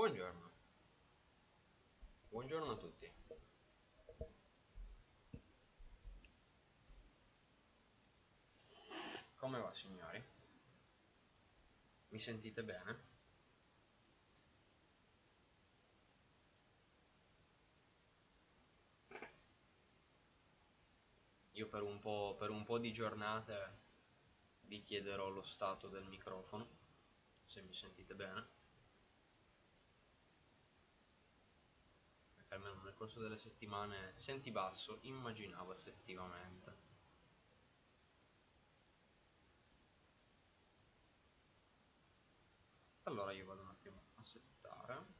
Buongiorno. Buongiorno a tutti. Come va signori? Mi sentite bene? Io per un po', per un po di giornate vi chiederò lo stato del microfono, se mi sentite bene. Almeno nel corso delle settimane senti basso, immaginavo effettivamente. Allora io vado un attimo a settare.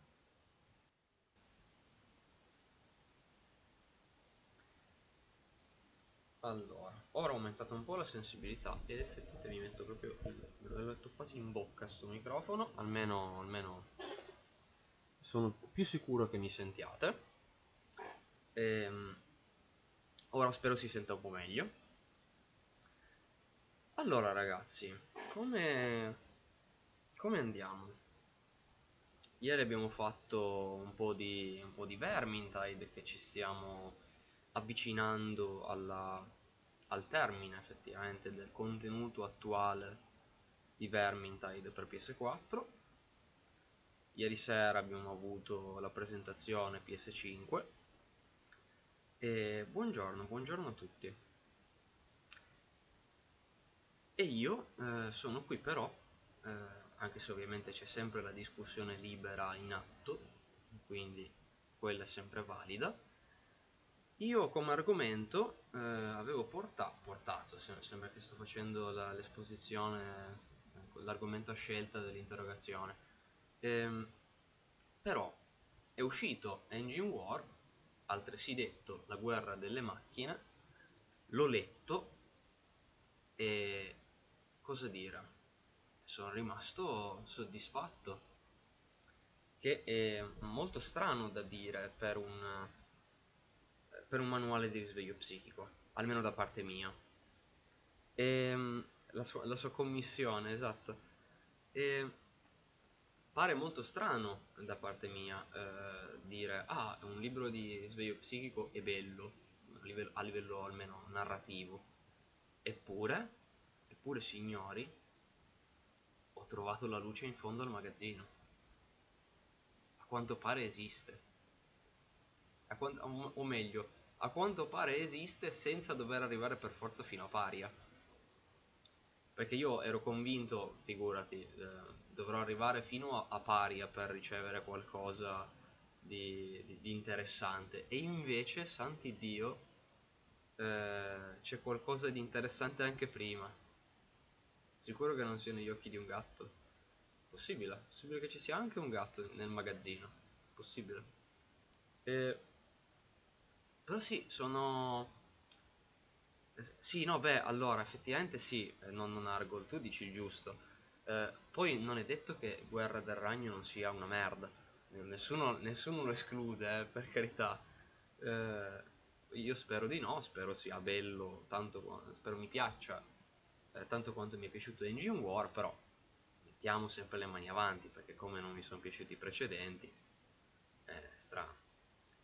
Allora, ora ho aumentato un po' la sensibilità ed effettivamente mi metto proprio, lo metto quasi in bocca sto microfono, almeno, almeno sono più sicuro che mi sentiate. Ehm, ora spero si senta un po' meglio. Allora ragazzi, come, come andiamo? Ieri abbiamo fatto un po' di, un po' di Vermintide che ci stiamo avvicinando alla, al termine effettivamente del contenuto attuale di Vermintide per PS4 ieri sera abbiamo avuto la presentazione PS5 e buongiorno, buongiorno a tutti e io eh, sono qui però eh, anche se ovviamente c'è sempre la discussione libera in atto quindi quella è sempre valida io come argomento eh, avevo porta portato, sembra che sto facendo l'esposizione, ecco, l'argomento a scelta dell'interrogazione. Ehm, però è uscito Engine War, altresì detto La guerra delle macchine, l'ho letto e cosa dire? Sono rimasto soddisfatto, che è molto strano da dire per un per un manuale di risveglio psichico, almeno da parte mia. E, ehm, la, sua, la sua commissione, esatto. E pare molto strano da parte mia eh, dire ah, un libro di risveglio psichico è bello, a livello, a livello almeno narrativo. Eppure, eppure signori, ho trovato la luce in fondo al magazzino. A quanto pare esiste. Quanto, o meglio, a quanto pare esiste senza dover arrivare per forza fino a paria. Perché io ero convinto, figurati, eh, dovrò arrivare fino a, a, paria per ricevere qualcosa di, di, di interessante. E invece, santi Dio, eh, c'è qualcosa di interessante anche prima. Sicuro che non siano gli occhi di un gatto. Possibile, possibile che ci sia anche un gatto nel magazzino. Possibile. E però sì, sono... Sì, no, beh, allora, effettivamente sì, eh, non, non Argol, tu dici il giusto. Eh, poi non è detto che Guerra del Ragno non sia una merda. Nessuno, nessuno lo esclude, eh, per carità. Eh, io spero di no, spero sia bello, tanto, spero mi piaccia, eh, tanto quanto mi è piaciuto Engine War, però mettiamo sempre le mani avanti, perché come non mi sono piaciuti i precedenti, è strano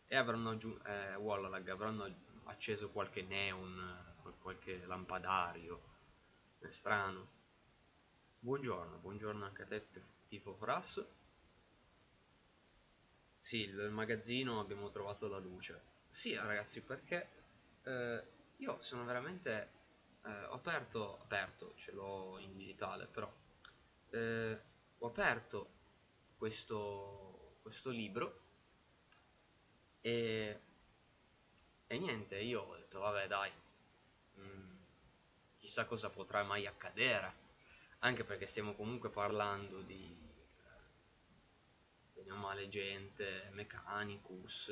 e avranno eh, Wallalag avranno acceso qualche neon qualche lampadario. È strano. Buongiorno buongiorno anche a te tifo fras sì il magazzino abbiamo trovato la luce. Sì ragazzi perché eh, io sono veramente eh, ho aperto aperto ce l'ho in digitale però eh, ho aperto questo, questo libro e, e niente, io ho detto, vabbè dai, mm, chissà cosa potrà mai accadere. Anche perché stiamo comunque parlando di, bene male, gente, Mechanicus,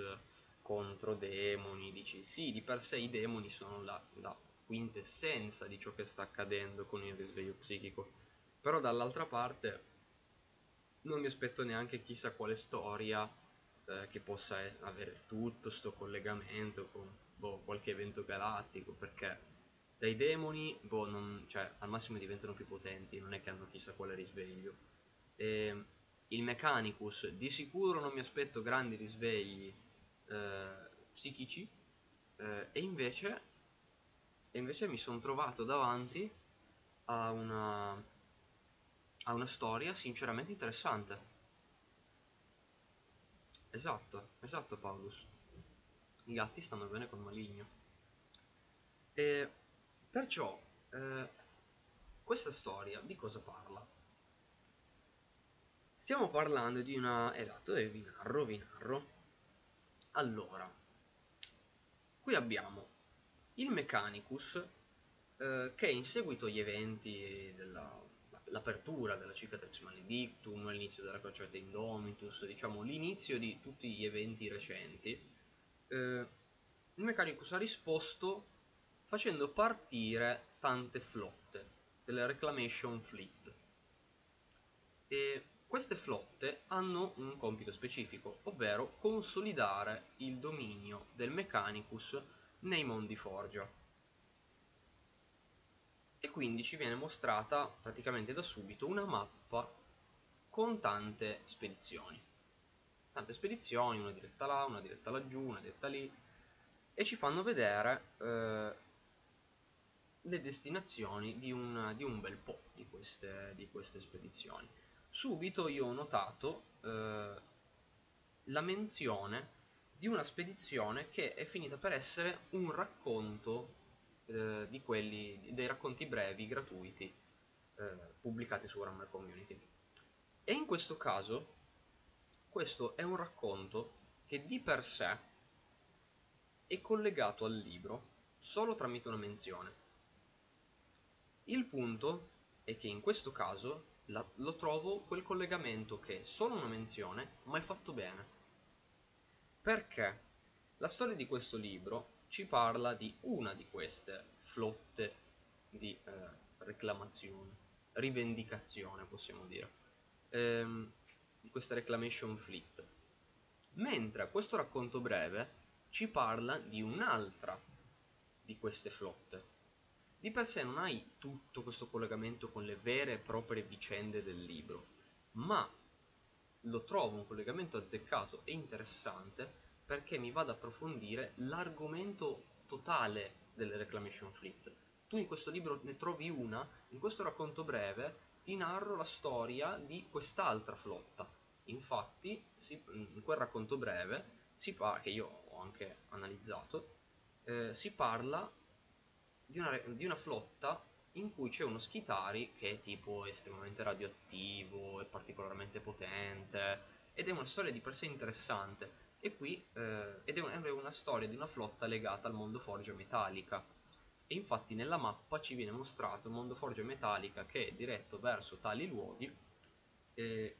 contro demoni. Dici, sì, di per sé i demoni sono la, la quintessenza di ciò che sta accadendo con il risveglio psichico. Però dall'altra parte non mi aspetto neanche chissà quale storia eh, che possa avere tutto questo collegamento con boh, qualche evento galattico perché dai demoni boh, non, cioè, al massimo diventano più potenti non è che hanno chissà quale risveglio e il Mechanicus, di sicuro non mi aspetto grandi risvegli eh, psichici, eh, e, invece, e invece mi sono trovato davanti a una, a una storia sinceramente interessante. Esatto, esatto Paulus. I gatti stanno bene col maligno. E perciò, eh, questa storia di cosa parla? Stiamo parlando di una... Esatto, e vi narro, vi narro. Allora, qui abbiamo il Mechanicus eh, che in seguito agli eventi dell'apertura della Cicatrix Maledictum, l'inizio della Crociata Indomitus, diciamo l'inizio di tutti gli eventi recenti, eh, il Mechanicus ha risposto facendo partire tante flotte delle Reclamation Fleet. E queste flotte hanno un compito specifico, ovvero consolidare il dominio del Mechanicus nei mondi Forgia. E quindi ci viene mostrata praticamente da subito una mappa con tante spedizioni. Tante spedizioni, una diretta là, una diretta laggiù, una diretta lì, e ci fanno vedere eh, le destinazioni di un, di un, bel po' di queste, di queste spedizioni. Subito io ho notato eh, la menzione di una spedizione che è finita per essere un racconto eh, di quelli, dei racconti brevi gratuiti eh, pubblicati su Warhammer Community. E in questo caso, questo è un racconto che di per sé è collegato al libro solo tramite una menzione. Il punto è che in questo caso la, lo trovo quel collegamento che è solo una menzione, ma è fatto bene. Perché la storia di questo libro ci parla di una di queste flotte di eh, reclamazione, rivendicazione possiamo dire, ehm, di questa reclamation fleet. Mentre questo racconto breve ci parla di un'altra di queste flotte. Di per sé non hai tutto questo collegamento con le vere e proprie vicende del libro, ma lo trovo un collegamento azzeccato e interessante perché mi va ad approfondire l'argomento totale delle Reclamation Fleet. Tu in questo libro ne trovi una, in questo racconto breve ti narro la storia di quest'altra flotta. Infatti, si, in quel racconto breve, si parla, che io ho anche analizzato, eh, si parla di una, di una flotta in cui c'è uno Schitari che è tipo estremamente radioattivo, è particolarmente potente ed è una storia di per sé interessante. E qui eh, ed è, un, è, una storia di una flotta legata al mondo forgia metallica. E infatti nella mappa ci viene mostrato il mondo forgia metallica che è diretto verso tali luoghi eh,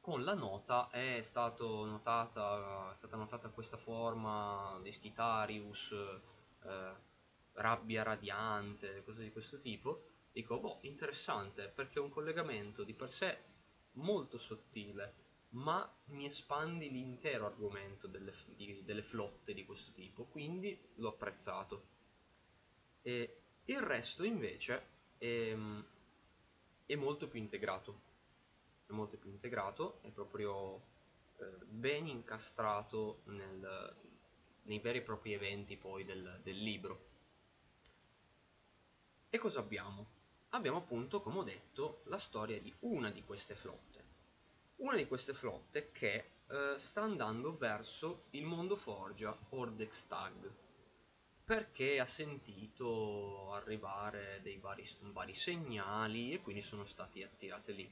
con la nota è, notata, è, stata notata questa forma di Schitarius eh, rabbia radiante, cose di questo tipo, dico, boh, interessante, perché è un collegamento di per sé molto sottile, ma mi espandi l'intero argomento delle, di, delle, flotte di questo tipo, quindi l'ho apprezzato. E il resto invece è, è, molto più integrato, è molto più integrato, è proprio eh, ben incastrato nel, nei veri e propri eventi poi del, del libro e cosa abbiamo? Abbiamo appunto, come ho detto, la storia di una di queste flotte. Una di queste flotte che eh, sta andando verso il mondo forgia Ordex Tag perché ha sentito arrivare dei vari, vari segnali e quindi sono stati attirati lì.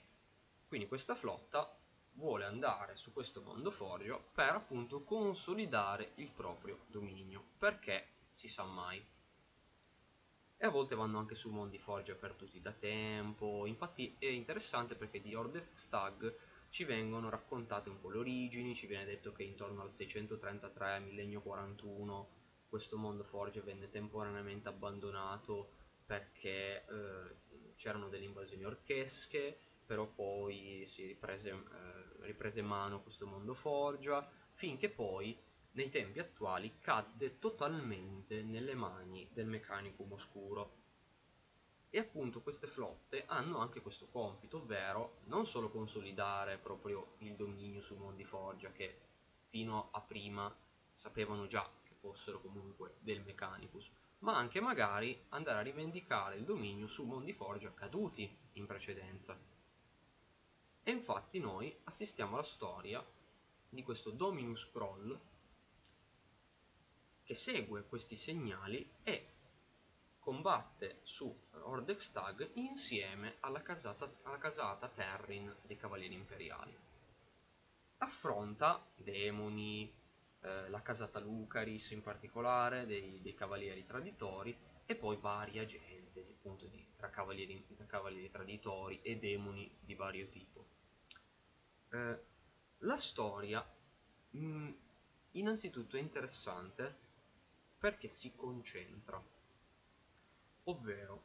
Quindi questa flotta vuole andare su questo mondo forgia per appunto consolidare il proprio dominio, perché si sa mai e a volte vanno anche su mondi forgia perduti da tempo. Infatti è interessante perché di Order Stag ci vengono raccontate un po' le origini ci viene detto che intorno al 633 millennio 41 questo mondo forgia venne temporaneamente abbandonato perché eh, c'erano delle invasioni orchesche però poi si riprese, eh, riprese mano questo mondo forgia finché poi nei tempi attuali cadde totalmente nelle mani del meccanicum oscuro. E appunto queste flotte hanno anche questo compito, ovvero non solo consolidare proprio il dominio su mondi forgia, che fino a prima sapevano già che fossero comunque del Mechanicus, ma anche magari andare a rivendicare il dominio su mondi forgia caduti in precedenza. E infatti noi assistiamo alla storia di questo Dominus Scroll che segue questi segnali e combatte su Ordextag insieme alla casata, alla casata Terrin dei Cavalieri Imperiali. Affronta demoni, eh, la casata Lucaris in particolare, dei, dei, Cavalieri Traditori e poi varia gente appunto di, tra, cavalieri, tra, cavalieri, Traditori e demoni di vario tipo. Eh, la storia mh, mm, innanzitutto è interessante perché si concentra Ovvero,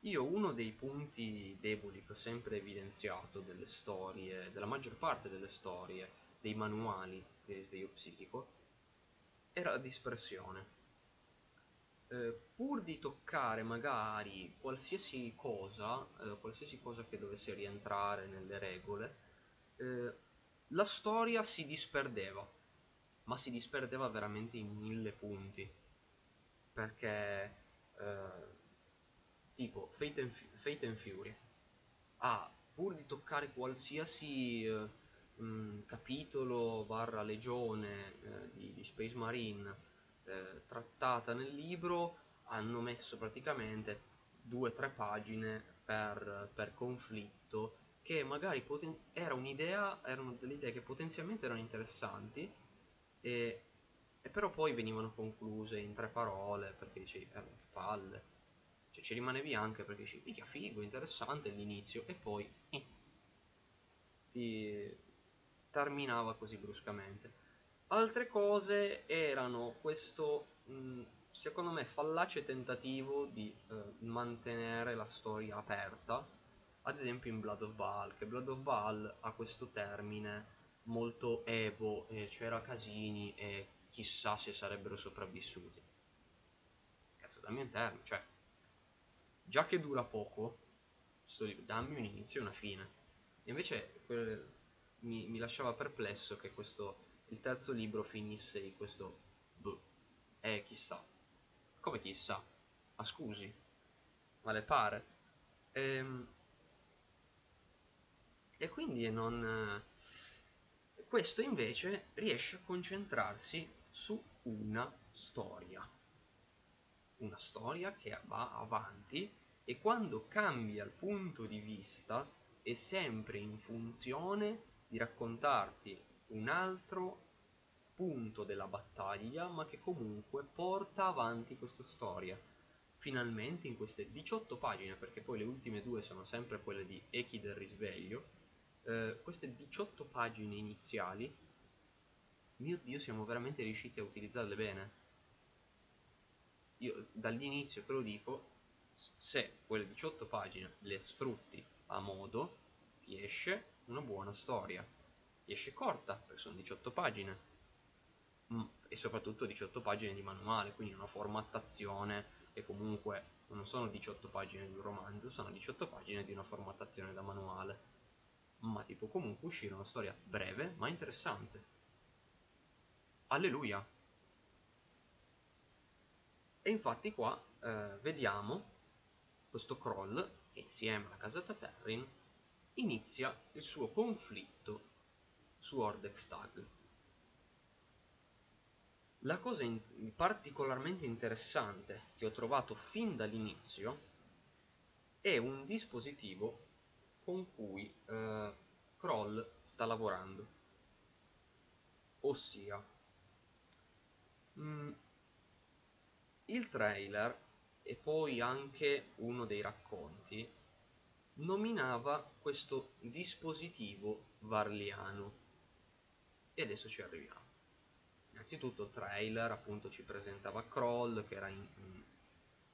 io uno dei punti deboli che ho sempre evidenziato delle storie, della maggior parte delle storie, dei manuali di risveglio psichico, era la dispersione. Eh, pur di toccare magari qualsiasi cosa, eh, qualsiasi cosa che dovesse rientrare nelle regole, eh, la storia si disperdeva, ma si disperdeva veramente in mille punti, perché eh, tipo Fate and, Fate and Fury. Ah, pur di toccare qualsiasi eh, mh, mm, capitolo barra legione eh, di, di, Space Marine eh, trattata nel libro hanno messo praticamente due o tre pagine per, per conflitto che magari era un'idea erano delle idee che potenzialmente erano interessanti e, e però poi venivano concluse in tre parole perché dicevi eh, palle cioè ci rimanevi anche perché dici, mica figo, interessante l'inizio, e poi eh, ti terminava così bruscamente. Altre cose erano questo, mh, secondo me, fallace tentativo di eh, mantenere la storia aperta, ad esempio in Blood of Baal, che Blood of Baal ha questo termine molto evo, e c'era casini e chissà se sarebbero sopravvissuti. Cazzo, dammi un termine, cioè già che dura poco, sto dammi un inizio e una fine. E invece quel, mi, mi, lasciava perplesso che questo, il terzo libro finisse in questo... Boh, eh, chissà. Come chissà? Ma scusi, ma le pare? Ehm, e quindi non... Questo invece riesce a concentrarsi su una storia. Una storia che va avanti e quando cambia il punto di vista è sempre in funzione di raccontarti un altro punto della battaglia ma che comunque porta avanti questa storia finalmente in queste 18 pagine perché poi le ultime due sono sempre quelle di Echi del risveglio eh, queste 18 pagine iniziali mio dio siamo veramente riusciti a utilizzarle bene io dall'inizio te lo dico, se quelle 18 pagine le sfrutti a modo, ti esce una buona storia. Ti esce corta, perché sono 18 pagine, mm, e soprattutto 18 pagine di manuale, quindi una formattazione e comunque non sono 18 pagine di un romanzo, sono 18 pagine di una formattazione da manuale. Ma ti può comunque uscire una storia breve ma interessante. Alleluia! E infatti qua eh, vediamo questo Kroll che insieme alla casata Terrin inizia il suo conflitto su Ordextag. La cosa in particolarmente interessante che ho trovato fin dall'inizio è un dispositivo con cui eh, Kroll sta lavorando. Ossia, mh, mm, il trailer e poi anche uno dei racconti nominava questo dispositivo varliano. E adesso ci arriviamo. Innanzitutto il trailer appunto ci presentava Kroll che era in, in,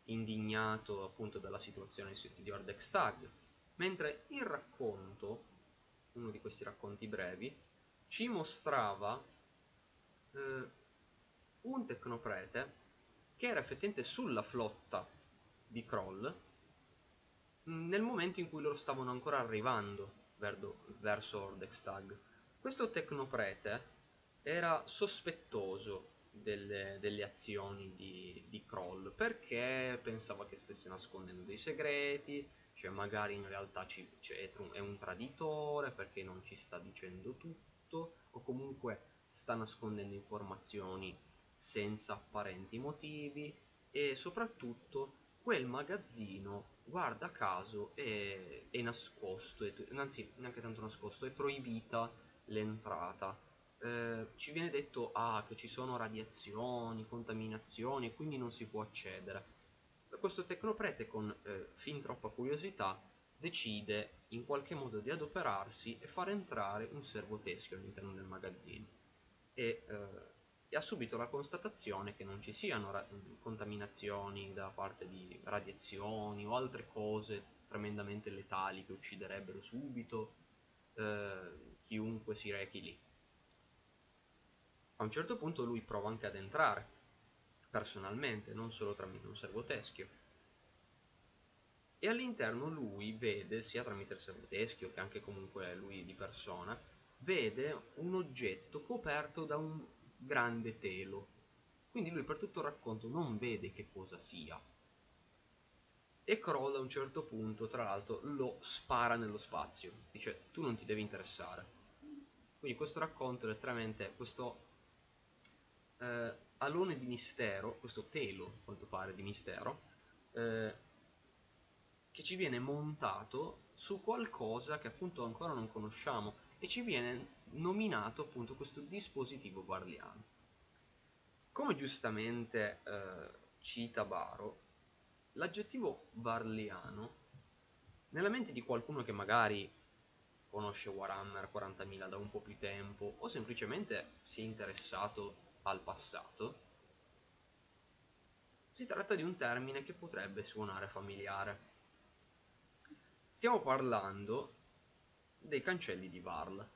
indignato appunto dalla situazione di Ordex Tag mentre il racconto uno di questi racconti brevi ci mostrava eh, un tecnoprete che era effettivamente sulla flotta di Kroll nel momento in cui loro stavano ancora arrivando verso Ordextag. Questo tecnoprete era sospettoso delle, delle azioni di, di, Kroll perché pensava che stesse nascondendo dei segreti, cioè magari in realtà ci, cioè, è un traditore perché non ci sta dicendo tutto o comunque sta nascondendo informazioni senza apparenti motivi e soprattutto quel magazzino guarda caso è, è nascosto, è, anzi neanche tanto nascosto, è proibita l'entrata eh, ci viene detto ah, che ci sono radiazioni, contaminazioni e quindi non si può accedere. Questo tecnoprete con eh, fin troppa curiosità decide in qualche modo di adoperarsi e far entrare un servo teschio all'interno del magazzino e, eh, e, ha subito la constatazione che non ci siano contaminazioni da parte di radiazioni o altre cose tremendamente letali che ucciderebbero subito eh, chiunque si rechi lì. A un certo punto lui prova anche ad entrare, personalmente, non solo tramite un servo teschio. E all'interno lui vede, sia tramite il servo teschio che anche comunque lui di persona, vede un oggetto coperto da un grande telo. Quindi lui per tutto il racconto non vede che cosa sia. E Kroll a un certo punto, tra l'altro, lo spara nello spazio. Dice, tu non ti devi interessare. Quindi questo racconto letteralmente questo eh, alone di mistero, questo telo, a quanto pare, di mistero, eh, che ci viene montato su qualcosa che appunto ancora non conosciamo e ci viene nominato appunto questo dispositivo barliano. Come giustamente eh, cita Baro, l'aggettivo barliano, nella mente di qualcuno che magari conosce Warhammer 40.000 da un po' più tempo o semplicemente si è interessato al passato, si tratta di un termine che potrebbe suonare familiare. Stiamo parlando dei cancelli di Varl.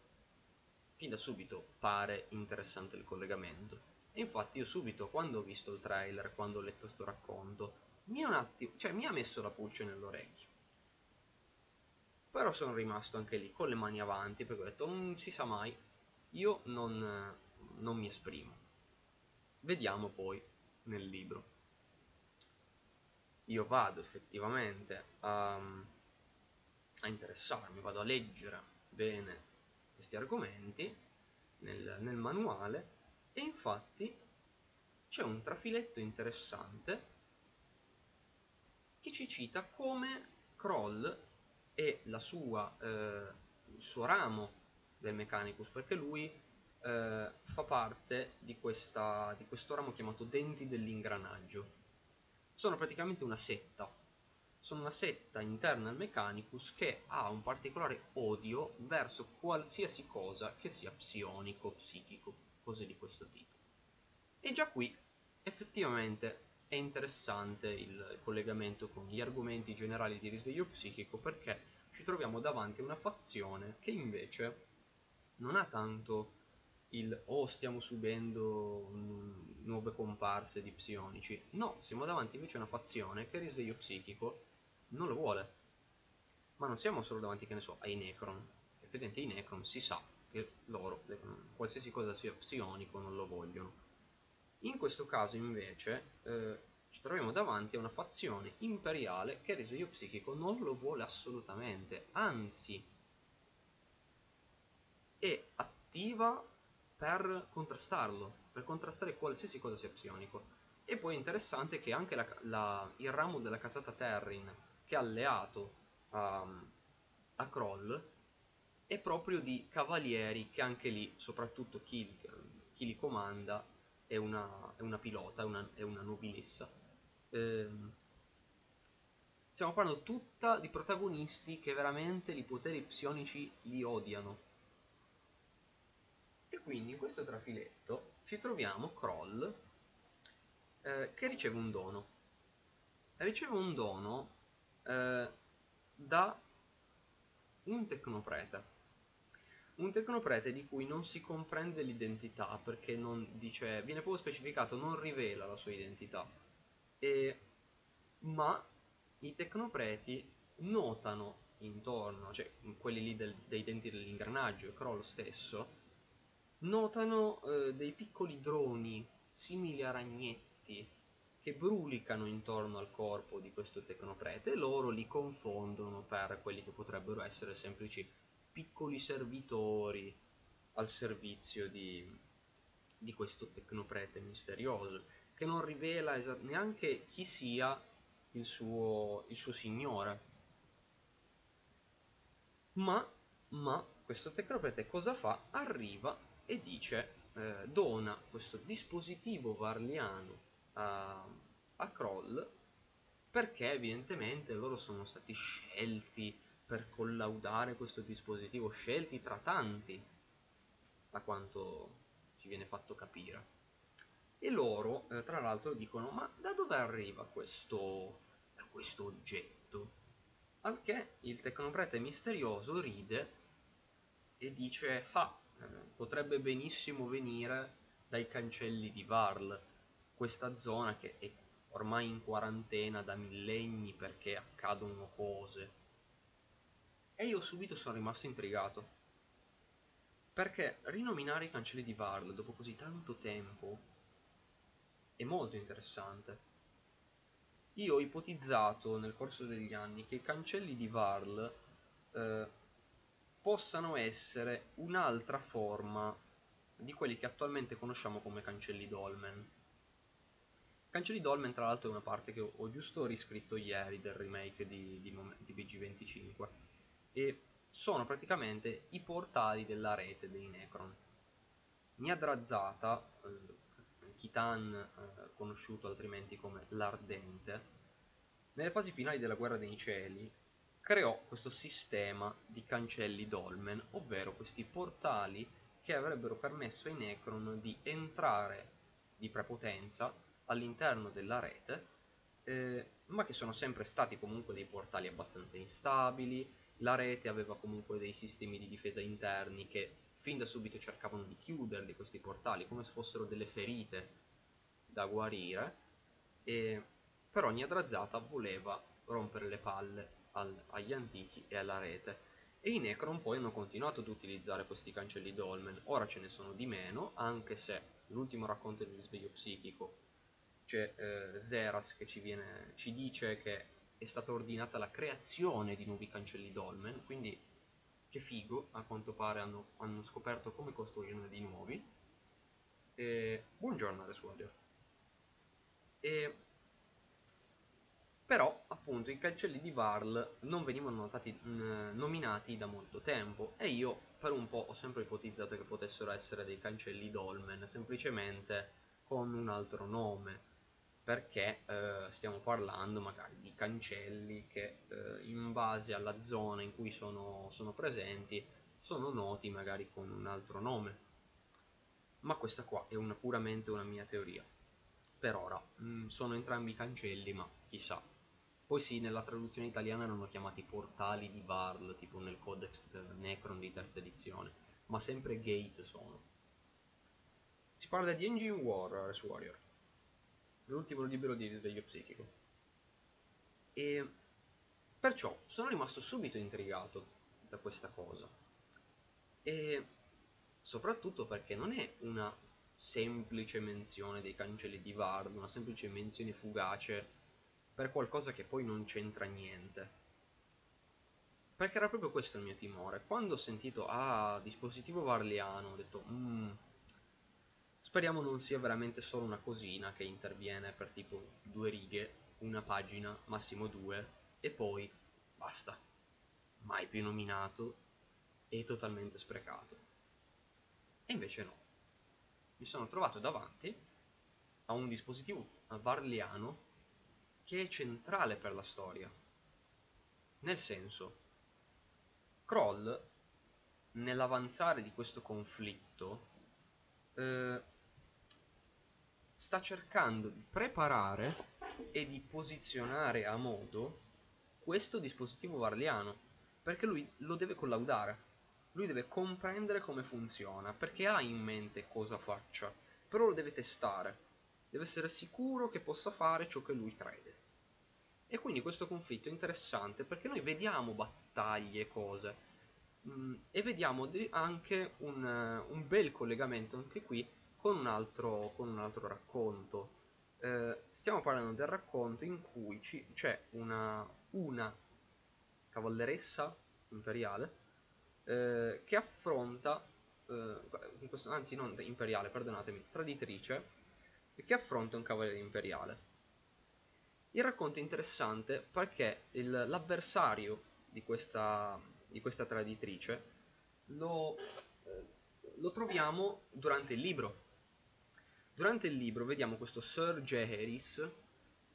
Fin da subito pare interessante il collegamento. E infatti io subito, quando ho visto il trailer, quando ho letto questo racconto, mi, attimo, cioè, mi ha messo la pulce nell'orecchio. Però sono rimasto anche lì con le mani avanti perché ho detto non mm, si sa mai, io non, non mi esprimo. Vediamo poi nel libro. Io vado effettivamente a, a interessarmi, vado a leggere bene questi argomenti nel, nel manuale e infatti c'è un trafiletto interessante che ci cita come Kroll e sua, eh, il suo ramo del Mechanicus, perché lui eh, fa parte di, questa, di questo ramo chiamato denti dell'ingranaggio. Sono praticamente una setta. Sono una setta interna al Mechanicus che ha un particolare odio verso qualsiasi cosa che sia psionico, psichico, cose di questo tipo. E già qui effettivamente è interessante il collegamento con gli argomenti generali di risveglio psichico perché ci troviamo davanti a una fazione che invece non ha tanto il oh stiamo subendo nuove comparse di psionici. No, siamo davanti invece a una fazione che il risveglio psichico non lo vuole. Ma non siamo solo davanti, che ne so, ai Necron. Effettivamente i Necron si sa che loro, qualsiasi cosa sia psionico, non lo vogliono. In questo caso invece eh, ci troviamo davanti a una fazione imperiale che il risveglio psichico non lo vuole assolutamente, anzi è attiva per contrastarlo, per contrastare qualsiasi cosa sia psionico. E poi è interessante che anche la, la, il ramo della casata Terrin, che è alleato a, a Kroll, è proprio di cavalieri che anche lì, soprattutto chi, chi li comanda, è una, è una pilota, è una, è una nobilessa. Ehm, stiamo parlando tutta di protagonisti che veramente i poteri psionici li odiano e quindi in questo trafiletto ci troviamo Kroll eh, che riceve un dono. Riceve un dono eh, da un tecnoprete. Un tecnoprete di cui non si comprende l'identità perché non dice, viene proprio specificato, non rivela la sua identità. E, ma i tecnopreti notano intorno, cioè quelli lì del, dei denti dell'ingranaggio e Kroll stesso, notano eh, dei piccoli droni simili a ragnetti che brulicano intorno al corpo di questo tecnoprete e loro li confondono per quelli che potrebbero essere semplici piccoli servitori al servizio di, di questo tecnoprete misterioso che non rivela neanche chi sia il suo, il suo signore ma, ma questo tecnoprete cosa fa? arriva e dice eh, dona questo dispositivo varliano a, a Kroll perché evidentemente loro sono stati scelti per collaudare questo dispositivo, scelti tra tanti, a quanto ci viene fatto capire. E loro, eh, tra l'altro, dicono, ma da dove arriva questo, questo oggetto? Al che il tecnoprete misterioso ride e dice, eh, potrebbe benissimo venire dai cancelli di Varl, questa zona che è ormai in quarantena da millenni perché accadono cose. E io subito sono rimasto intrigato. Perché rinominare i cancelli di Varl dopo così tanto tempo è molto interessante. Io ho ipotizzato nel corso degli anni che i cancelli di Varl eh, possano essere un'altra forma di quelli che attualmente conosciamo come cancelli dolmen. Cancelli dolmen tra l'altro è una parte che ho giusto riscritto ieri del remake di, di, di BG25 e sono praticamente i portali della rete dei Necron. Niadrazata, eh, Kitan eh, conosciuto altrimenti come l'Ardente, nelle fasi finali della Guerra dei Cieli creò questo sistema di cancelli dolmen, ovvero questi portali che avrebbero permesso ai Necron di entrare di prepotenza all'interno della rete, eh, ma che sono sempre stati comunque dei portali abbastanza instabili, la rete aveva comunque dei sistemi di difesa interni che fin da subito cercavano di chiuderli questi portali come se fossero delle ferite da guarire, e, però Niadrazzata voleva rompere le palle al, agli antichi e alla rete. E i Necron poi hanno continuato ad utilizzare questi cancelli dolmen, ora ce ne sono di meno, anche se l'ultimo racconto del risveglio psichico c'è eh, Zeras che ci, viene, ci dice che è stata ordinata la creazione di nuovi cancelli dolmen, quindi che figo, a quanto pare hanno, hanno scoperto come costruirne di nuovi. E... Buongiorno Ares Warrior. E però appunto i cancelli di Varl non venivano notati, mh, nominati da molto tempo. E io per un po' ho sempre ipotizzato che potessero essere dei cancelli dolmen semplicemente con un altro nome. Perché eh, stiamo parlando magari di cancelli che eh, in base alla zona in cui sono, sono presenti sono noti magari con un altro nome. Ma questa qua è una, puramente una mia teoria. Per ora mh, sono entrambi cancelli ma chissà poi sì, nella traduzione italiana erano chiamati portali di Varl, tipo nel Codex Necron di terza edizione, ma sempre gate sono. Si parla di Engine War, Ares Warrior, l'ultimo libro di risveglio psichico. E perciò sono rimasto subito intrigato da questa cosa. E soprattutto perché non è una semplice menzione dei cancelli di Vard, una semplice menzione fugace per qualcosa che poi non c'entra niente. Perché era proprio questo il mio timore. Quando ho sentito, ah, dispositivo varliano, ho detto, mmm, speriamo non sia veramente solo una cosina che interviene per tipo due righe, una pagina, massimo due, e poi basta. Mai più nominato e totalmente sprecato. E invece no. Mi sono trovato davanti a un dispositivo varliano che è centrale per la storia. Nel senso, Kroll, nell'avanzare di questo conflitto, eh, sta cercando di preparare e di posizionare a modo questo dispositivo varliano, perché lui lo deve collaudare, lui deve comprendere come funziona, perché ha in mente cosa faccia, però lo deve testare, deve essere sicuro che possa fare ciò che lui crede. E quindi questo conflitto è interessante perché noi vediamo battaglie e cose mh, e vediamo anche un, un, bel collegamento anche qui con un altro, con un altro racconto. Eh, stiamo parlando del racconto in cui c'è una, una cavalleressa imperiale eh, che affronta, eh, questo, anzi non imperiale, perdonatemi, traditrice, che affronta un cavaliere imperiale. Il racconto è interessante perché l'avversario di questa, di questa traditrice lo, eh, lo troviamo durante il libro. Durante il libro vediamo questo Sir Jaehaerys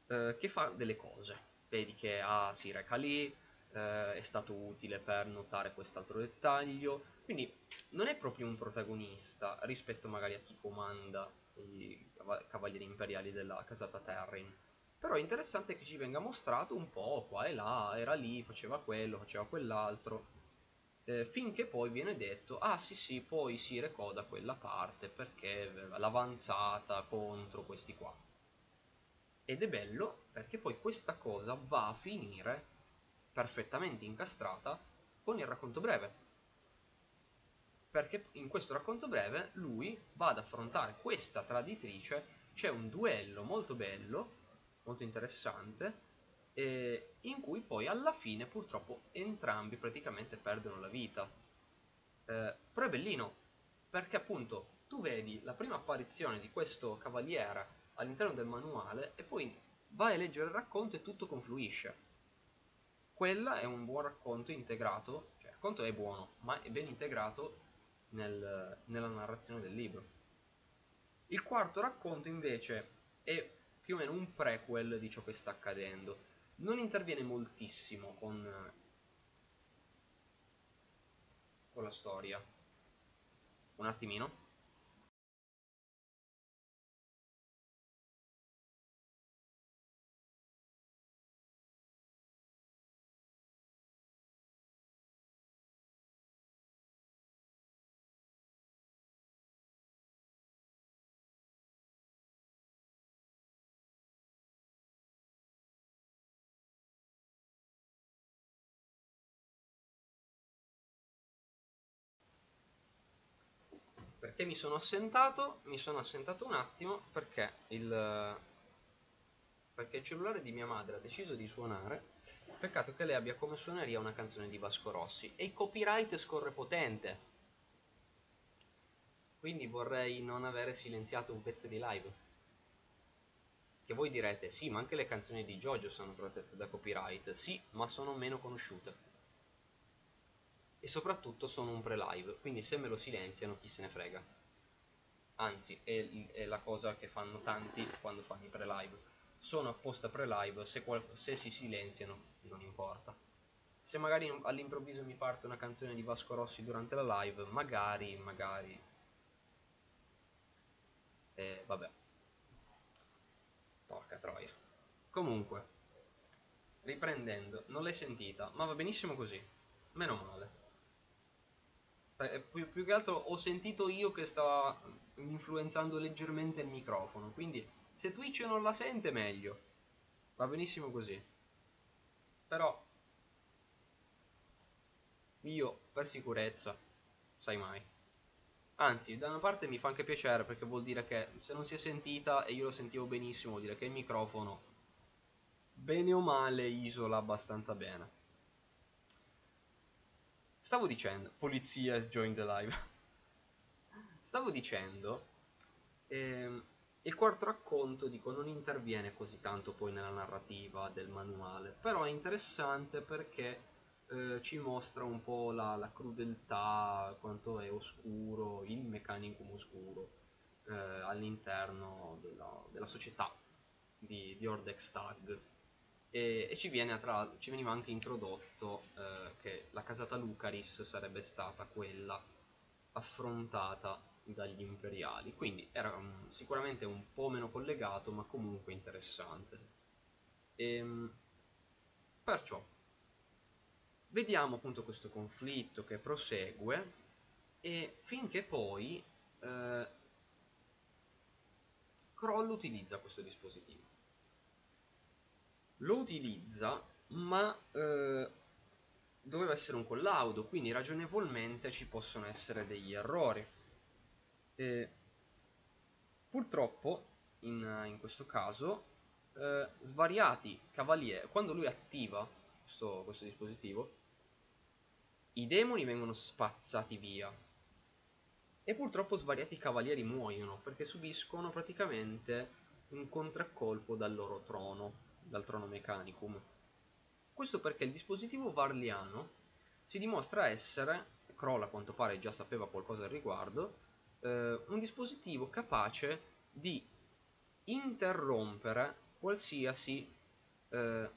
eh, che fa delle cose. Vedi che ah, si reca lì, eh, è stato utile per notare quest'altro dettaglio, quindi non è proprio un protagonista rispetto magari a chi comanda i cavalieri imperiali della casata Terrin. Però è interessante che ci venga mostrato un po' qua e là, era lì, faceva quello, faceva quell'altro, eh, finché poi viene detto, ah sì sì, poi si recò da quella parte perché l'avanzata contro questi qua. Ed è bello perché poi questa cosa va a finire perfettamente incastrata con il racconto breve. Perché in questo racconto breve lui va ad affrontare questa traditrice, c'è un duello molto bello, molto interessante, eh, in cui poi alla fine purtroppo entrambi praticamente perdono la vita. Eh, però è bellino, perché appunto tu vedi la prima apparizione di questo cavaliere all'interno del manuale e poi vai a leggere il racconto e tutto confluisce quella è un buon racconto integrato, cioè il racconto è buono, ma è ben integrato nel, nella narrazione del libro. Il quarto racconto invece è più o meno un prequel di ciò che sta accadendo. Non interviene moltissimo con, con la storia. Un attimino. Perché mi sono assentato? Mi sono assentato un attimo perché il, perché il cellulare di mia madre ha deciso di suonare. Peccato che lei abbia come suoneria una canzone di Vasco Rossi e il copyright scorre potente. Quindi vorrei non avere silenziato un pezzo di live. Che voi direte, sì, ma anche le canzoni di Jojo sono protette da copyright. Sì, ma sono meno conosciute e soprattutto sono un pre-live, quindi se me lo silenziano chi se ne frega. Anzi, è, è la cosa che fanno tanti quando fanno i pre-live. Sono apposta pre-live, se, se si silenziano non importa. Se magari all'improvviso mi parte una canzone di Vasco Rossi durante la live, magari, magari... Eh, vabbè. Porca troia. Comunque, riprendendo, non l'hai sentita, ma va benissimo così. Meno male. Eh, più, che altro ho sentito io che stava influenzando leggermente il microfono, quindi se Twitch non la sente meglio, va benissimo così. Però io per sicurezza, sai mai. Anzi, da una parte mi fa anche piacere perché vuol dire che se non si è sentita e io lo sentivo benissimo, vuol dire che il microfono, bene o male, isola abbastanza bene. Stavo dicendo, polizia has joined the live. Stavo dicendo, ehm, il quarto racconto, dico, non interviene così tanto poi nella narrativa del manuale, però è interessante perché eh, ci mostra un po' la, la, crudeltà, quanto è oscuro, il meccanicum oscuro eh, all'interno della, della, società di, di Ordex Tag e, e ci, viene, tra, ci, veniva anche introdotto eh, che la casata Lucaris sarebbe stata quella affrontata dagli imperiali. Quindi era un, sicuramente un po' meno collegato ma comunque interessante. E, ehm, perciò vediamo appunto questo conflitto che prosegue e finché poi eh, Kroll utilizza questo dispositivo lo utilizza, ma eh, doveva essere un collaudo, quindi ragionevolmente ci possono essere degli errori. E purtroppo, in, in, questo caso, eh, svariati cavalieri, quando lui attiva questo, questo dispositivo, i demoni vengono spazzati via. E purtroppo svariati cavalieri muoiono perché subiscono praticamente un contraccolpo dal loro trono, dal trono Mechanicum. Questo perché il dispositivo varliano si dimostra essere, Kroll a quanto pare già sapeva qualcosa al riguardo, eh, un dispositivo capace di interrompere qualsiasi eh,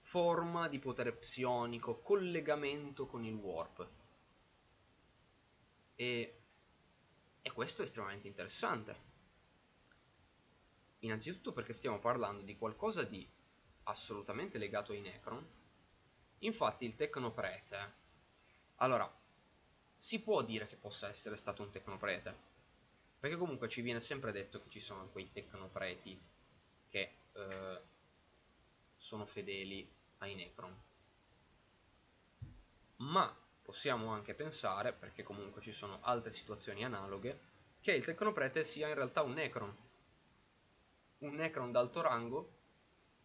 forma di potere psionico, collegamento con il warp. E, e questo è estremamente interessante. Innanzitutto perché stiamo parlando di qualcosa di assolutamente legato ai Necron. Infatti il Tecnoprete... Allora, si può dire che possa essere stato un Tecnoprete. Perché comunque ci viene sempre detto che ci sono quei Tecnopreti che eh, sono fedeli ai Necron. Ma possiamo anche pensare, perché comunque ci sono altre situazioni analoghe, che il Tecnoprete sia in realtà un Necron un Necron d'alto rango,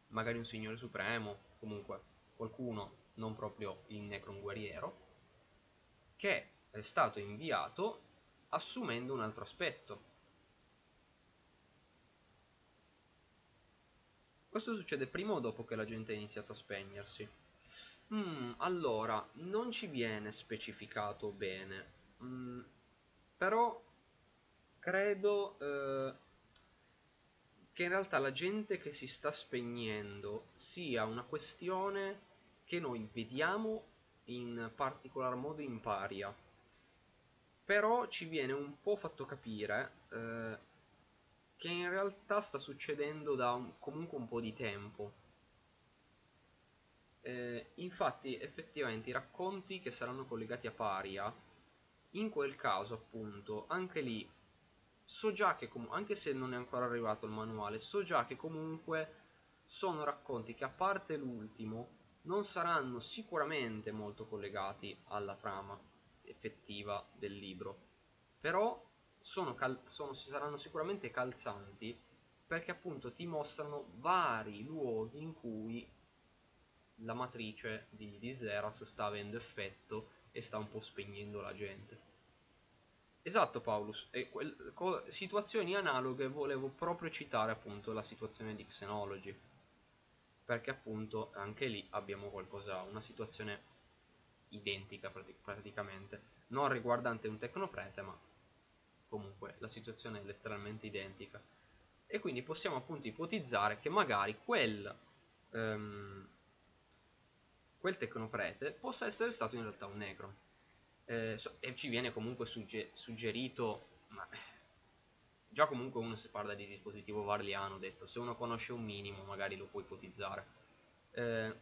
magari un Signore Supremo, comunque qualcuno non proprio il Necron guerriero, che è stato inviato assumendo un altro aspetto. Questo succede prima o dopo che la gente ha iniziato a spegnersi? Mm, allora, non ci viene specificato bene, mm, però credo eh, che in realtà la gente che si sta spegnendo sia una questione che noi vediamo in particolar modo in paria. Però ci viene un po' fatto capire eh, che in realtà sta succedendo da un, comunque un po' di tempo. Eh, infatti effettivamente i racconti che saranno collegati a paria in quel caso appunto anche lì so già che anche se non è ancora arrivato il manuale, so già che comunque sono racconti che a parte l'ultimo non saranno sicuramente molto collegati alla trama effettiva del libro, però sono sono, saranno sicuramente calzanti perché appunto ti mostrano vari luoghi in cui la matrice di, di Zeras sta avendo effetto e sta un po' spegnendo la gente. Esatto Paulus, quel, situazioni analoghe volevo proprio citare appunto la situazione di Xenology, perché appunto anche lì abbiamo qualcosa, una situazione identica praticamente, non riguardante un tecnoprete ma comunque la situazione è letteralmente identica. E quindi possiamo appunto ipotizzare che magari quel, um, quel tecnoprete possa essere stato in realtà un negro eh, so, e ci viene comunque sugge suggerito, ma già comunque uno si parla di dispositivo varliano, detto, se uno conosce un minimo magari lo può ipotizzare. Eh,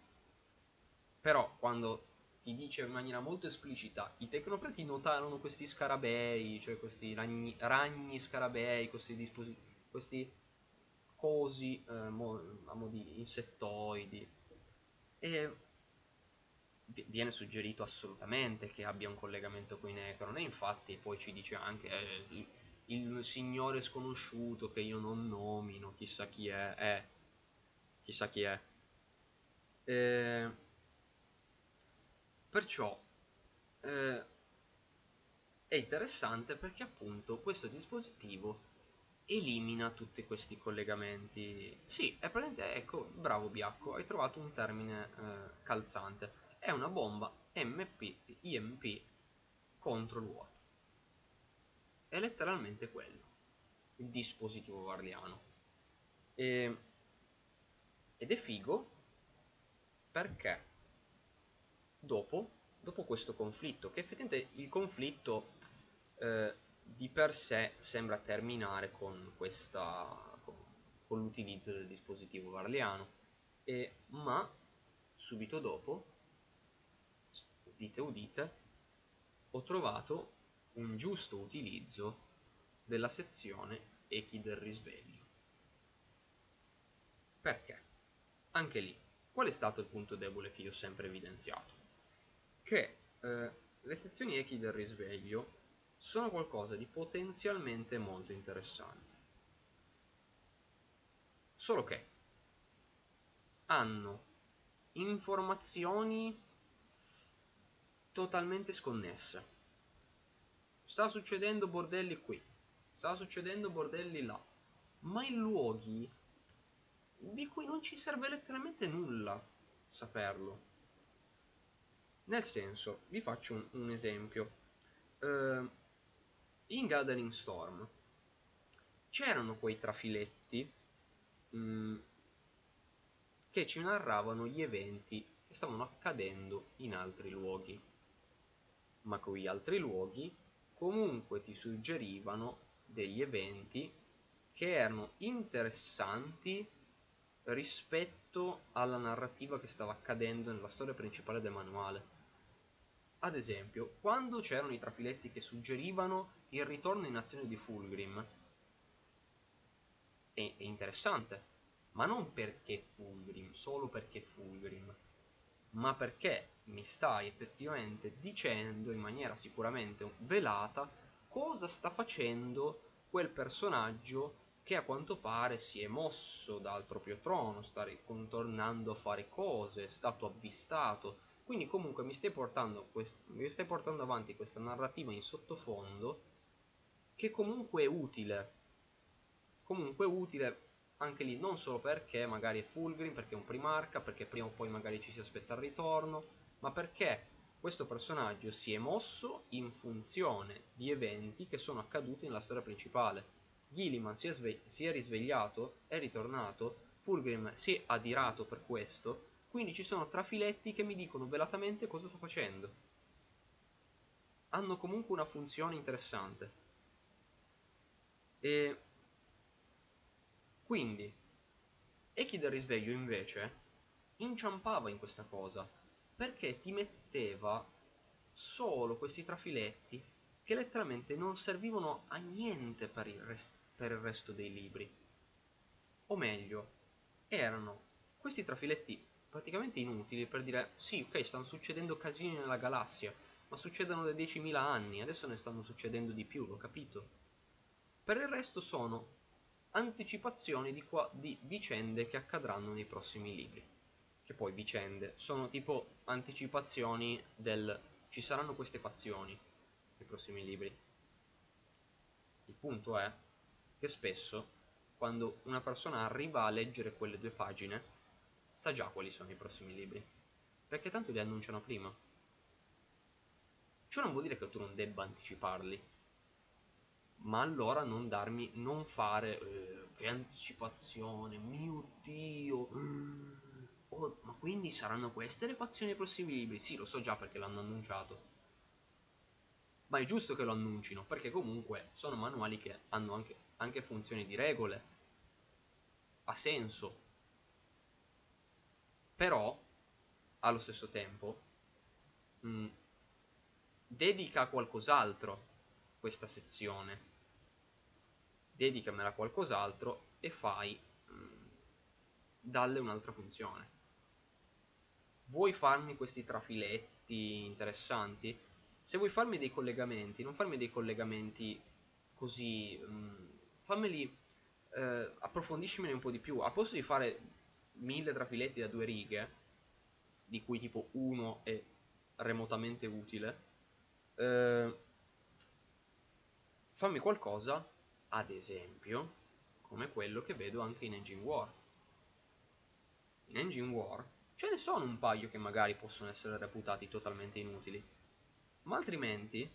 però quando ti dice in maniera molto esplicita, i tecnopreti notarono questi scarabei, cioè questi ragni, ragni scarabei, questi dispositivi, questi cosi eh, mo' di insettoidi. E viene suggerito assolutamente che abbia un collegamento con i Necron e infatti poi ci dice anche eh, il, signore sconosciuto che io non nomino, chissà chi è, eh, chissà chi è. Eh, perciò eh, è interessante perché appunto questo dispositivo elimina tutti questi collegamenti. Sì, è praticamente, ecco, bravo Biacco, hai trovato un termine eh, calzante è una bomba MP, IMP contro il vuoto. È letteralmente quello, il dispositivo varliano. E, ed è figo perché dopo, dopo questo conflitto, che effettivamente il conflitto eh, di per sé sembra terminare con, questa, con, con l'utilizzo del dispositivo varliano, e, ma subito dopo udite udite, ho trovato un giusto utilizzo della sezione echi del risveglio. Perché? Anche lì qual è stato il punto debole che io ho sempre evidenziato? Che eh, le sezioni echi del risveglio sono qualcosa di potenzialmente molto interessante. Solo che hanno informazioni totalmente sconnesse. Sta succedendo bordelli qui, sta succedendo bordelli là, ma in luoghi di cui non ci serve letteralmente nulla saperlo. Nel senso, vi faccio un, un esempio. Uh, in Gathering Storm c'erano quei trafiletti mh, mm, che ci narravano gli eventi che stavano accadendo in altri luoghi. Ma quei altri luoghi comunque ti suggerivano degli eventi che erano interessanti rispetto alla narrativa che stava accadendo nella storia principale del manuale. Ad esempio, quando c'erano i trafiletti che suggerivano il ritorno in azione di Fulgrim, è, è interessante, ma non perché Fulgrim, solo perché Fulgrim, ma perché mi stai effettivamente dicendo in maniera sicuramente velata cosa sta facendo quel personaggio che a quanto pare si è mosso dal proprio trono, sta ricontornando a fare cose, è stato avvistato. Quindi comunque mi stai portando, mi stai portando avanti questa narrativa in sottofondo che comunque è utile. Comunque è utile anche lì non solo perché magari è Fulgrim, perché è un primarca, perché prima o poi magari ci si aspetta il ritorno, ma perché questo personaggio si è mosso in funzione di eventi che sono accaduti nella storia principale. Gilliman si è, si è risvegliato, è ritornato, Fulgrim si è adirato per questo, quindi ci sono trafiletti che mi dicono velatamente cosa sta facendo. Hanno comunque una funzione interessante. E quindi, Echi del risveglio invece inciampava in questa cosa, perché ti metteva solo questi trafiletti che letteralmente non servivano a niente per il, rest- per il resto dei libri. O meglio, erano questi trafiletti praticamente inutili per dire sì, ok, stanno succedendo casini nella galassia, ma succedono da 10.000 anni, adesso ne stanno succedendo di più, l'ho capito. Per il resto sono anticipazioni di, qua, di vicende che accadranno nei prossimi libri. Che poi vicende sono tipo anticipazioni del ci saranno queste fazioni nei prossimi libri. Il punto è che spesso quando una persona arriva a leggere quelle due pagine sa già quali sono i prossimi libri, perché tanto li annunciano prima. Ciò non vuol dire che tu non debba anticiparli, ma allora non darmi, non fare eh, che anticipazione, mio dio, oh, ma quindi saranno queste le fazioni libri? Sì, lo so già perché l'hanno annunciato. Ma è giusto che lo annuncino, perché comunque sono manuali che hanno anche, anche funzioni di regole. Ha senso. Però, allo stesso tempo, mh, mm, dedica a qualcos'altro questa sezione dedicamela a qualcos'altro e fai mm, dalle un'altra funzione. Vuoi farmi questi trafiletti interessanti? Se vuoi farmi dei collegamenti, non farmi dei collegamenti così, mh, mm, fammeli, eh, approfondiscimene un po' di più. A posto di fare mille trafiletti da due righe, di cui tipo uno è remotamente utile, eh, fammi qualcosa ad esempio come quello che vedo anche in Engine War. In Engine War ce ne sono un paio che magari possono essere reputati totalmente inutili, ma altrimenti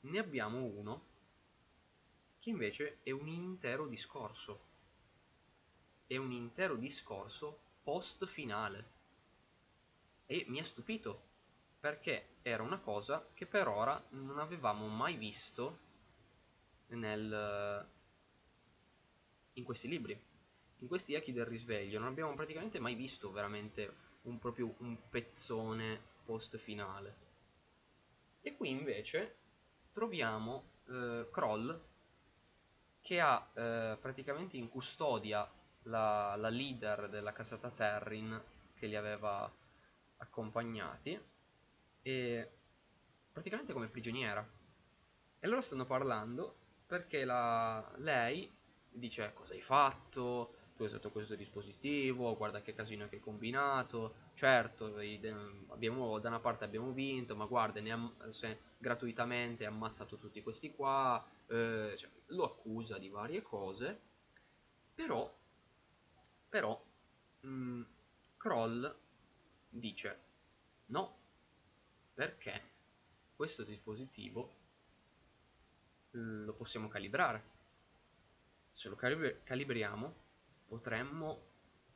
ne abbiamo uno che invece è un intero discorso. È un intero discorso post finale. E mi ha stupito perché era una cosa che per ora non avevamo mai visto nel, in questi libri. In questi echi del risveglio non abbiamo praticamente mai visto veramente un, proprio un pezzone post finale. E qui invece troviamo eh, Kroll che ha eh, praticamente in custodia la, la, leader della casata Terrin che li aveva accompagnati e praticamente come prigioniera. E loro stanno parlando perché la, lei dice cosa hai fatto, tu hai usato questo dispositivo, guarda che casino che hai combinato, certo abbiamo, da una parte abbiamo vinto, ma guarda se, gratuitamente hai ammazzato tutti questi qua, eh, cioè, lo accusa di varie cose, però, però mh, mm, Kroll dice no, perché questo dispositivo lo possiamo calibrare. Se lo calibriamo potremmo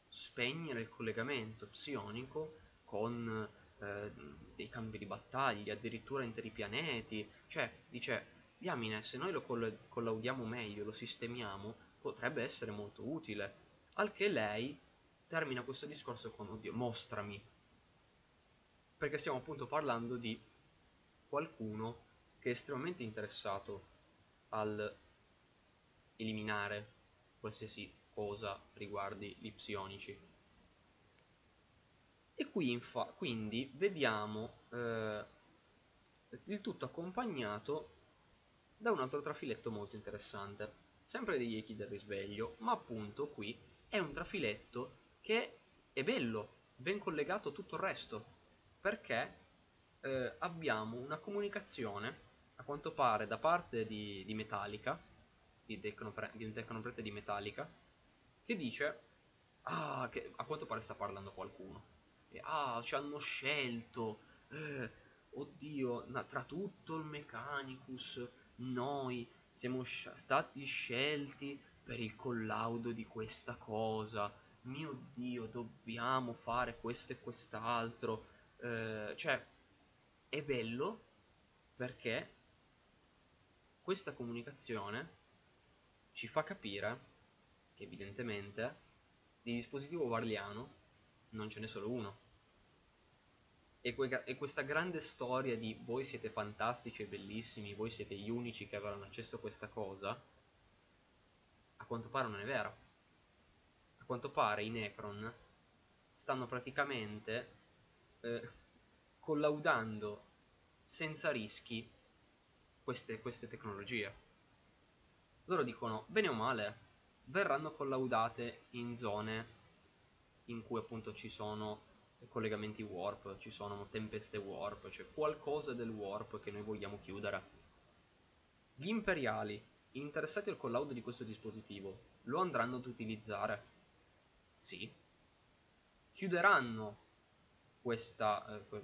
spegnere il collegamento psionico con eh, dei cambi di battaglia, addirittura interi pianeti. Cioè, dice, diamine, se noi lo coll collaudiamo meglio, lo sistemiamo, potrebbe essere molto utile. Al che lei termina questo discorso con, oddio, mostrami. Perché stiamo appunto parlando di qualcuno che è estremamente interessato al eliminare qualsiasi cosa riguardi gli psionici. E qui quindi vediamo eh, il tutto accompagnato da un altro trafiletto molto interessante, sempre degli echi del risveglio, ma appunto qui è un trafiletto che è bello, ben collegato a tutto il resto, perché eh, abbiamo una comunicazione, a quanto pare, da parte di, di Metallica, di, di un tecnoprete di Metallica, che dice, ah, che a quanto pare sta parlando qualcuno, e, ah, ci hanno scelto, eh, oddio, na, tra tutto il Mechanicus, noi siamo stati scelti per il collaudo di questa cosa, mio Dio, dobbiamo fare questo e quest'altro, eh, cioè, è bello perché questa comunicazione ci fa capire che evidentemente di dispositivo varliano non ce n'è solo uno. E, que e, questa grande storia di voi siete fantastici e bellissimi, voi siete gli unici che avranno accesso a questa cosa, a quanto pare non è vera. A quanto pare i Necron stanno praticamente eh, collaudando senza rischi queste, queste tecnologie. Loro dicono, bene o male, verranno collaudate in zone in cui appunto ci sono collegamenti warp, ci sono tempeste warp, cioè qualcosa del warp che noi vogliamo chiudere. Gli imperiali interessati al collaudo di questo dispositivo lo andranno ad utilizzare? Sì. Chiuderanno questa, eh,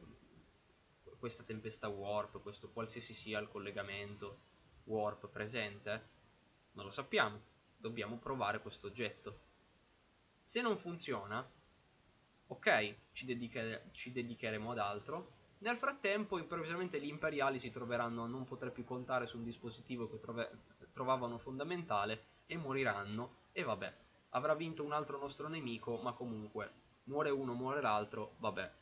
questa tempesta warp, questo qualsiasi sia il collegamento warp presente? Non lo sappiamo, dobbiamo provare questo oggetto. Se non funziona, ok, ci, dediche ci dedicheremo ad altro. Nel frattempo, improvvisamente gli imperiali si troveranno a non poter più contare su un dispositivo che trovavano fondamentale e moriranno. E vabbè, avrà vinto un altro nostro nemico, ma comunque, muore uno, muore l'altro, vabbè.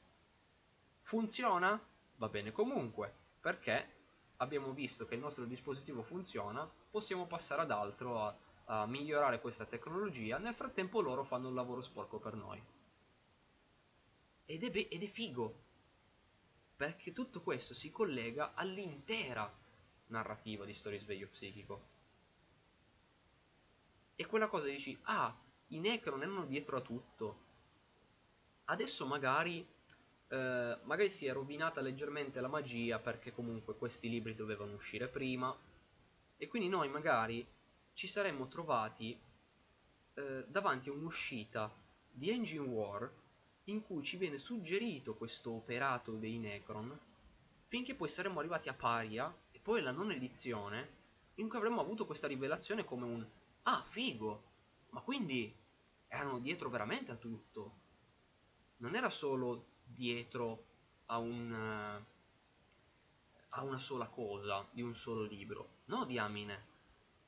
Funziona? Va bene comunque, perché abbiamo visto che il nostro dispositivo funziona, possiamo passare ad altro a, a migliorare questa tecnologia, nel frattempo loro fanno il lavoro sporco per noi. Ed è, ed è figo, perché tutto questo si collega all'intera narrativa di Storia Sveglio Psichico. E quella cosa dici, ah, i Necron erano dietro a tutto. Adesso magari eh, magari si è rovinata leggermente la magia perché comunque questi libri dovevano uscire prima. E quindi noi magari ci saremmo trovati eh, davanti a un'uscita di Engine War in cui ci viene suggerito questo operato dei Necron finché poi saremmo arrivati a Paria e poi la non edizione in cui avremmo avuto questa rivelazione come un ah figo ma quindi erano dietro veramente a tutto. Non era solo dietro a, un, eh, a una sola cosa, di un solo libro. No, diamine.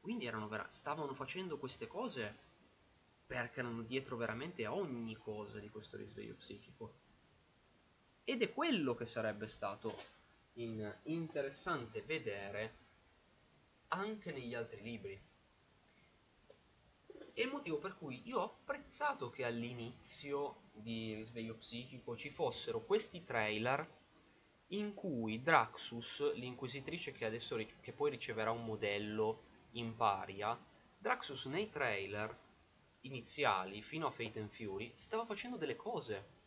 Quindi stavano facendo queste cose perché erano dietro veramente a ogni cosa di questo risveglio psichico. Ed è quello che sarebbe stato in interessante vedere anche negli altri libri. E il motivo per cui io ho apprezzato che all'inizio di Risveglio Psichico ci fossero questi trailer in cui Draxus, l'inquisitrice che adesso che poi riceverà un modello in paria, Draxus nei trailer iniziali fino a Fate and Fury stava facendo delle cose.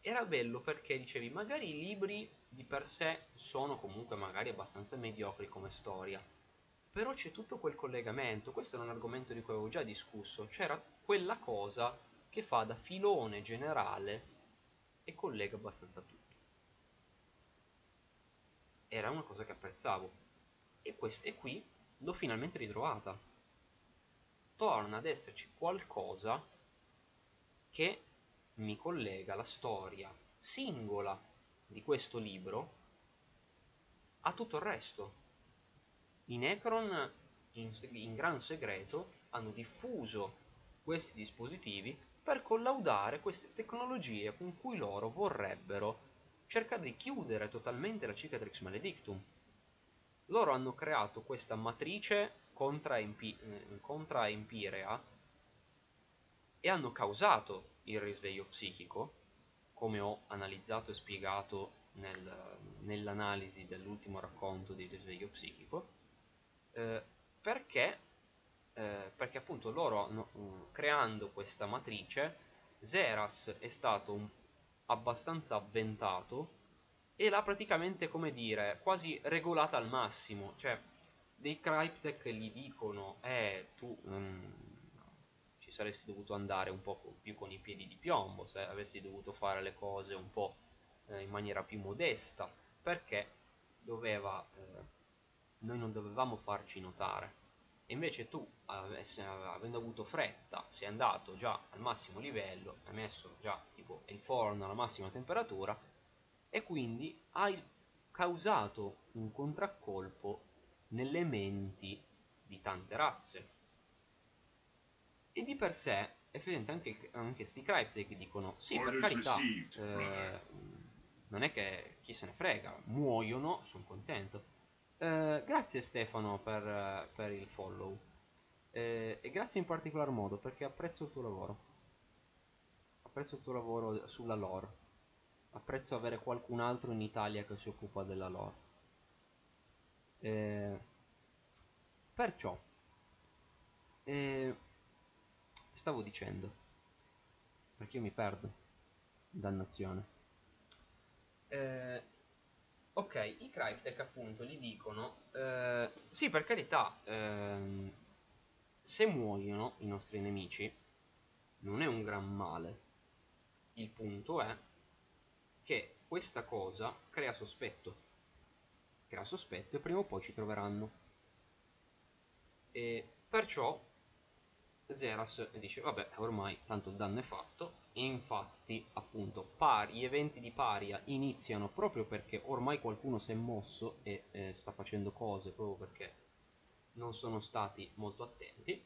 Era bello perché dicevi magari i libri di per sé sono comunque magari abbastanza mediocri come storia, però c'è tutto quel collegamento, questo era un argomento di cui avevo già discusso, c'era quella cosa che fa da filone generale e collega abbastanza tutto. Era una cosa che apprezzavo. E, e qui l'ho finalmente ritrovata. Torna ad esserci qualcosa che mi collega la storia singola di questo libro a tutto il resto i Necron in, in gran segreto hanno diffuso questi dispositivi per collaudare queste tecnologie con cui loro vorrebbero cerca di chiudere totalmente la Cicatrix Maledictum. Loro hanno creato questa matrice contra, eh, contra Empirea e hanno causato il risveglio psichico, come ho analizzato e spiegato nel, nell'analisi dell'ultimo racconto di risveglio psichico, eh, perché, eh, perché appunto loro no, creando questa matrice Zeras è stato un abbastanza avventato e l'ha praticamente, come dire, quasi regolata al massimo. Cioè, dei Cryptech gli dicono, eh, tu um, ci saresti dovuto andare un po' più con i piedi di piombo, se avessi dovuto fare le cose un po' eh, in maniera più modesta, perché doveva, eh, noi non dovevamo farci notare. E invece tu, avendo avuto fretta, sei andato già al massimo livello, hai messo già tipo il forno alla massima temperatura e quindi hai causato un contraccolpo nelle menti di tante razze. E di per sé, effettivamente anche, anche sti Cryptek dicono, sì, per carità, eh, non è che chi se ne frega, muoiono, sono contento eh, grazie Stefano per, per il follow eh, e grazie in particolar modo perché apprezzo il tuo lavoro. Apprezzo il tuo lavoro sulla lore. Apprezzo avere qualcun altro in Italia che si occupa della lore. Eh, perciò, eh, stavo dicendo, perché io mi perdo, dannazione. Ok, i Cryptek appunto gli dicono, eh, sì per carità, ehm, se muoiono i nostri nemici non è un gran male, il punto è che questa cosa crea sospetto, crea sospetto e prima o poi ci troveranno. E perciò Zeras dice vabbè ormai tanto il danno è fatto infatti appunto par- gli eventi di paria iniziano proprio perché ormai qualcuno si è mosso e eh, sta facendo cose proprio perché non sono stati molto attenti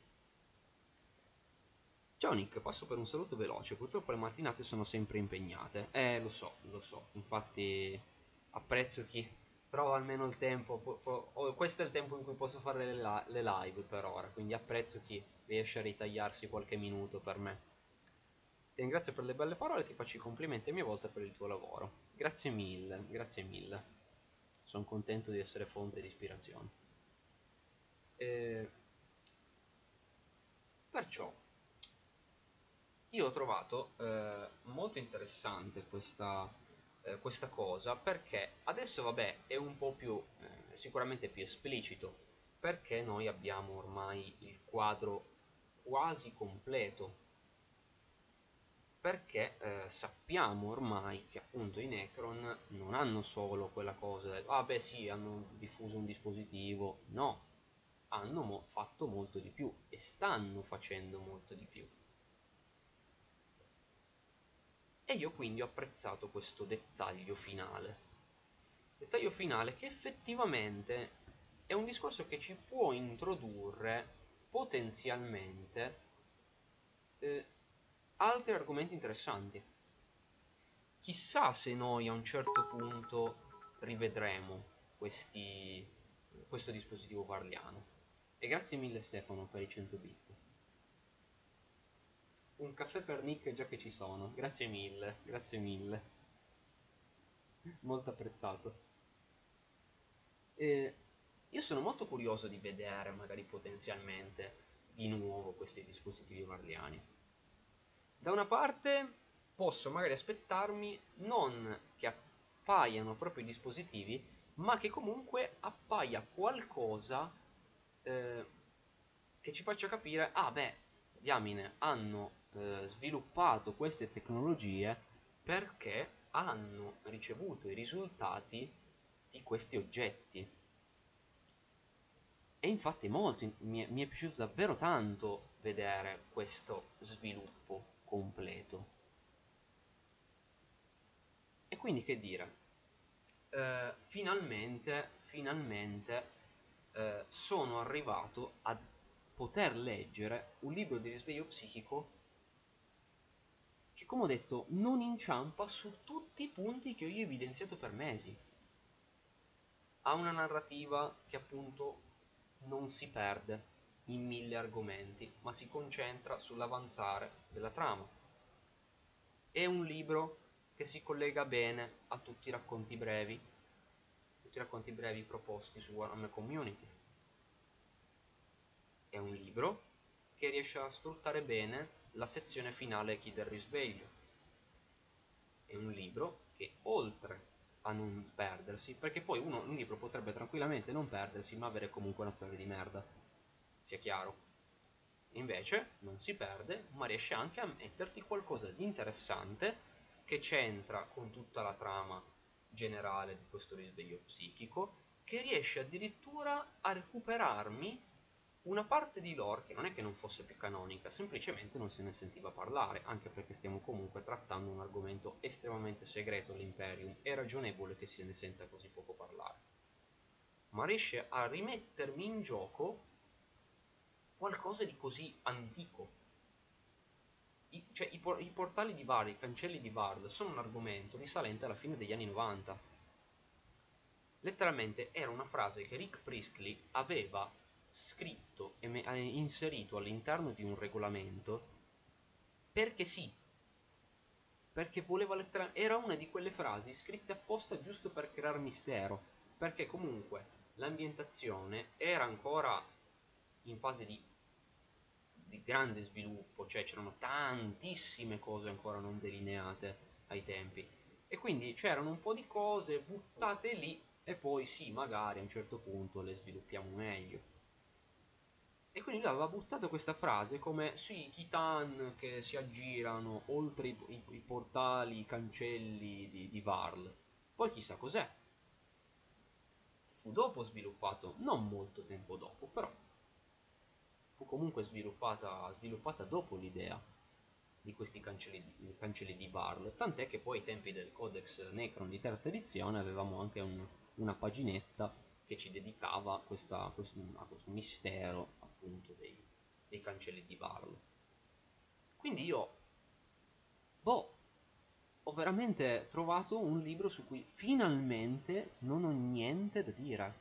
Ciao Nick, passo per un saluto veloce, purtroppo le mattinate sono sempre impegnate. Eh, lo so, lo so, infatti apprezzo chi trova almeno il tempo, po- po- oh, questo è il tempo in cui posso fare le, la- le live per ora, quindi apprezzo chi riesce a ritagliarsi qualche minuto per me. Ti ringrazio per le belle parole e ti faccio i complimenti a mia volta per il tuo lavoro. Grazie mille, grazie mille. Sono contento di essere fonte di ispirazione. E... Perciò, io ho trovato eh, molto interessante questa, eh, questa, cosa perché adesso vabbè è un po' più, eh, sicuramente più esplicito, perché noi abbiamo ormai il quadro quasi completo perché eh, sappiamo ormai che appunto i Necron non hanno solo quella cosa del ah sì hanno diffuso un dispositivo no hanno mo fatto molto di più e stanno facendo molto di più. E io quindi ho apprezzato questo dettaglio finale. Dettaglio finale che effettivamente è un discorso che ci può introdurre potenzialmente eh, altri argomenti interessanti. Chissà se noi a un certo punto rivedremo questi, questo dispositivo parliano. E grazie mille Stefano per i 100 bit. un caffè per Nick già che ci sono. Grazie mille, grazie mille. Molto apprezzato. E io sono molto curioso di vedere magari potenzialmente di nuovo questi dispositivi marliani. Da una parte posso magari aspettarmi non che appaiano proprio i dispositivi, ma che comunque appaia qualcosa eh, che ci faccia capire, ah beh, diamine, hanno eh, sviluppato queste tecnologie perché hanno ricevuto i risultati di questi oggetti. E infatti molto, mi è, mi è piaciuto davvero tanto vedere questo sviluppo completo. E quindi che dire, eh, finalmente, finalmente eh, sono arrivato a poter leggere un libro di risveglio psichico che, come ho detto, non inciampa su tutti i punti che ho io evidenziato per mesi. Ha una narrativa che appunto non si perde in mille argomenti, ma si concentra sull'avanzare della trama. È un libro che si collega bene a tutti i racconti brevi, tutti i racconti brevi proposti su Warhammer Community. È un libro che riesce a sfruttare bene la sezione finale Chi del risveglio. È un libro che oltre a non perdersi, perché poi uno, un libro potrebbe tranquillamente non perdersi, ma avere comunque una storia di merda, sia chiaro. Invece non si perde, ma riesce anche a metterti qualcosa di interessante che c'entra con tutta la trama generale di questo risveglio psichico, che riesce addirittura a recuperarmi una parte di lore che non è che non fosse più canonica, semplicemente non se ne sentiva parlare, anche perché stiamo comunque trattando un argomento estremamente segreto all'Imperium, è ragionevole che se ne senta così poco parlare. Ma riesce a rimettermi in gioco qualcosa di così antico. I, cioè, i, por- i portali di Varl, i cancelli di Varl, sono un argomento risalente alla fine degli anni 90. Letteralmente era una frase che Rick Priestley aveva scritto e me- inserito all'interno di un regolamento perché sì, perché voleva letteralmente... Era una di quelle frasi scritte apposta giusto per creare mistero, perché comunque l'ambientazione era ancora in fase di, di grande sviluppo, cioè c'erano tantissime cose ancora non delineate ai tempi. E quindi c'erano un po' di cose buttate lì e poi sì, magari a un certo punto le sviluppiamo meglio. E quindi lui aveva buttato questa frase come sì, i Kitan che si aggirano oltre i, i, i portali, i cancelli di, di Varl. Poi chissà cos'è. Fu dopo sviluppato, non molto tempo dopo, però fu comunque sviluppata, sviluppata dopo l'idea di questi cancelli di, cancelli di Varl. Tant'è che poi ai tempi del Codex Necron di terza edizione avevamo anche un, una paginetta che ci dedicava questa, questo, a questo mistero appunto dei, dei cancelli di Varl. Quindi io, boh, ho veramente trovato un libro su cui finalmente non ho niente da dire.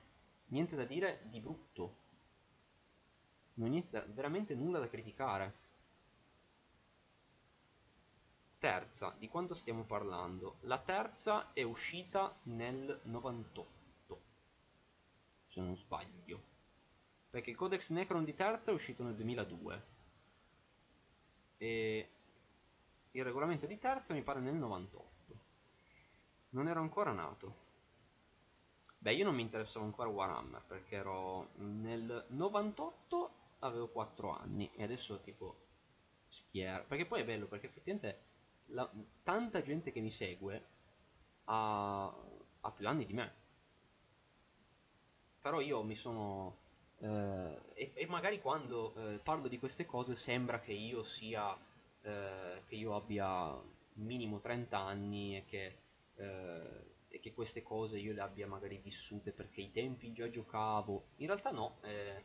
Niente da dire di brutto. Non da, veramente nulla da criticare. Terza, di quanto stiamo parlando? La terza è uscita nel 98, se non sbaglio perché il Codex Necron di terza è uscito nel 2002 e il regolamento di terza mi pare nel 98 non ero ancora nato beh io non mi interessavo ancora Warhammer perché ero nel 98 avevo 4 anni e adesso tipo schiera perché poi è bello perché effettivamente la, tanta gente che mi segue ha, ha più anni di me. Però io mi sono Uh, e, e, magari quando uh, parlo di queste cose sembra che io sia uh, che io abbia minimo 30 anni e che, e che, queste cose io le abbia magari vissute perché i tempi già giocavo. In realtà no eh,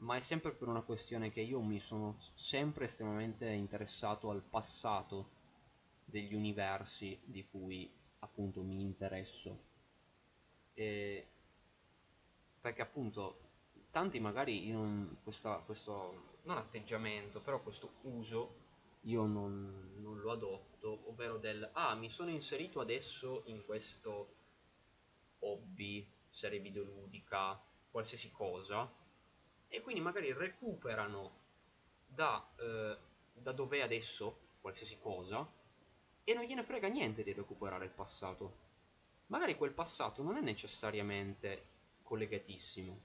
ma è sempre per una questione che io mi sono sempre estremamente interessato al passato degli universi di cui appunto mi interesso. E perché appunto tanti magari in questa, questo, non atteggiamento, però questo uso io non, non lo adotto, ovvero del ah, mi sono inserito adesso in questo hobby, serie videoludica, qualsiasi cosa, e quindi magari recuperano da, eh, da dove è adesso, qualsiasi cosa, e non gliene frega niente di recuperare il passato. Magari quel passato non è necessariamente collegatissimo.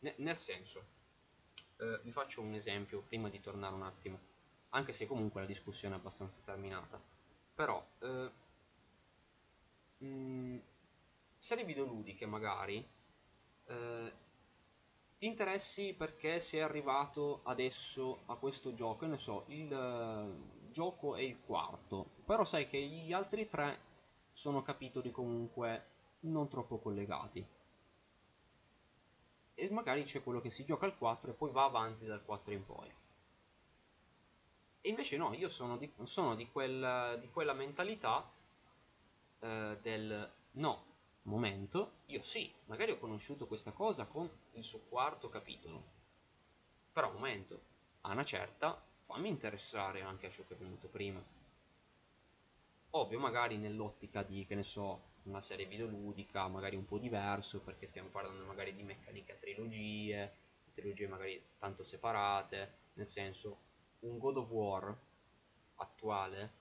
Ne- nel senso, eh, vi faccio un esempio prima di tornare un attimo, anche se comunque la discussione è abbastanza terminata. Però, eh, mh, mm, serie videoludiche magari eh, interessi perché sei arrivato adesso a questo gioco, ne so, il uh, gioco è il quarto, però sai che gli altri tre sono capitoli comunque non troppo collegati. E magari c'è quello che si gioca al 4 e poi va avanti dal 4 in poi. E invece no, io sono di, sono di, quel, di quella mentalità eh, del no, momento, io sì, magari ho conosciuto questa cosa con il suo quarto capitolo. Però momento, a una certa fammi interessare anche a ciò che è venuto prima. Ovvio, magari nell'ottica di, che ne so, una serie videoludica, magari un po' diverso, perché stiamo parlando magari di meccanica trilogie, trilogie magari tanto separate, nel senso, un God of War attuale,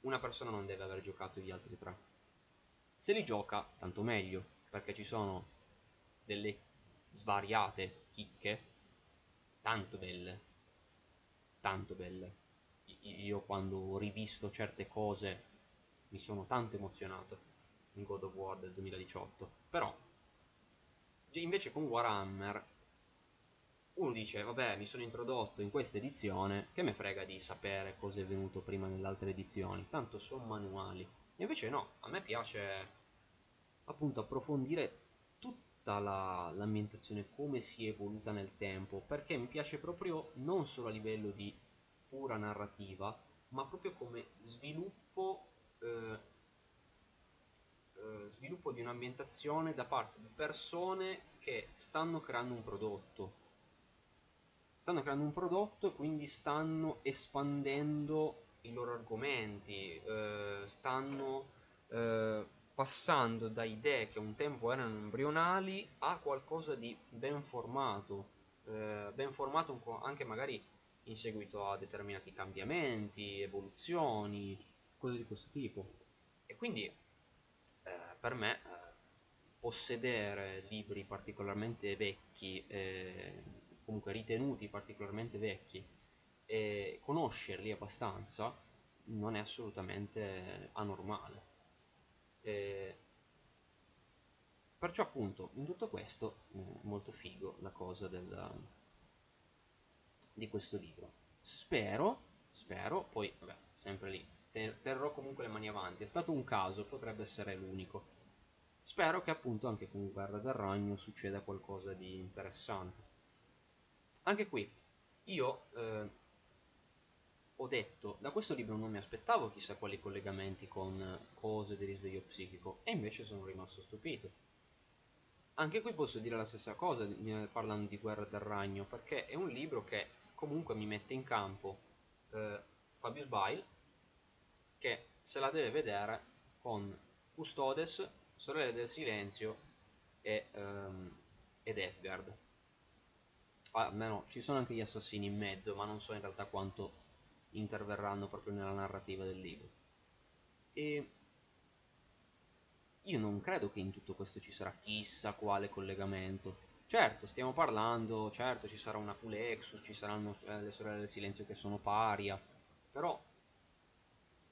una persona non deve aver giocato gli altri tre. Se li gioca, tanto meglio, perché ci sono delle svariate chicche, tanto belle, tanto belle. Io quando ho rivisto certe cose mi sono tanto emozionato in God of War del 2018. Però, invece con Warhammer, uno dice, vabbè, mi sono introdotto in questa edizione, che me frega di sapere cosa è venuto prima nelle altre edizioni, tanto sono manuali. Invece no, a me piace appunto approfondire tutta la, l'ambientazione, come si è evoluta nel tempo, perché mi piace proprio non solo a livello di pura narrativa, ma proprio come sviluppo eh, eh, sviluppo di un'ambientazione da parte di persone che stanno creando un prodotto. Stanno creando un prodotto e quindi stanno espandendo i loro argomenti, eh, stanno eh, passando da idee che un tempo erano embrionali a qualcosa di ben formato, eh, ben formato anche magari in seguito a determinati cambiamenti, evoluzioni, cose di questo tipo. E quindi per me eh, possedere libri particolarmente vecchi, eh, comunque ritenuti particolarmente vecchi, e conoscerli abbastanza non è assolutamente anormale. E perciò appunto in tutto questo è molto figo la cosa del, di questo libro. Spero, spero, poi vabbè, sempre lì, terrò comunque le mani avanti. È stato un caso, potrebbe essere l'unico. Spero che appunto anche con Guerra del Ragno succeda qualcosa di interessante. Anche qui, io eh, ho detto, da questo libro non mi aspettavo chissà quali collegamenti con cose del risveglio psichico, e invece sono rimasto stupito. Anche qui posso dire la stessa cosa parlando di Guerra del Ragno, perché è un libro che comunque mi mette in campo eh, Fabius Bile, che se la deve vedere con Custodes, Sorelle del Silenzio e, um, ed Edgard. Ah, almeno ci sono anche gli assassini in mezzo, ma non so in realtà quanto interverranno proprio nella narrativa del libro. E io non credo che in tutto questo ci sarà chissà quale collegamento. Certo, stiamo parlando, certo ci sarà una Culexus, ci saranno eh, le sorelle del silenzio che sono paria, però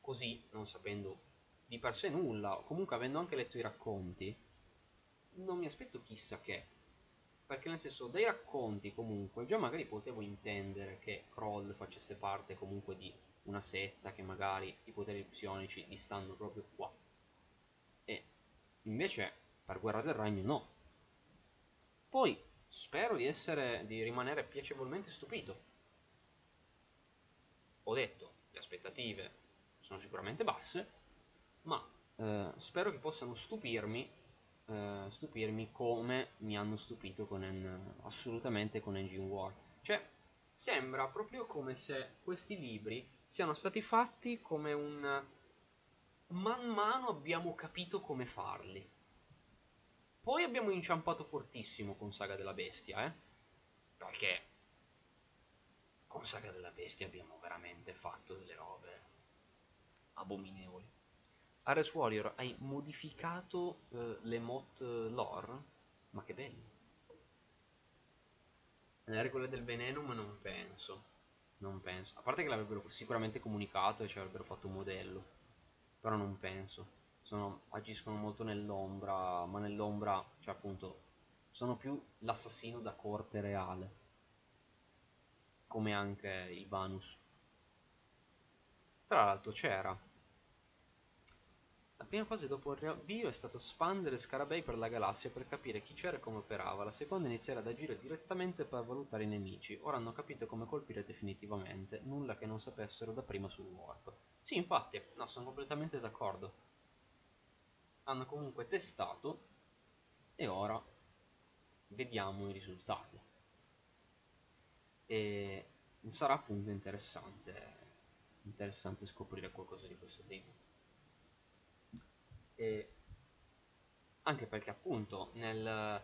così, non sapendo di per sé nulla, comunque avendo anche letto i racconti, non mi aspetto chissà che. Perché nel senso, dai racconti comunque, già magari potevo intendere che Kroll facesse parte comunque di una setta che magari i poteri psionici gli stanno proprio qua. E invece per Guerra del Ragno no. Poi spero di essere di rimanere piacevolmente stupito. Ho detto, le aspettative sono sicuramente basse, ma eh, spero che possano stupirmi, eh, stupirmi come mi hanno stupito con en, assolutamente con Engine War. Cioè, sembra proprio come se questi libri siano stati fatti come un man mano abbiamo capito come farli. Poi abbiamo inciampato fortissimo con Saga della Bestia, eh? Perché con Saga della Bestia abbiamo veramente fatto delle robe abominevoli. Ares Warrior, hai modificato uh, le mod lore? Ma che bello. Le regole del Venenum non penso. Non penso. A parte che l'avrebbero sicuramente comunicato e ci avrebbero fatto un modello. Però non penso. Sono, agiscono molto nell'ombra, ma nell'ombra, cioè appunto, sono più l'assassino da corte reale. Come anche il Vanus. Tra l'altro c'era la prima fase dopo il riavvio è stata spandere scarabei per la galassia per capire chi c'era e come operava, la seconda iniziare ad agire direttamente per valutare i nemici, ora hanno capito come colpire definitivamente, nulla che non sapessero da prima sul warp. Sì, infatti, no, sono completamente d'accordo. Hanno comunque testato e ora vediamo i risultati. E sarà appunto interessante, interessante scoprire qualcosa di questo tipo. E anche perché appunto nel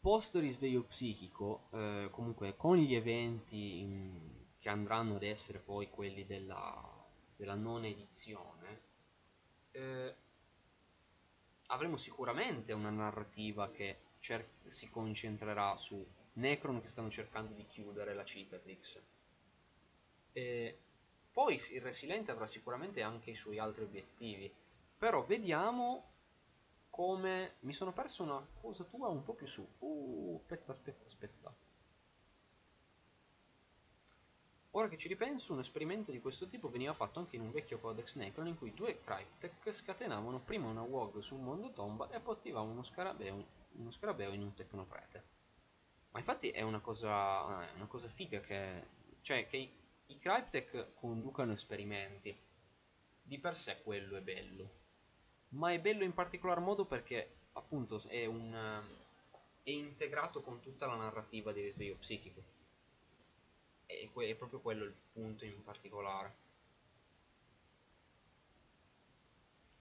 post risveglio psichico, eh, comunque con gli eventi in, che andranno ad essere poi quelli della, della non edizione, eh, avremo sicuramente una narrativa che si concentrerà su Necron che stanno cercando di chiudere la Cicatrix. E poi il Resilient avrà sicuramente anche i suoi altri obiettivi però vediamo come... Mi sono perso una cosa tua un po' più su. Uh, aspetta, aspetta, aspetta. Ora che ci ripenso, un esperimento di questo tipo veniva fatto anche in un vecchio Codex Necron in cui due Cryptek scatenavano prima una WOG su un mondo tomba e poi attivavano uno scarabeo, uno scarabeo in un tecnoprete. Ma infatti è una cosa, è una cosa figa che, cioè, che i, i Cryptek conducano esperimenti. Di per sé quello è bello ma è bello in particolar modo perché appunto è, un, è integrato con tutta la narrativa di risveglio psichico. E è proprio quello il punto in particolare.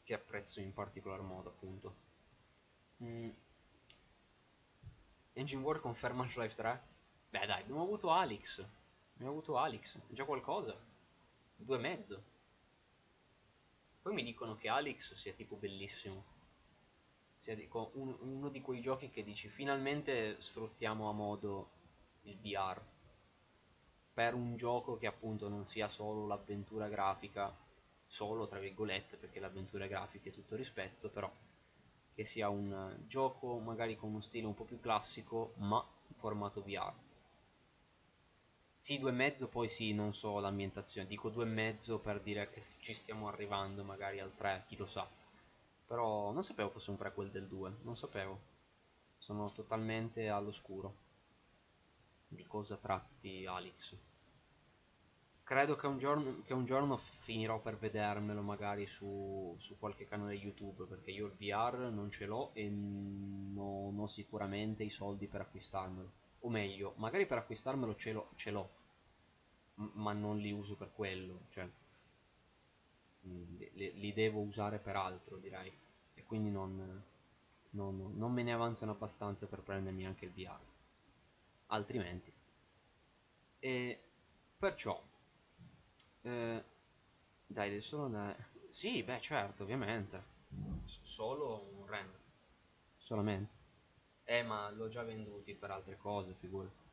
Che apprezzo in particolar modo appunto. Mm. Engine War conferma Half-Life 3 beh dai abbiamo avuto Alex. Abbiamo avuto Alex. Già qualcosa. Due e mezzo poi mi dicono che Alex sia tipo bellissimo. Sia dico, un, uno di quei giochi che dici finalmente sfruttiamo a modo il VR. Per un gioco che appunto non sia solo l'avventura grafica, solo tra virgolette perché l'avventura grafica è tutto rispetto, però che sia un gioco magari con uno stile un po' più classico ma in formato VR sì, due e mezzo, poi sì, non so l'ambientazione. Dico due e mezzo per dire che ci stiamo arrivando magari al 3, chi lo sa. Però non sapevo fosse un prequel del 2, non sapevo. Sono totalmente all'oscuro di cosa tratti Alex. Credo che un, giorno, che un giorno finirò per vedermelo magari su, su, qualche canale YouTube perché io il VR non ce l'ho e non ho sicuramente i soldi per acquistarmelo o meglio, magari per acquistarmelo ce l'ho, ma non li uso per quello, cioè mm, li, li devo usare per altro direi, e quindi non, non, non me ne avanzano abbastanza per prendermi anche il VR, altrimenti. E perciò, eh, dai, solo da... Sì, beh certo, ovviamente, S solo un render, solamente. Eh, ma l'ho già venduti per altre cose, figurati.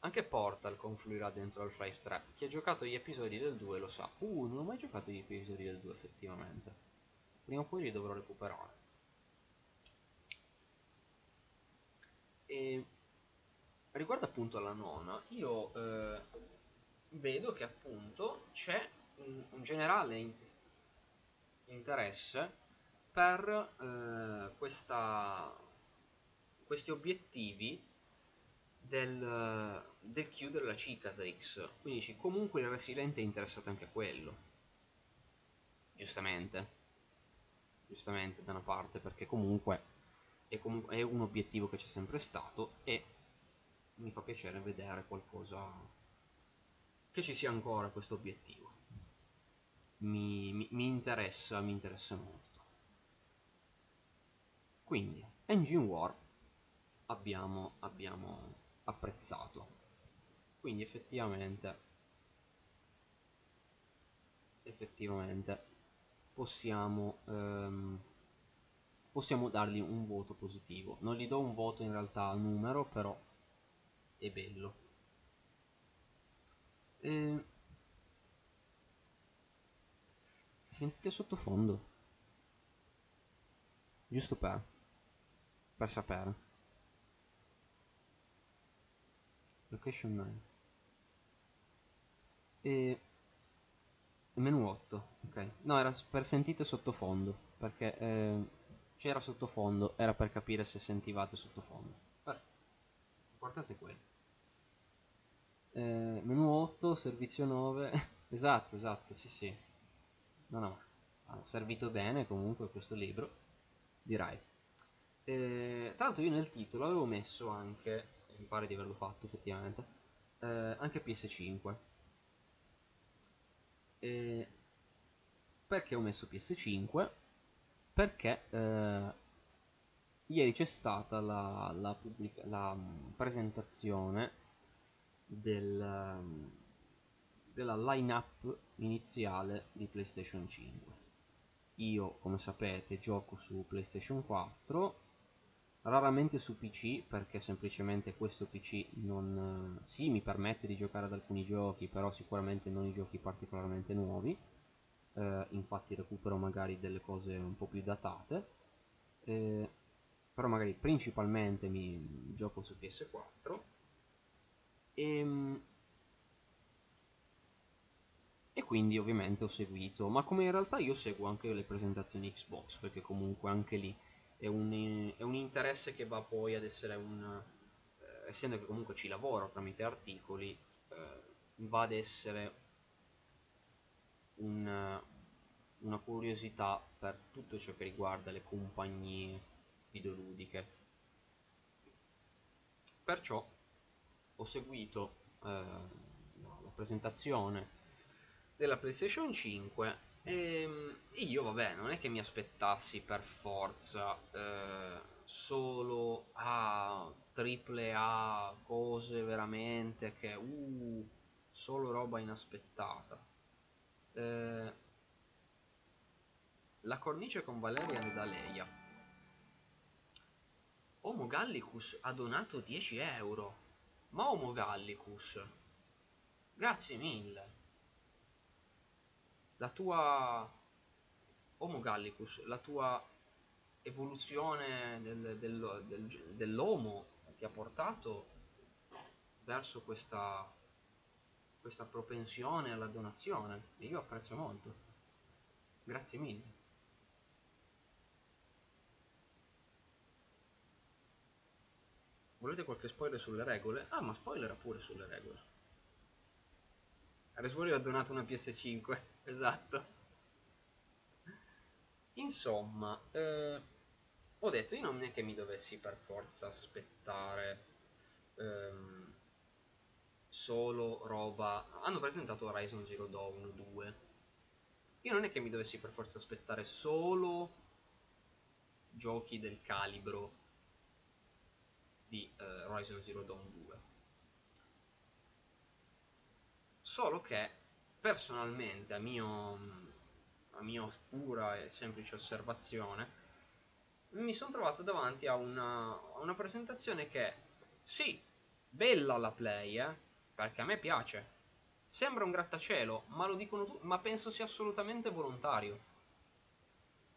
Anche Portal confluirà dentro Half-Life 3. Chi ha giocato gli episodi del 2 lo sa. Uh, non ho mai giocato gli episodi del 2 effettivamente. Prima o poi li dovrò recuperare. E riguardo appunto alla nona, io eh, vedo che appunto c'è un, un generale in interesse per eh, questa questi obiettivi del, del chiudere la cicatrix. Quindi dici, comunque il Resilient è interessato anche a quello. Giustamente. Giustamente da una parte, perché comunque è, comunque, è un obiettivo che c'è sempre stato e mi fa piacere vedere qualcosa che ci sia ancora questo obiettivo. Mi, mi, mi, interessa, mi interessa molto. Quindi, Engine War abbiamo, abbiamo apprezzato. Quindi effettivamente effettivamente possiamo ehm, possiamo dargli un voto positivo. Non gli do un voto in realtà a numero però è bello. E... sentite sottofondo? Giusto per per sapere location 9 e menu 8 ok. No era per sentite sottofondo perché eh, c'era sottofondo era per capire se sentivate sottofondo. È quello. Eh, menu 8 servizio 9 esatto esatto sì sì. No no ha servito bene comunque questo libro direi. Eh, tra l'altro io nel titolo avevo messo anche mi pare di averlo fatto effettivamente. Eh, anche PS5 eh, perché ho messo PS5 perché eh, ieri c'è stata la, la, pubblica, la mm, presentazione del, mm, della line-up iniziale di PlayStation 5 io come sapete gioco su PlayStation 4 raramente su PC perché semplicemente questo PC non sì mi permette di giocare ad alcuni giochi però sicuramente non i giochi particolarmente nuovi. Eh, infatti recupero magari delle cose un po' più datate. Eh, però magari principalmente mi gioco su PS4 e, ehm, e quindi ovviamente ho seguito ma come in realtà io seguo anche le presentazioni Xbox perché comunque anche lì è un, è un interesse che va poi ad essere un eh, essendo che comunque ci lavoro tramite articoli eh, va ad essere un, una curiosità per tutto ciò che riguarda le compagnie videoludiche. Perciò ho seguito eh, la presentazione della PlayStation 5 e ehm, io vabbè non è che mi aspettassi per forza eh, solo a triple A cose veramente che uh, solo roba inaspettata. Eh, la cornice con Valerian da Leia. Homo Gallicus ha donato 10 euro. Ma Homo Gallicus grazie mille la tua Homo Gallicus, la tua evoluzione del, del, del, dell'Homo ti ha portato verso questa, questa propensione alla donazione e io apprezzo molto. Grazie mille. Volete qualche spoiler sulle regole? Ah, ma spoiler pure sulle regole. Reswori ha donato una PS5, esatto. Insomma, eh, ho detto io non è che mi dovessi per forza aspettare ehm, solo roba... Hanno presentato Horizon Zero Dawn 2. Io non è che mi dovessi per forza aspettare solo giochi del calibro di eh, Horizon Zero Dawn 2 solo che personalmente a mio, a mio pura e semplice osservazione mi sono trovato davanti a una, a una, presentazione che sì, bella la play, eh, perché a me piace. Sembra un grattacielo, ma lo dicono tutti, ma penso sia assolutamente volontario.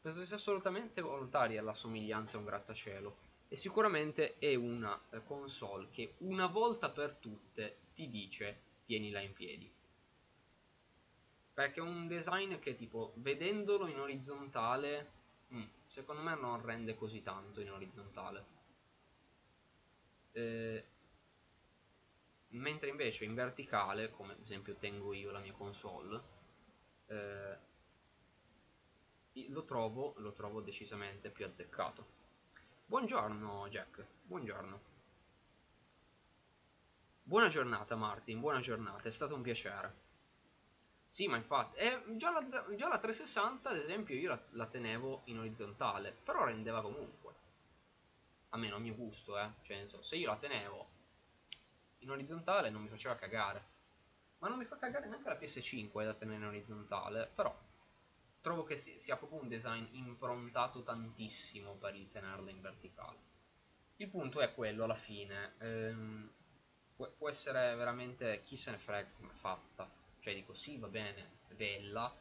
Penso sia assolutamente volontaria la somiglianza a un grattacielo. E sicuramente è una eh, console che una volta per tutte ti dice tienila in piedi. Perché è un design che tipo, vedendolo in orizzontale, mh, mm, secondo me non rende così tanto in orizzontale. Eh, mentre invece in verticale, come ad esempio tengo io la mia console, eh, lo, trovo, lo trovo decisamente più azzeccato. Buongiorno Jack, buongiorno. Buona giornata Martin, buona giornata, è stato un piacere. Sì, ma infatti, eh, già, la, già, la, 360 ad esempio io la, la, tenevo in orizzontale, però rendeva comunque. Almeno a mio gusto, eh. Cioè, se io la tenevo in orizzontale non mi faceva cagare. Ma non mi fa cagare neanche la PS5 da tenere in orizzontale, però trovo che sia proprio un design improntato tantissimo per il tenerla in verticale. Il punto è quello alla fine. Ehm, può, può essere veramente chi se ne frega come è fatta. Cioè dico sì, va bene, è bella,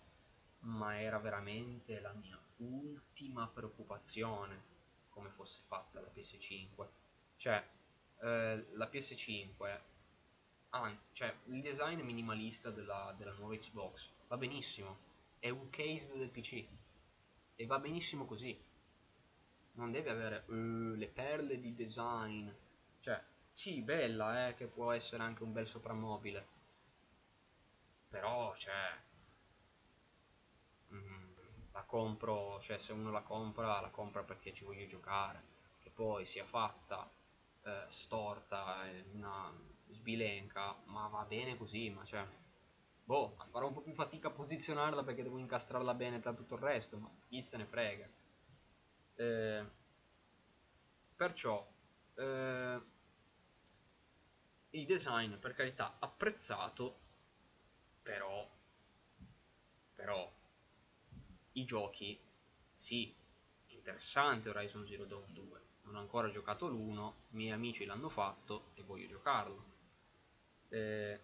ma era veramente la mia ultima preoccupazione come fosse fatta la PS5. Cioè, eh, la PS5, anzi, cioè, il design minimalista della, della nuova Xbox va benissimo, è un case del PC e va benissimo così. Non deve avere uh, le perle di design. Cioè, sì, bella, eh, che può essere anche un bel soprammobile. Però, cioè, mm, la compro, cioè se uno la compra, la compra perché ci voglio giocare. Che poi sia fatta eh, storta, una sbilenca, ma va bene così, ma cioè boh, farò un po' più fatica a posizionarla perché devo incastrarla bene tra tutto il resto, ma chi se ne frega. Eh, perciò, eh, il design, per carità, apprezzato, però, però, i giochi, sì, interessante Horizon Zero Dawn 2, non ho ancora giocato l'1, i miei amici l'hanno fatto e voglio giocarlo. Eh,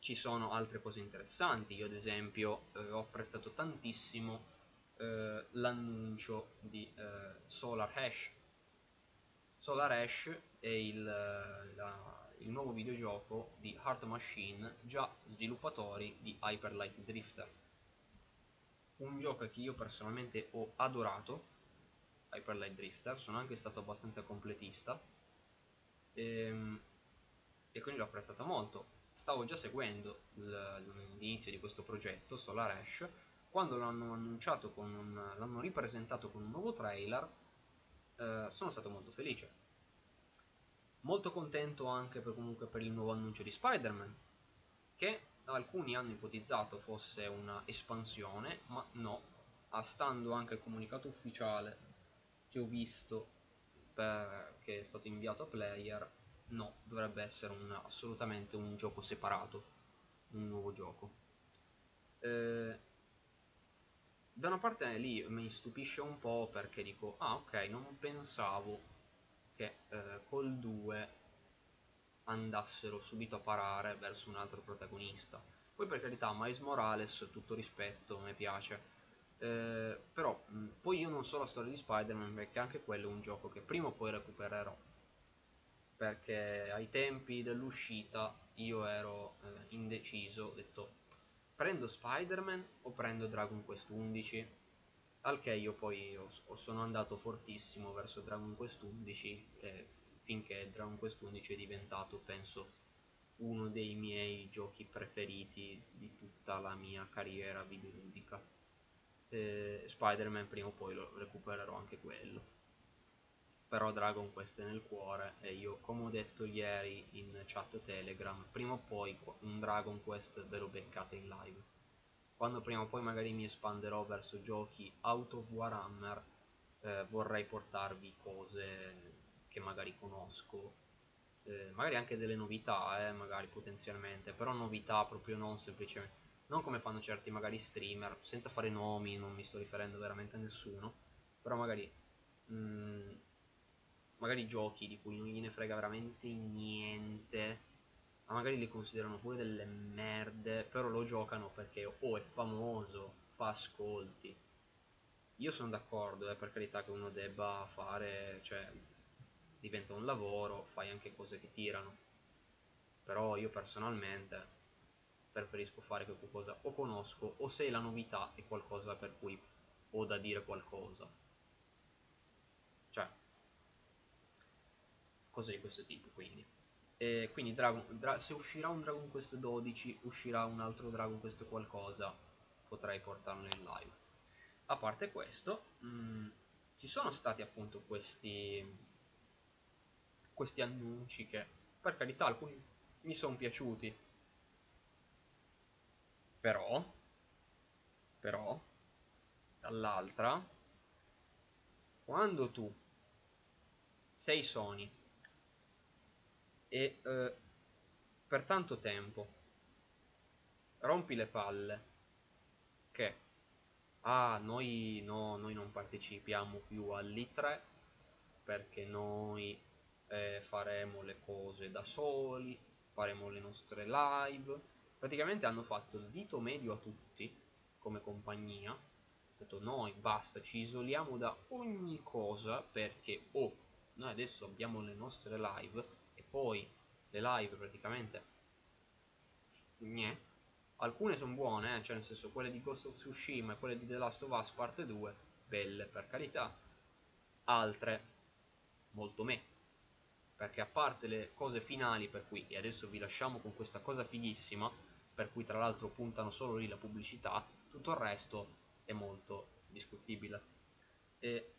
ci sono altre cose interessanti. Io, ad esempio, eh, ho apprezzato tantissimo eh, l'annuncio di eh, Solar Hash. Solar Hash è il, la, il, nuovo videogioco di Heart Machine, già sviluppatori di Hyper Light Drifter. Un gioco che io personalmente ho adorato, Hyper Light Drifter, sono anche stato abbastanza completista. E, ehm, e quindi l'ho apprezzato molto stavo già seguendo l'inizio di questo progetto, Solar Ash, quando l'hanno annunciato l'hanno ripresentato con un nuovo trailer, eh, sono stato molto felice. Molto contento anche per, comunque per il nuovo annuncio di Spider-Man, che alcuni hanno ipotizzato fosse una espansione, ma no, a stando anche il comunicato ufficiale che ho visto per, che è stato inviato a player, no, dovrebbe essere un, assolutamente un gioco separato, un nuovo gioco. Eh, da una parte lì mi stupisce un po' perché dico, ah ok, non pensavo che eh, col 2 andassero subito a parare verso un altro protagonista. Poi per carità, Miles Morales, tutto rispetto, mi piace. Eh, però mh, poi io non so la storia di Spider-Man perché anche quello è un gioco che prima o poi recupererò perché ai tempi dell'uscita io ero eh, indeciso, ho detto prendo Spider-Man o prendo Dragon Quest 11? Al che io poi ho, sono andato fortissimo verso Dragon Quest 11 eh, finché Dragon Quest 11 è diventato, penso, uno dei miei giochi preferiti di tutta la mia carriera videoludica. Eh, Spider-Man prima o poi lo recupererò anche quello però Dragon Quest è nel cuore e io come ho detto ieri in chat Telegram prima o poi un Dragon Quest ve lo beccate in live. Quando prima o poi magari mi espanderò verso giochi out of Warhammer eh, vorrei portarvi cose che magari conosco eh, magari anche delle novità eh, magari potenzialmente però novità proprio non semplicemente non come fanno certi magari streamer senza fare nomi non mi sto riferendo veramente a nessuno però magari mh, mm, magari giochi di cui non gliene frega veramente niente, ma magari li considerano pure delle merde, però lo giocano perché o oh, è famoso, fa ascolti. Io sono d'accordo, eh, per carità che uno debba fare, cioè diventa un lavoro, fai anche cose che tirano. Però io personalmente preferisco fare qualcosa o conosco o se la novità è qualcosa per cui ho da dire qualcosa. Cioè, cose di questo tipo quindi e quindi Dragon, Dra se uscirà un Dragon Quest 12 uscirà un altro Dragon Quest qualcosa potrei portarlo in live a parte questo mh, mm, ci sono stati appunto questi questi annunci che per carità, alcuni mi sono piaciuti. Però, però, dall'altra, quando tu sei Sony e eh, per tanto tempo rompi le palle che ah noi no noi non partecipiamo più all'I3 perché noi eh, faremo le cose da soli faremo le nostre live. Praticamente hanno fatto il dito medio a tutti come compagnia. Detto noi basta ci isoliamo da ogni cosa perché oh noi adesso abbiamo le nostre live poi le live praticamente Gne. alcune sono buone eh? cioè nel senso quelle di Ghost of Tsushima e quelle di The Last of Us parte 2 belle per carità altre molto me perché a parte le cose finali per cui e adesso vi lasciamo con questa cosa fighissima per cui tra l'altro puntano solo lì la pubblicità tutto il resto è molto discutibile e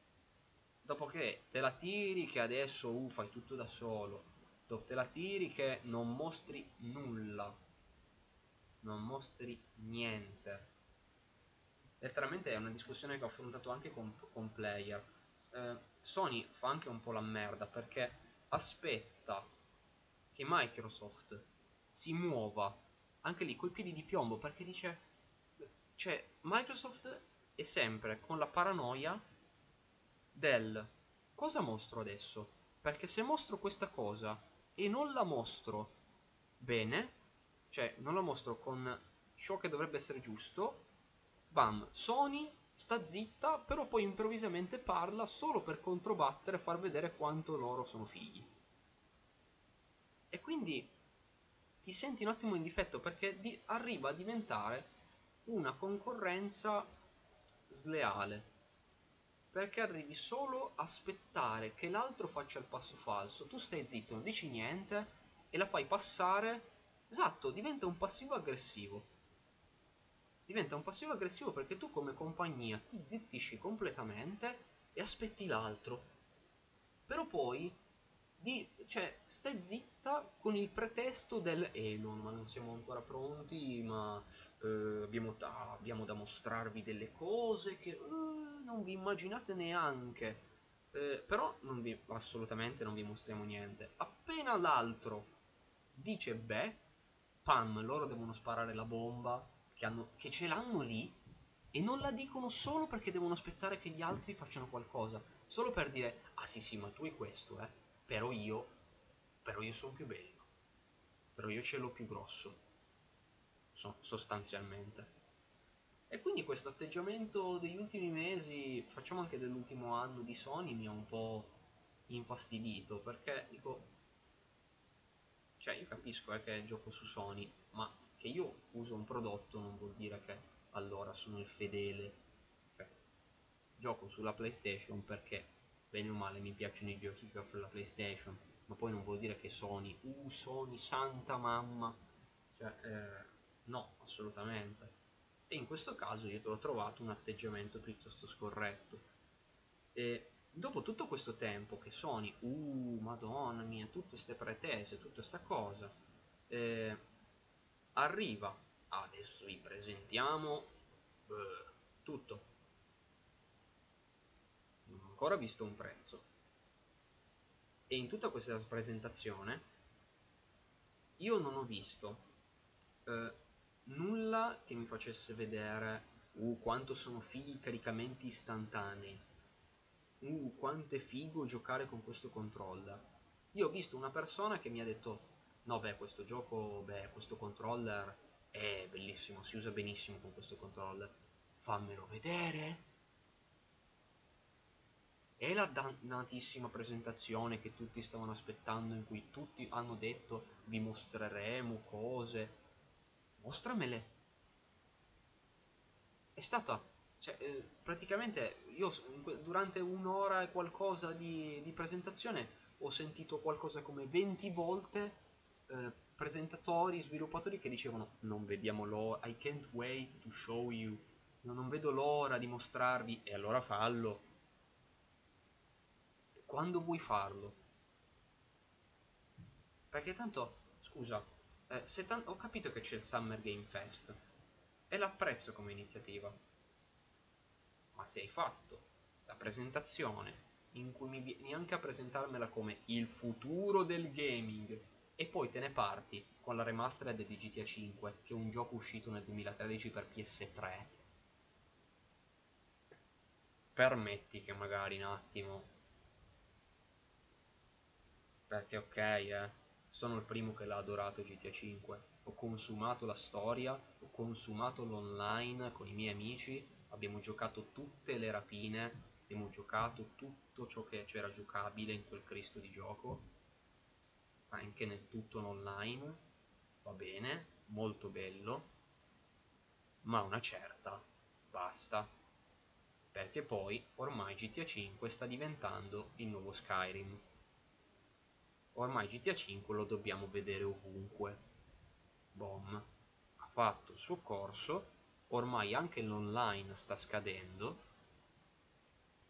dopo che te la tiri che adesso uh, fai tutto da solo dove te la tiri che non mostri nulla. Non mostri niente. Letteralmente è una discussione che ho affrontato anche con, con player. Eh, Sony fa anche un po' la merda perché aspetta che Microsoft si muova anche lì coi piedi di piombo perché dice cioè Microsoft è sempre con la paranoia del cosa mostro adesso? Perché se mostro questa cosa e non la mostro bene, cioè non la mostro con ciò che dovrebbe essere giusto, bam, Sony sta zitta, però poi improvvisamente parla solo per controbattere e far vedere quanto loro sono figli. E quindi ti senti un attimo in difetto perché di arriva a diventare una concorrenza sleale perché arrivi solo a aspettare che l'altro faccia il passo falso, tu stai zitto, non dici niente e la fai passare, esatto, diventa un passivo aggressivo. Diventa un passivo aggressivo perché tu come compagnia ti zittisci completamente e aspetti l'altro. Però poi di, cioè, stai zitta con il pretesto del eh no, ma non siamo ancora pronti, ma eh, abbiamo, da, abbiamo, da, mostrarvi delle cose che eh, non vi immaginate neanche. Eh, però non vi, assolutamente non vi mostriamo niente. Appena l'altro dice beh, pam, loro devono sparare la bomba che, hanno, che ce l'hanno lì e non la dicono solo perché devono aspettare che gli altri facciano qualcosa. Solo per dire, ah sì sì, ma tu hai questo, eh però io però io sono più bello. Però io ce l'ho più grosso. So, sostanzialmente. E quindi questo atteggiamento degli ultimi mesi facciamo anche dell'ultimo anno di Sony mi ha un po' infastidito perché dico cioè io capisco eh, che gioco su Sony ma che io uso un prodotto non vuol dire che allora sono il fedele. Cioè, gioco sulla PlayStation perché bene o male mi piacciono i giochi che offre la PlayStation, ma poi non vuol dire che Sony, uh Sony, santa mamma, cioè, eh, no, assolutamente. E in questo caso io ho trovato un atteggiamento piuttosto scorretto. E dopo tutto questo tempo che Sony, uh, madonna mia, tutte queste pretese, tutta questa cosa, eh, arriva, adesso vi presentiamo beh, tutto ancora visto un prezzo. E in tutta questa presentazione io non ho visto eh, nulla che mi facesse vedere uh, quanto sono fighi i caricamenti istantanei, uh, quanto è figo giocare con questo controller. Io ho visto una persona che mi ha detto, no beh, questo gioco, beh, questo controller è bellissimo, si usa benissimo con questo controller. Fammelo vedere e la dannatissima presentazione che tutti stavano aspettando in cui tutti hanno detto vi mostreremo cose. Mostramele. È stata cioè, eh, praticamente io durante un'ora e qualcosa di, di, presentazione ho sentito qualcosa come 20 volte eh, presentatori, sviluppatori che dicevano non vediamo l'ora, I can't wait to show you. Non vedo l'ora di mostrarvi e allora fallo quando vuoi farlo. Perché tanto, scusa, eh, ho capito che c'è il Summer Game Fest e l'apprezzo come iniziativa. Ma se hai fatto la presentazione in cui mi vieni anche a presentarmela come il futuro del gaming e poi te ne parti con la remastered di GTA 5 che è un gioco uscito nel 2013 per PS3 permetti che magari un attimo perché ok eh sono il primo che l'ha adorato GTA 5 ho consumato la storia ho consumato l'online con i miei amici abbiamo giocato tutte le rapine abbiamo giocato tutto ciò che c'era giocabile in quel Cristo di gioco, anche nel tutto online, va bene, molto bello, ma una certa, basta, perché poi ormai GTA 5 sta diventando il nuovo Skyrim. Ormai GTA 5 lo dobbiamo vedere ovunque. Bom, ha fatto il suo corso, ormai anche l'online sta scadendo,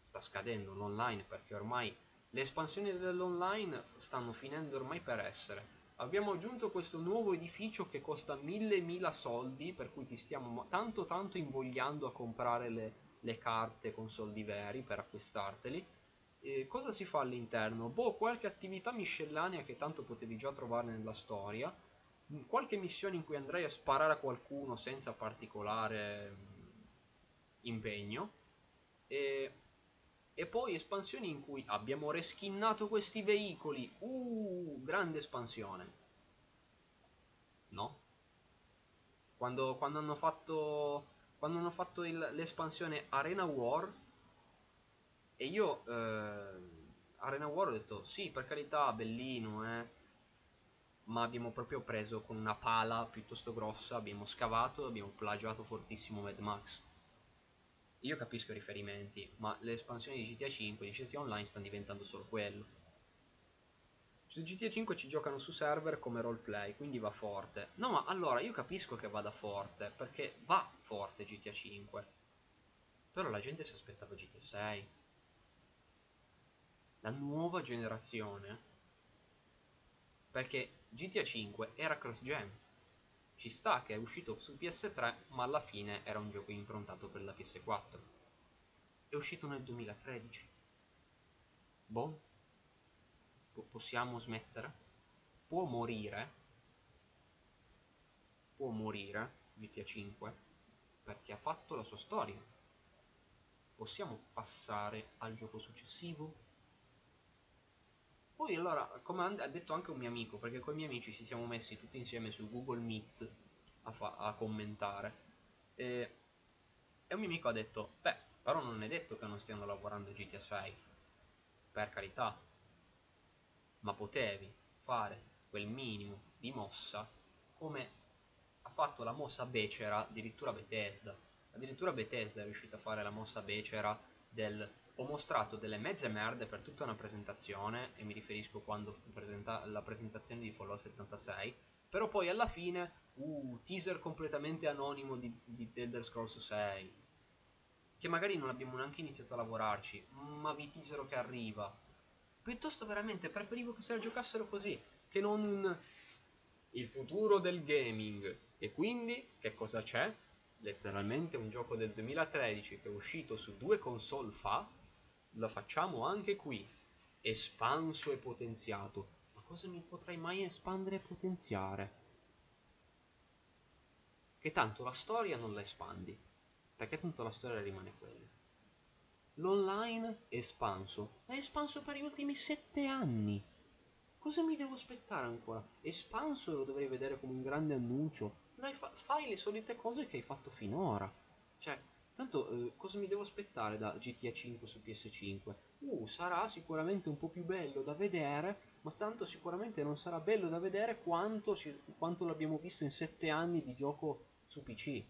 sta scadendo l'online perché ormai le espansioni dell'online stanno finendo ormai per essere. Abbiamo aggiunto questo nuovo edificio che costa mille mila soldi, per cui ti stiamo tanto tanto invogliando a comprare le, le carte con soldi veri per acquistarteli. E cosa si fa all'interno? Boh, qualche attività miscellanea che tanto potevi già trovare nella storia, qualche missione in cui andrei a sparare a qualcuno senza particolare mm, impegno, e e poi espansioni in cui abbiamo reskinnato questi veicoli. Uh, grande espansione. No? Quando, quando hanno fatto, quando hanno fatto l'espansione Arena War, e io eh, Arena War ho detto sì, per carità, bellino, eh. Ma abbiamo proprio preso con una pala piuttosto grossa, abbiamo scavato, abbiamo plagiato fortissimo Mad Max io capisco i riferimenti, ma le espansioni di GTA 5 di GTA Online stanno diventando solo quello. Su GTA 5 ci giocano su server come roleplay, quindi va forte. No, ma allora io capisco che vada forte, perché va forte GTA 5. Però la gente si aspettava GTA 6. La nuova generazione. Perché GTA 5 era cross-gen ci sta che è uscito su PS3, ma alla fine era un gioco improntato per la PS4. È uscito nel 2013. Boh. possiamo smettere? Può morire? Può morire GTA 5 perché ha fatto la sua storia. Possiamo passare al gioco successivo? Poi allora, come ha detto anche un mio amico, perché con i miei amici ci siamo messi tutti insieme su Google Meet a, a commentare, e, e, un mio amico ha detto, beh, però non è detto che non stiano lavorando GTA 6, per carità, ma potevi fare quel minimo di mossa come ha fatto la mossa becera addirittura Bethesda. Addirittura Bethesda è riuscita a fare la mossa becera del ho mostrato delle mezze merde per tutta una presentazione, e mi riferisco quando presenta la presentazione di Fallout 76, però poi alla fine, uh, teaser completamente anonimo di, di Elder Scrolls 6, che magari non abbiamo neanche iniziato a lavorarci, ma vi teasero che arriva. Piuttosto veramente preferivo che se la giocassero così, che non un... il futuro del gaming. E quindi, che cosa c'è? Letteralmente un gioco del 2013 che è uscito su due console fa, lo facciamo anche qui, espanso e potenziato. Ma cosa mi potrei mai espandere e potenziare? Che tanto la storia non la espandi, perché tanto la storia rimane quella. L'online espanso, è espanso per gli ultimi sette anni. Cosa mi devo aspettare ancora? Espanso lo dovrei vedere come un grande annuncio. Dai, fa fai le solite cose che hai fatto finora. Cioè, Tanto eh, cosa mi devo aspettare da GTA 5 su PS5? Uh, sarà sicuramente un po' più bello da vedere, ma tanto sicuramente non sarà bello da vedere quanto, si, quanto l'abbiamo visto in 7 anni di gioco su PC.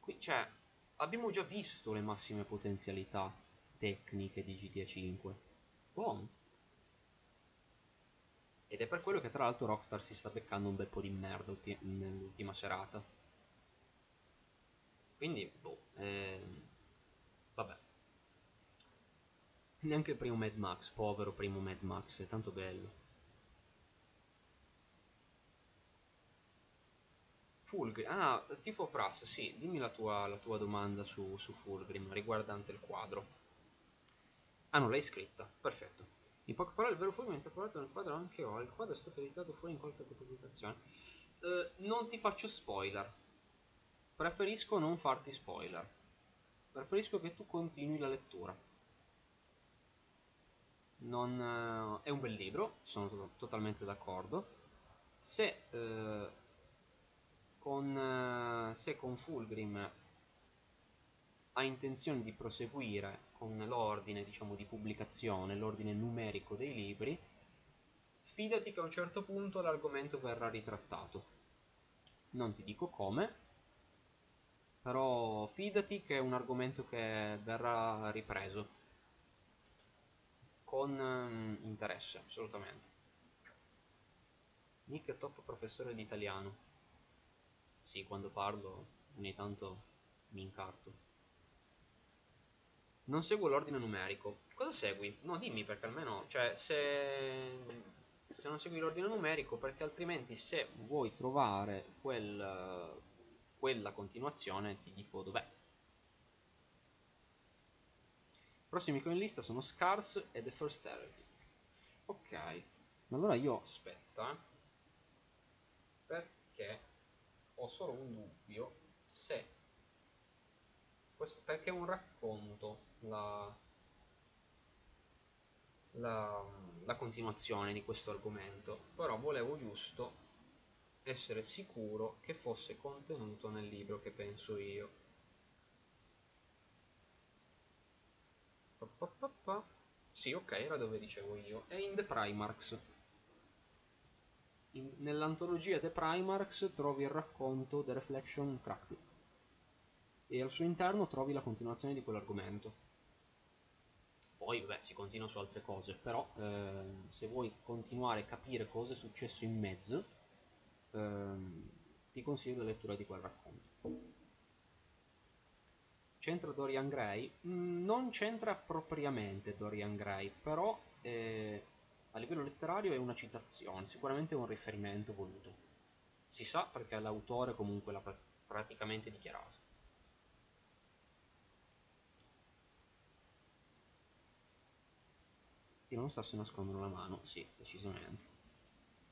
Qui, cioè, abbiamo già visto le massime potenzialità tecniche di GTA 5. Buon. Ed è per quello che tra l'altro Rockstar si sta beccando un bel po' di merda nell'ultima serata. Quindi, boh, eh, vabbè. Neanche il primo Mad Max, povero primo Mad Max, è tanto bello. Fulgrim, ah, Tifo Frass, sì, dimmi la tua, la tua domanda su, su Fulgrim riguardante il quadro. Ah non l'hai scritta, perfetto. In poche parole, il vero Fulgrim è intrappolato nel quadro anche ora, il quadro è stato editato fuori in qualche pubblicazione. Eh, non ti faccio spoiler, Preferisco non farti spoiler. Preferisco che tu continui la lettura. Non, uh, è un bel libro, sono to totalmente d'accordo. Se uh, con, eh, se con Fulgrim ha intenzione di proseguire con l'ordine diciamo, di pubblicazione, l'ordine numerico dei libri, fidati che a un certo punto l'argomento verrà ritrattato. Non ti dico come, però fidati che è un argomento che verrà ripreso con um, interesse, assolutamente. Nick top professore di italiano. Sì, quando parlo ogni tanto mi incarto. Non seguo l'ordine numerico. Cosa segui? No, dimmi perché almeno, cioè, se, se non segui l'ordine numerico, perché altrimenti se vuoi trovare quel, quella continuazione ti dico dov'è. I prossimi in lista sono Scars e The First Heretic. Ok, allora io aspetta, perché ho solo un dubbio se questo perché è un racconto la, la, la continuazione di questo argomento però volevo giusto essere sicuro che fosse contenuto nel libro che penso io. Pa, pa, pa, sì ok era dove dicevo io. È in The Primarchs. Nell'antologia The Primarchs trovi il racconto The Reflection Cracked e al suo interno trovi la continuazione di quell'argomento. Poi, vabbè, si continua su altre cose, però eh, se vuoi continuare a capire cosa è successo in mezzo, eh, ti consiglio la lettura di quel racconto. C'entra Dorian Gray? Mm, non c'entra propriamente Dorian Gray, però eh, a livello letterario è una citazione, sicuramente un riferimento voluto. Si sa perché l'autore comunque l'ha pr praticamente dichiarato. Ti non sta se nascondono la mano, sì, decisamente.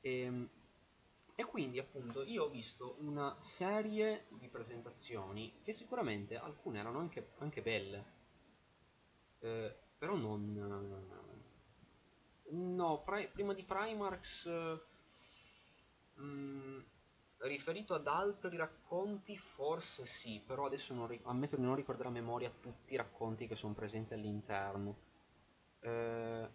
Ehm, e quindi appunto io ho visto una serie di presentazioni che sicuramente alcune erano anche, anche belle, eh, però non No, prima di Primarchs, mh, mm, riferito ad altri racconti, forse sì, però adesso non ammetto di non ricordare a memoria tutti i racconti che sono presenti all'interno. Eh,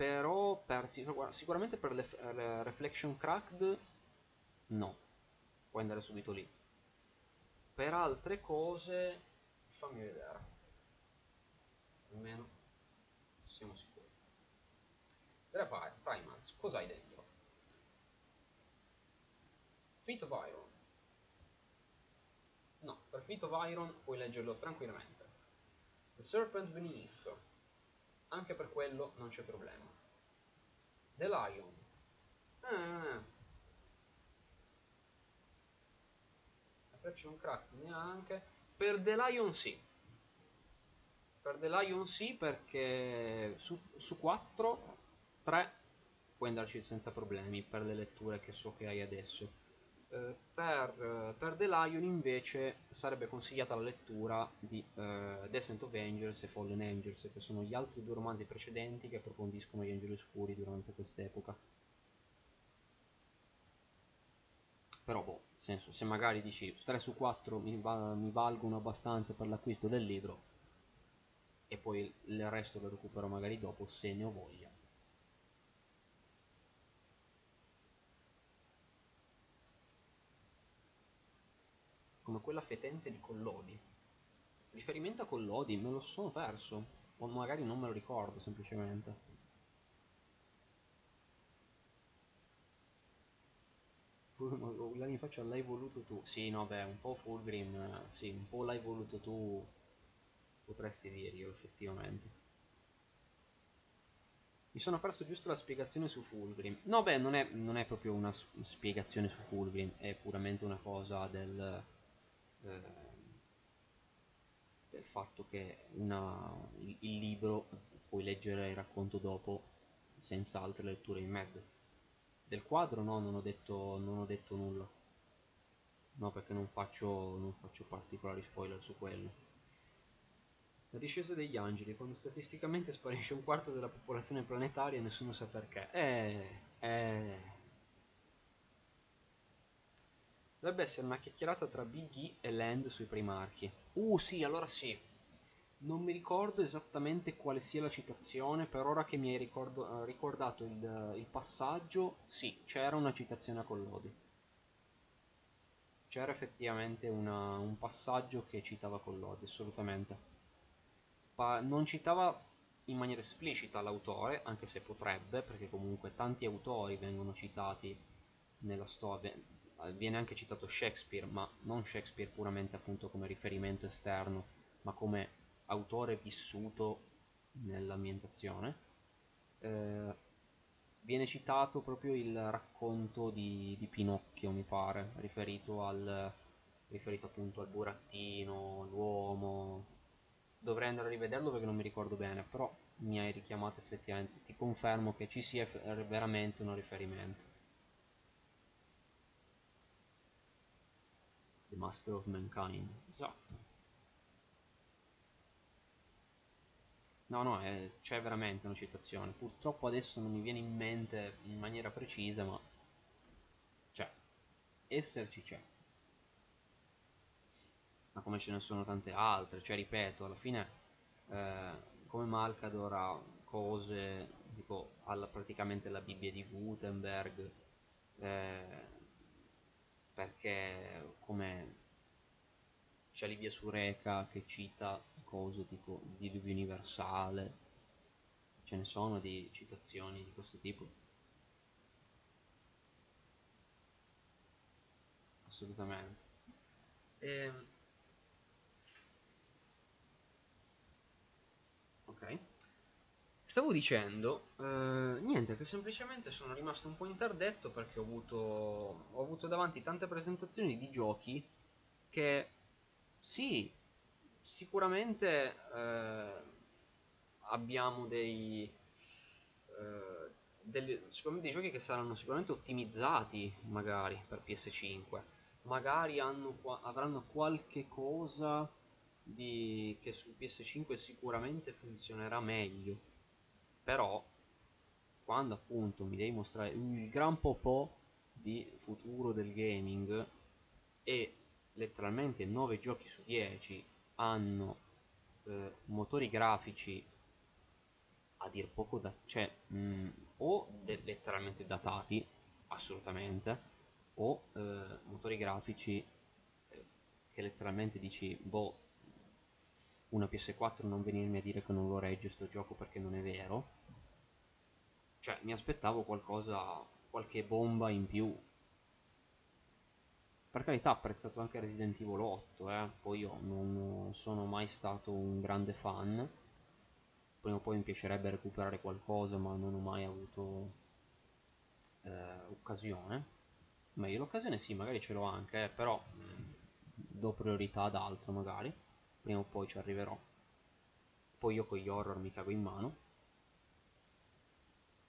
però per, sicuramente per le, le Reflection Cracked no, puoi andare subito lì. Per altre cose, fammi vedere. Almeno siamo sicuri della Primax, cosa hai dentro? Feet of Iron. No, per Feet of Iron puoi leggerlo tranquillamente. The Serpent Beneath. Anche per quello non c'è problema. The Lion. Ah. Reflection Crack neanche. Per The Lion sì. Per The Lion sì perché su, su 4 3 puoi andarci senza problemi per le letture che so che hai adesso. Uh, per, per, The Lion invece sarebbe consigliata la lettura di uh, Descent of Angels e Fallen Angels, che sono gli altri due romanzi precedenti che approfondiscono gli angeli oscuri durante quest'epoca. Però, boh, senso, se magari dici 3 su 4 mi, va, mi valgono abbastanza per l'acquisto del libro, e poi il resto lo recupero magari dopo se ne ho voglia. Come quella fetente di Collodi. Riferimento a Collodi, me lo sono perso, o magari non me lo ricordo semplicemente. mi faccio l'hai voluto tu. Sì, no, beh, un po' Fulgrim, sì, un po' l'hai voluto tu, potresti dirglielo effettivamente. Mi sono perso giusto la spiegazione su Fulgrim. No, beh, non è, non è proprio una spiegazione su Fulgrim, è puramente una cosa del, eh, del fatto che una, il, il, libro puoi leggere il racconto dopo senza altre letture in mezzo. Del quadro no, non ho detto, non ho detto nulla. No, perché non faccio, non faccio particolari spoiler su quello. La discesa degli angeli, quando statisticamente sparisce un quarto della popolazione planetaria e nessuno sa perché. Eh, eh. Dovrebbe essere una chiacchierata tra Big E e Land sui primarchi. Uh sì, allora sì. Non mi ricordo esattamente quale sia la citazione, per ora che mi hai ricordo, uh, ricordato il, il, passaggio, sì, c'era una citazione a Collodi. C'era effettivamente una, un passaggio che citava Collodi, assolutamente non citava in maniera esplicita l'autore, anche se potrebbe, perché comunque tanti autori vengono citati nella storia, viene anche citato Shakespeare, ma non Shakespeare puramente appunto come riferimento esterno, ma come autore vissuto nell'ambientazione. Eh, viene citato proprio il racconto di, di Pinocchio, mi pare, riferito, al, riferito appunto al burattino, l'uomo, dovrei andare a rivederlo perché non mi ricordo bene, però mi hai richiamato effettivamente, ti confermo che ci sia veramente un riferimento. The Master of Mankind, esatto. No, no, c'è veramente una citazione. Purtroppo adesso non mi viene in mente in maniera precisa, ma c'è. Esserci c'è ma come ce ne sono tante altre, cioè ripeto, alla fine eh, come Malcador ha cose tipo alla, praticamente la Bibbia di Gutenberg, eh, perché come c'è Livia Sureca che cita cose tipo diluvio universale, ce ne sono di citazioni di questo tipo. Assolutamente. E ehm, Ok. Stavo dicendo, eh, niente, che semplicemente sono rimasto un po' interdetto perché ho avuto, ho avuto davanti tante presentazioni di giochi che, sì, sicuramente eh, abbiamo dei, eh, delle, dei giochi che saranno sicuramente ottimizzati magari per PS5, magari hanno, avranno qualche cosa di, che su PS5 sicuramente funzionerà meglio però quando appunto mi devi mostrare il gran popò di futuro del gaming e letteralmente 9 giochi su 10 hanno eh, motori grafici a dir poco da cioè mh, mm, o letteralmente datati assolutamente o eh, motori grafici eh, che letteralmente dici boh una PS4 non venirmi a dire che non lo regge sto gioco perché non è vero. Cioè mi aspettavo qualcosa qualche bomba in più. Per carità ho apprezzato anche Resident Evil 8 eh? poi io non sono mai stato un grande fan. Prima o poi mi piacerebbe recuperare qualcosa ma non ho mai avuto eh, occasione. Ma io l'occasione sì magari ce l'ho anche eh, però mh, mm, do priorità ad altro magari prima o poi ci arriverò. Poi io con gli horror mi cago in mano.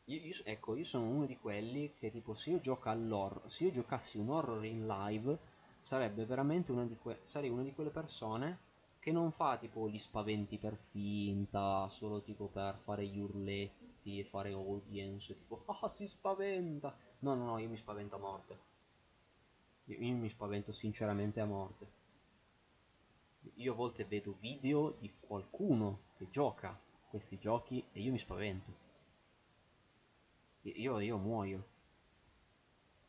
Io, io, ecco io sono uno di quelli che tipo se io gioco all'horror se io giocassi un horror in live sarebbe veramente una di, que- una di quelle persone che non fa tipo gli spaventi per finta solo tipo per fare gli urletti e fare audience tipo ah si spaventa! No no no io mi spavento a morte. Io, io mi spavento sinceramente a morte io a volte vedo video di qualcuno che gioca questi giochi e io mi spavento. Io, io muoio.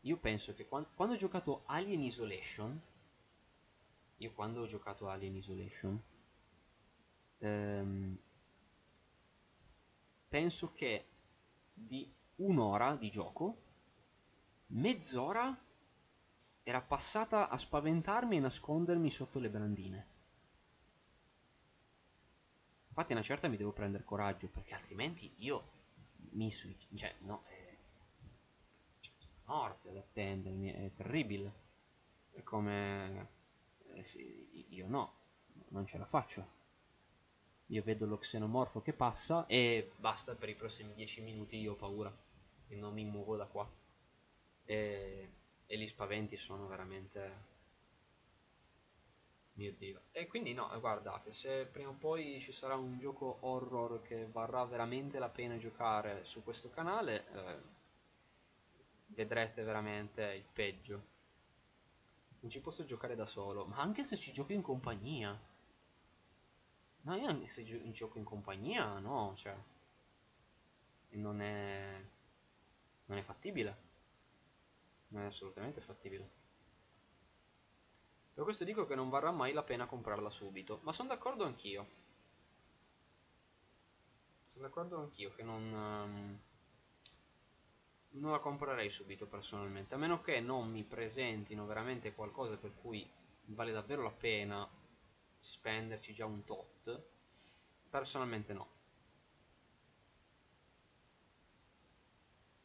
Io penso che quando, quando ho giocato Alien Isolation, io quando ho giocato Alien Isolation, ehm, penso che di un'ora di gioco, mezz'ora era passata a spaventarmi e nascondermi sotto le brandine. Infatti una certa mi devo prendere coraggio perché altrimenti io mi suicido, cioè no, è, cioè, morte ad attendermi, è terribile. È come, eh, sì, io no, non ce la faccio. Io vedo lo xenomorfo che passa e basta per i prossimi 10 minuti, io ho paura e non mi muovo da qua. E, e gli spaventi sono veramente mio dio. E quindi no, guardate, se prima o poi ci sarà un gioco horror che varrà veramente la pena giocare su questo canale, eh, vedrete veramente il peggio. Non ci posso giocare da solo, ma anche se ci gioco in compagnia. No, io anche se gio gioco in compagnia, no, cioè... Non è... Non è fattibile. Non è assolutamente fattibile. Per questo dico che non varrà mai la pena comprarla subito, ma sono d'accordo anch'io. Sono d'accordo anch'io che non, um, non la comprerei subito personalmente, a meno che non mi presentino veramente qualcosa per cui vale davvero la pena spenderci già un tot. Personalmente no.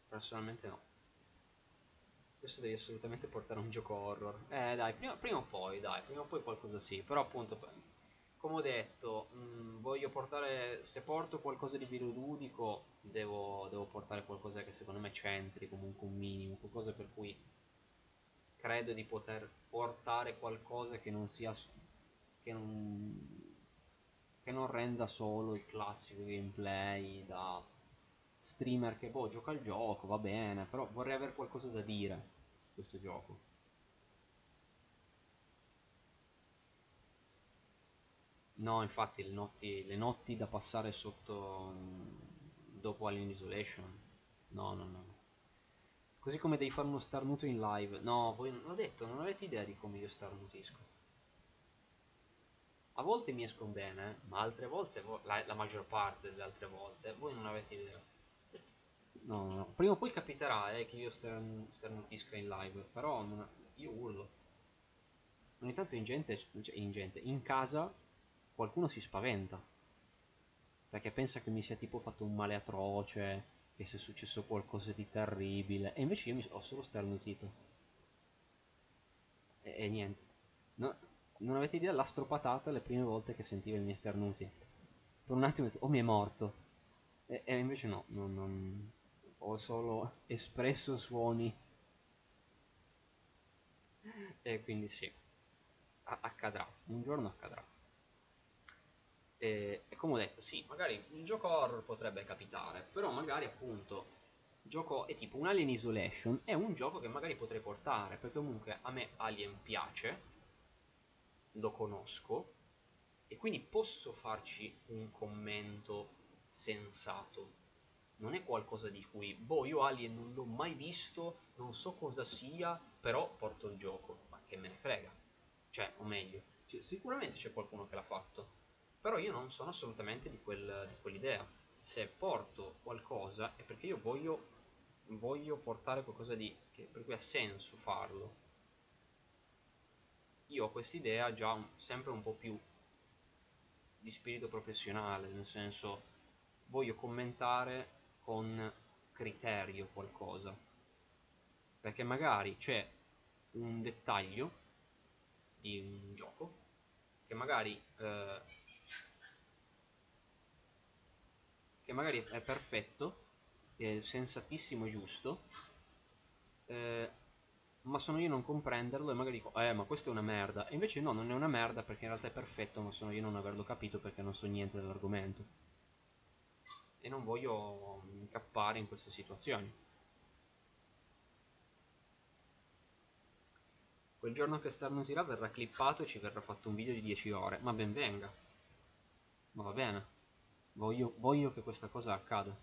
Personalmente no questo devi assolutamente portare un gioco horror. Eh dai, prima, prima, o poi, dai, prima o poi qualcosa sì. Però appunto, come ho detto, mh, mm, voglio portare, se porto qualcosa di videoludico, devo, devo portare qualcosa che secondo me c'entri, comunque un minimo, qualcosa per cui credo di poter portare qualcosa che non sia... che non, che non renda solo il classico gameplay da streamer che boh gioca al gioco, va bene, però vorrei avere qualcosa da dire su questo gioco. No, infatti le notti, le notti da passare sotto mm, dopo Alien Isolation. No, no, no. Così come devi fare uno starnuto in live. No, voi non ho detto, non avete idea di come io starnutisco. A volte mi escono bene, ma altre volte, la, la maggior parte delle altre volte, voi non avete idea. No, no, no. Prima o poi capiterà eh, che io stern sternutisca in live, però non... io urlo. Ogni tanto in gente, cioè in gente, in casa qualcuno si spaventa. Perché pensa che mi sia tipo fatto un male atroce, che sia successo qualcosa di terribile. E invece io mi ho solo sternutito. E, e niente. No, non avete idea la stropatata le prime volte che sentivo i miei sternuti. Per un attimo ho detto, oh mi è morto. E, e invece no, non, non, ho solo espresso suoni. E quindi sì accadrà un giorno accadrà. E, e, come ho detto sì magari un gioco horror potrebbe capitare però magari appunto gioco è tipo un Alien Isolation è un gioco che magari potrei portare perché comunque a me Alien piace lo conosco e quindi posso farci un commento sensato non è qualcosa di cui, boh, io Alien non l'ho mai visto, non so cosa sia, però porto il gioco, ma che me ne frega. Cioè, o meglio, sicuramente c'è qualcuno che l'ha fatto, però io non sono assolutamente di, quel, di quell'idea. Se porto qualcosa è perché io voglio, voglio portare qualcosa di, che, per cui ha senso farlo. Io ho quest'idea già un, sempre un po' più di spirito professionale, nel senso voglio commentare con criterio qualcosa. Perché magari c'è un dettaglio di un gioco che magari eh, che magari è perfetto è sensatissimo e giusto eh, ma sono io a non comprenderlo e magari dico eh ma questa è una merda. E invece no non è una merda perché in realtà è perfetto ma sono io a non averlo capito perché non so niente dell'argomento e non voglio incappare in queste situazioni. Quel giorno che starnutirà verrà clippato e ci verrà fatto un video di 10 ore, ma ben venga. Ma va bene, voglio, voglio che questa cosa accada.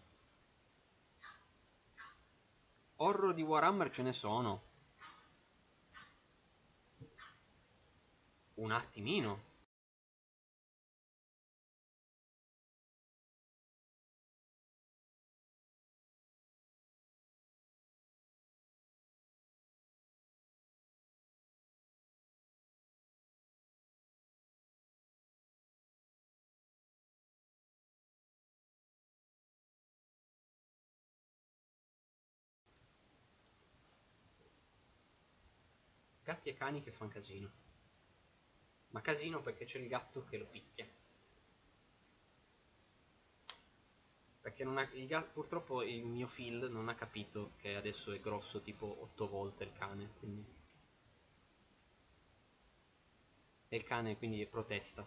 Horror di Warhammer ce ne sono. Un attimino. Cani che fanno casino. Ma casino perché c'è il gatto che lo picchia. Perché ha, il gatto, purtroppo il mio Phil non ha capito che adesso è grosso tipo 8 volte il cane, quindi... E il cane quindi protesta.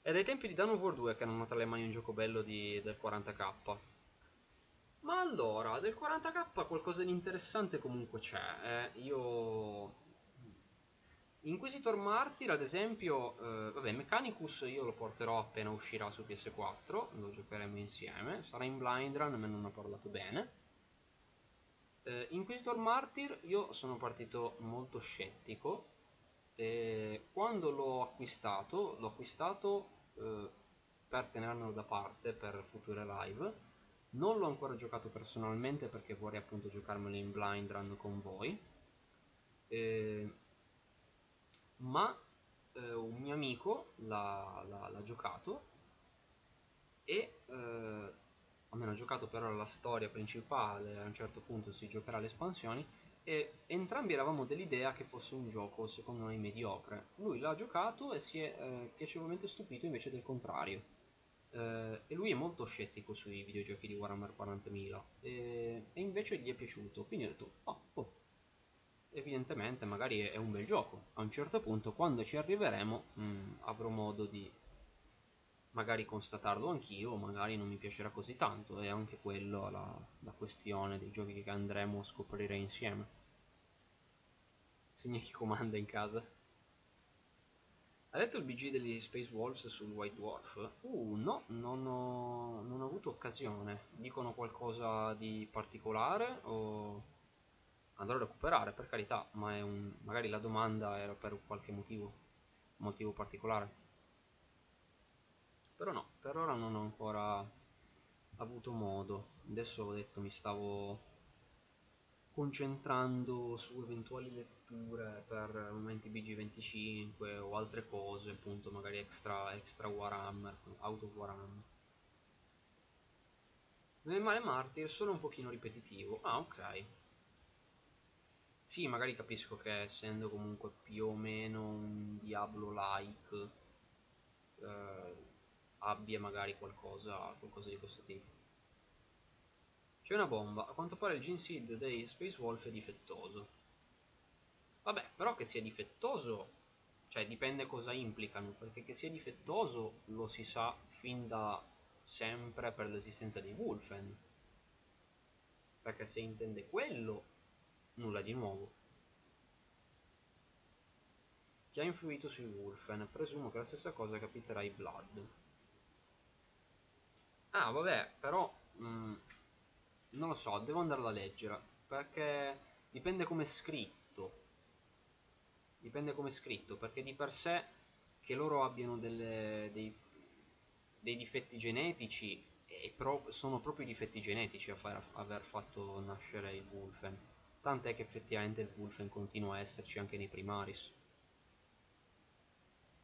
È dai tempi di Dawn of War 2 che hanno notato le mani un gioco bello di, del 40k. Ma allora, del 40k qualcosa di interessante comunque c'è. Eh, io... Inquisitor Martyr, ad esempio, eh, vabbè, Mechanicus io lo porterò appena uscirà su PS4, lo giocheremo insieme. Sarà in blind run, me non ho parlato bene. Eh, Inquisitor Martyr io sono partito molto scettico. E quando l'ho acquistato, l'ho acquistato eh, per tenermelo da parte per future live non l'ho ancora giocato personalmente perché vorrei appunto giocarmelo in blind run con voi. Eh, ma eh, un mio amico l'ha, giocato e eh, almeno ha giocato per ora la storia principale, a un certo punto si giocherà le espansioni e entrambi eravamo dell'idea che fosse un gioco secondo noi mediocre. Lui l'ha giocato e si è eh, piacevolmente stupito invece del contrario eh, e lui è molto scettico sui videogiochi di Warhammer 40.000 e, e, invece gli è piaciuto quindi ho detto oh, oh, evidentemente magari è un bel gioco. A un certo punto quando ci arriveremo mh, mm, avrò modo di magari constatarlo anch'io magari non mi piacerà così tanto è anche quello la, la questione dei giochi che andremo a scoprire insieme. Segna chi comanda in casa hai letto il BG degli Space Wolves sul White Dwarf? Uh, no, non ho, non ho avuto occasione. Dicono qualcosa di particolare o andrò a recuperare, per carità, ma un... magari la domanda era per qualche motivo, motivo particolare. Però no, per ora non ho ancora avuto modo. Adesso ho detto mi stavo concentrando su eventuali letture per momenti BG25 o altre cose, appunto magari extra, extra Warhammer, of Warhammer. Nel male Martyr sono un pochino ripetitivo. Ah, ok. Sì, magari capisco che essendo comunque più o meno un Diablo-like eh, abbia magari qualcosa, qualcosa di questo tipo. C'è una bomba, a quanto pare il gene seed dei Space Wolf è difettoso. Vabbè, però che sia difettoso, cioè dipende cosa implicano, perché che sia difettoso lo si sa fin da sempre per l'esistenza dei Wolfen. Perché se intende quello, nulla di nuovo. Chi ha influito sui Wolfen? Presumo che la stessa cosa capiterà ai Blood. Ah, vabbè, però... Mh, mm, non lo so, devo andarla a leggere, perché dipende come è scritto. Dipende come è scritto, perché di per sé che loro abbiano delle, dei, dei, difetti genetici pro, sono proprio i difetti genetici a far, aver fatto nascere il Wolfen. Tant'è che effettivamente il Wolfen continua a esserci anche nei primaris.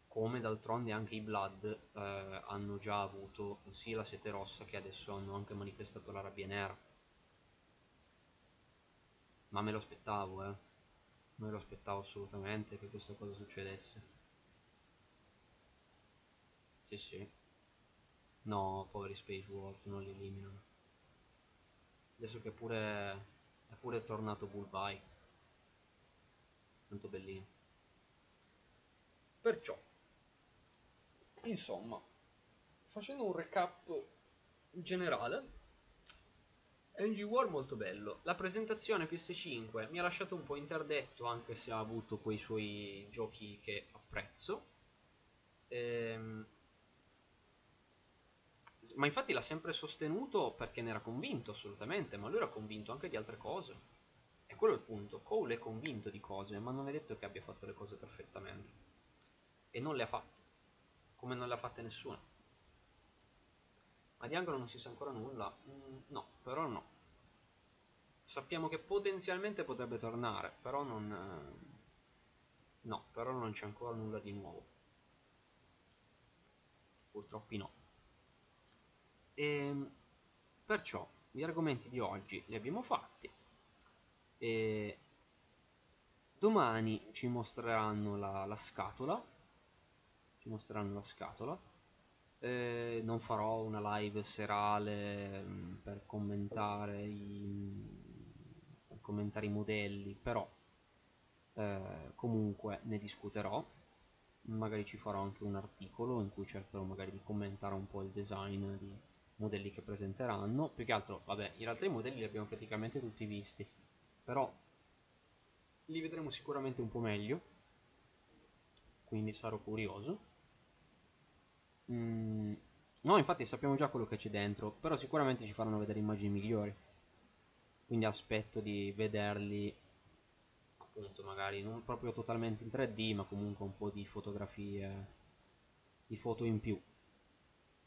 Come d'altronde anche i Blood eh, hanno già avuto sia la sete rossa che adesso hanno anche manifestato la rabbia nera. Ma me lo aspettavo, eh. Me lo aspettavo assolutamente che questa cosa succedesse. Sì, sì. No, poveri Space Wolf, non li eliminano. Adesso che pure è pure tornato Bullby. Tanto bellino. Perciò, insomma, facendo un recap generale, NG War molto bello. La presentazione PS5 mi ha lasciato un po' interdetto, anche se ha avuto quei suoi giochi che apprezzo. Ehm... Ma infatti l'ha sempre sostenuto perché ne era convinto assolutamente, ma lui era convinto anche di altre cose. E quello è il punto. Cole è convinto di cose, ma non è detto che abbia fatto le cose perfettamente. E non le ha fatte. Come non le ha fatte nessuna. Ma di Angolo non si sa ancora nulla? Mm, no, però no. Sappiamo che potenzialmente potrebbe tornare, però non... Eh, no, però non c'è ancora nulla di nuovo. Purtroppo no. E, ehm, perciò gli argomenti di oggi li abbiamo fatti. E domani ci mostreranno la, la scatola ci mostreranno la scatola eh, non farò una live serale mh, mm, per commentare i, per commentare i modelli però eh, comunque ne discuterò. Magari ci farò anche un articolo in cui cercherò magari di commentare un po' il design di modelli che presenteranno. Più che altro vabbè in realtà i modelli li abbiamo praticamente tutti visti però li vedremo sicuramente un po' meglio quindi sarò curioso mm, no infatti sappiamo già quello che c'è dentro però sicuramente ci faranno vedere immagini migliori. Quindi aspetto di vederli appunto magari non proprio totalmente in 3D ma comunque un po' di fotografie di foto in più.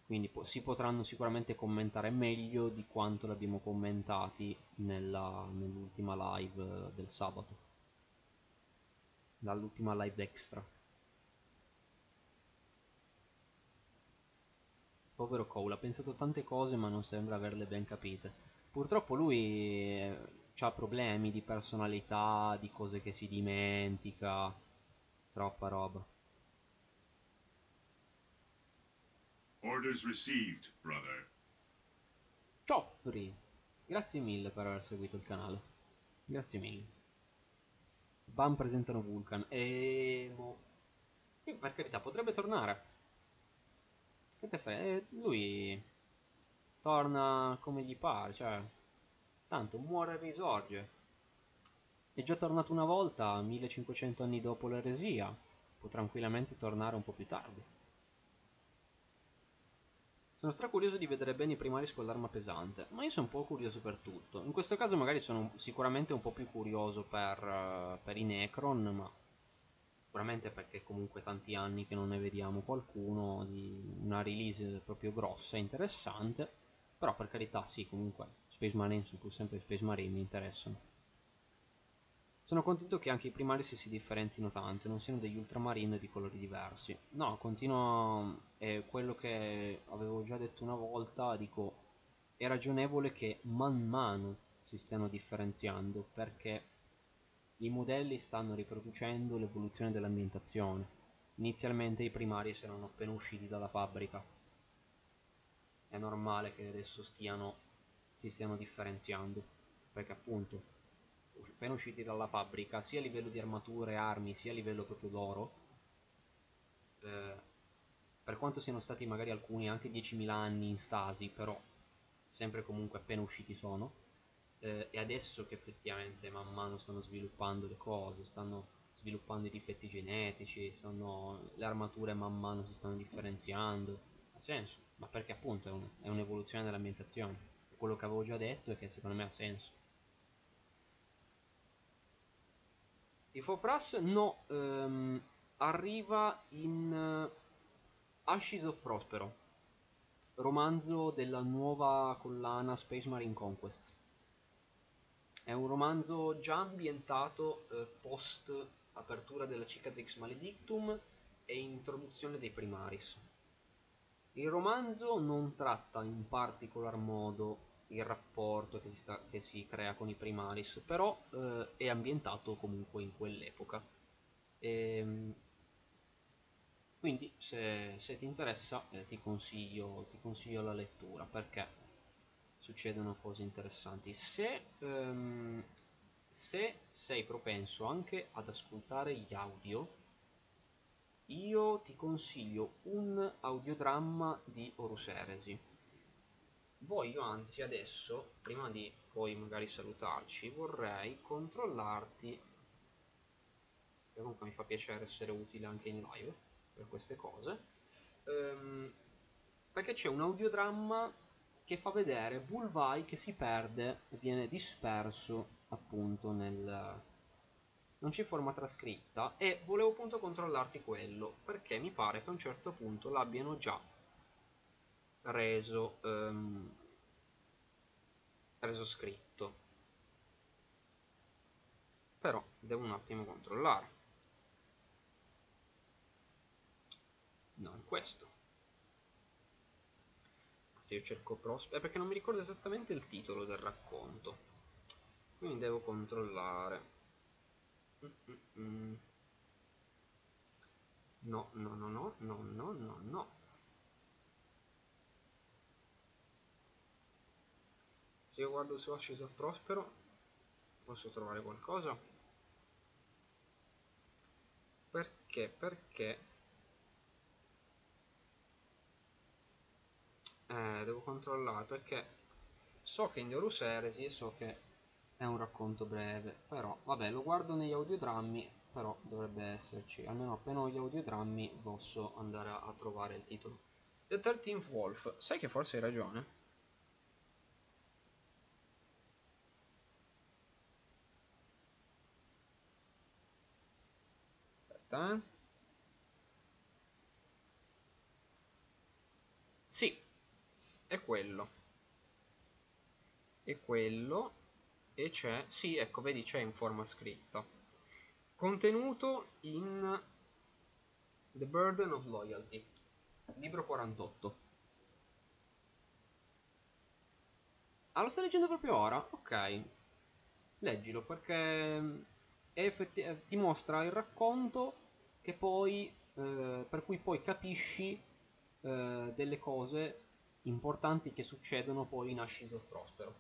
Quindi po si potranno sicuramente commentare meglio di quanto l'abbiamo commentati nell'ultima nell live del sabato. Dall'ultima live extra povero Cole ha pensato tante cose ma non sembra averle ben capite purtroppo lui eh, ha problemi di personalità di cose che si dimentica troppa roba Orders received, brother. Cioffri, grazie mille per aver seguito il canale. Grazie mille. Bam presentano Vulcan. E... Per carità potrebbe tornare. Che fai? Eh, lui torna come gli pare, cioè... Tanto muore e risorge. È già tornato una volta, 1500 anni dopo l'eresia. Può tranquillamente tornare un po' più tardi. Sono stra curioso di vedere bene i primaris con l'arma pesante, ma io sono un po' curioso per tutto. In questo caso magari sono sicuramente un po' più curioso per, uh, per i Necron, ma sicuramente perché comunque tanti anni che non ne vediamo qualcuno di una release proprio grossa e interessante. Però per carità sì, comunque Space Marine, sono pur sempre Space Marine, mi interessano. Sono contento che anche i primari si, differenzino tanto, non siano degli ultramarine di colori diversi. No, continuo, è quello che avevo già detto una volta, dico, è ragionevole che man mano si stiano differenziando, perché i modelli stanno riproducendo l'evoluzione dell'ambientazione. Inizialmente i primari erano appena usciti dalla fabbrica. È normale che adesso stiano, si stiano differenziando, perché appunto appena usciti dalla fabbrica, sia a livello di armature, armi, sia a livello proprio d'oro, eh, per quanto siano stati magari alcuni anche 10.000 anni in stasi, però sempre comunque appena usciti sono, eh, e adesso che effettivamente man mano stanno sviluppando le cose, stanno sviluppando i difetti genetici, stanno, le armature man mano si stanno differenziando, ha senso, ma perché appunto è un'evoluzione un dell'ambientazione. Quello che avevo già detto è che secondo me ha senso. Tifofras no, ehm, arriva in uh, Ashes of Prospero, romanzo della nuova collana Space Marine Conquest. È un romanzo già ambientato eh, post apertura della Cicatrix Maledictum e introduzione dei Primaris. Il romanzo non tratta in particolar modo il rapporto che si, sta, che si, crea con i primaris, però eh, è ambientato comunque in quell'epoca. Ehm, quindi se, se, ti interessa eh, ti, consiglio, ti, consiglio, la lettura perché succedono cose interessanti. Se, ehm, se sei propenso anche ad ascoltare gli audio, io ti consiglio un audiodramma di Horus Eresi voglio anzi adesso, prima di poi magari salutarci, vorrei controllarti, che comunque mi fa piacere essere utile anche in live per queste cose, ehm, perché c'è un audiodramma che fa vedere Bulvai che si perde e viene disperso appunto nel... non c'è forma trascritta. E volevo appunto controllarti quello perché mi pare che a un certo punto l'abbiano già reso, um, reso scritto. Però devo un attimo controllare. No è questo se io cerco prospect è perché non mi ricordo esattamente il titolo del racconto quindi devo controllare No, no, no, no, no, no, no, no. Se io guardo su Ashes Prospero, posso trovare qualcosa? Perché? Perché? Eh, devo controllare perché so che in Deurus Eresi so che è un racconto breve, però vabbè lo guardo negli audiodrammi, però dovrebbe esserci, almeno appena ho gli audiodrammi posso andare a, a trovare il titolo. The 13th Wolf, sai che forse hai ragione? Aspetta, eh. Sì, è quello. È quello. E c'è, sì, ecco, vedi, c'è in forma scritta. Contenuto in The Burden of Loyalty, libro 48. Ah, lo stai leggendo proprio ora? Ok. Leggilo perché ti mostra il racconto poi, eh, per cui poi capisci eh, delle cose importanti che succedono poi in Ashes of Prospero.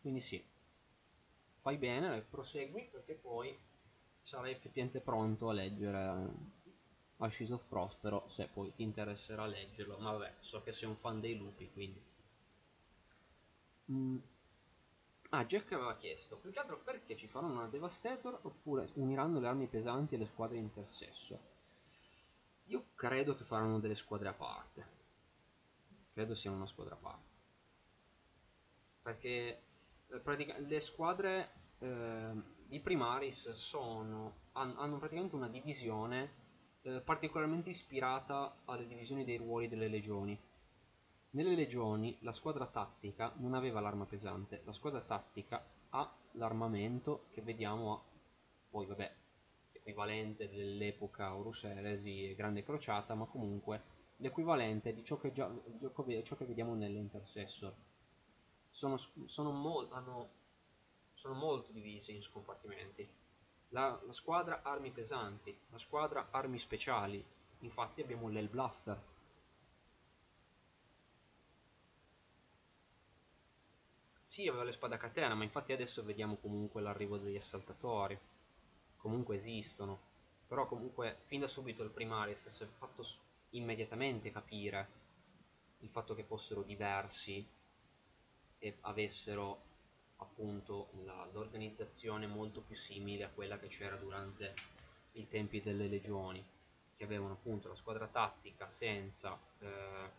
Quindi sì, fai bene, prosegui perché poi sarai effettivamente pronto a leggere Ashes of Prospero se poi ti interesserà leggerlo. Ma vabbè, so che sei un fan dei lupi, quindi... Mm. Ah, Jack aveva chiesto, più che altro perché ci faranno una Devastator oppure uniranno le armi pesanti e le squadre intersesso? Io credo che faranno delle squadre a parte. Credo siano una squadra a parte. Perché eh, le squadre eh, di Primaris sono, hanno praticamente una divisione eh, particolarmente ispirata alle divisioni dei ruoli delle legioni. Nelle legioni la squadra tattica non aveva l'arma pesante, la squadra tattica ha l'armamento che vediamo a... poi vabbè equivalente dell'epoca Horus Eresi e Grande Crociata, ma comunque l'equivalente di ciò che, già, ciò che vediamo nell'Intercessor. Sono, sono, mol, hanno, sono, molto divisi in scompartimenti. La, la squadra armi pesanti, la squadra armi speciali, infatti abbiamo l'El Blaster. Sì, aveva le spade a catena, ma infatti adesso vediamo comunque l'arrivo degli assaltatori comunque esistono, però comunque fin da subito il Primaris si è fatto immediatamente capire il fatto che fossero diversi e avessero appunto l'organizzazione molto più simile a quella che c'era durante i tempi delle legioni che avevano appunto la squadra tattica senza, eh,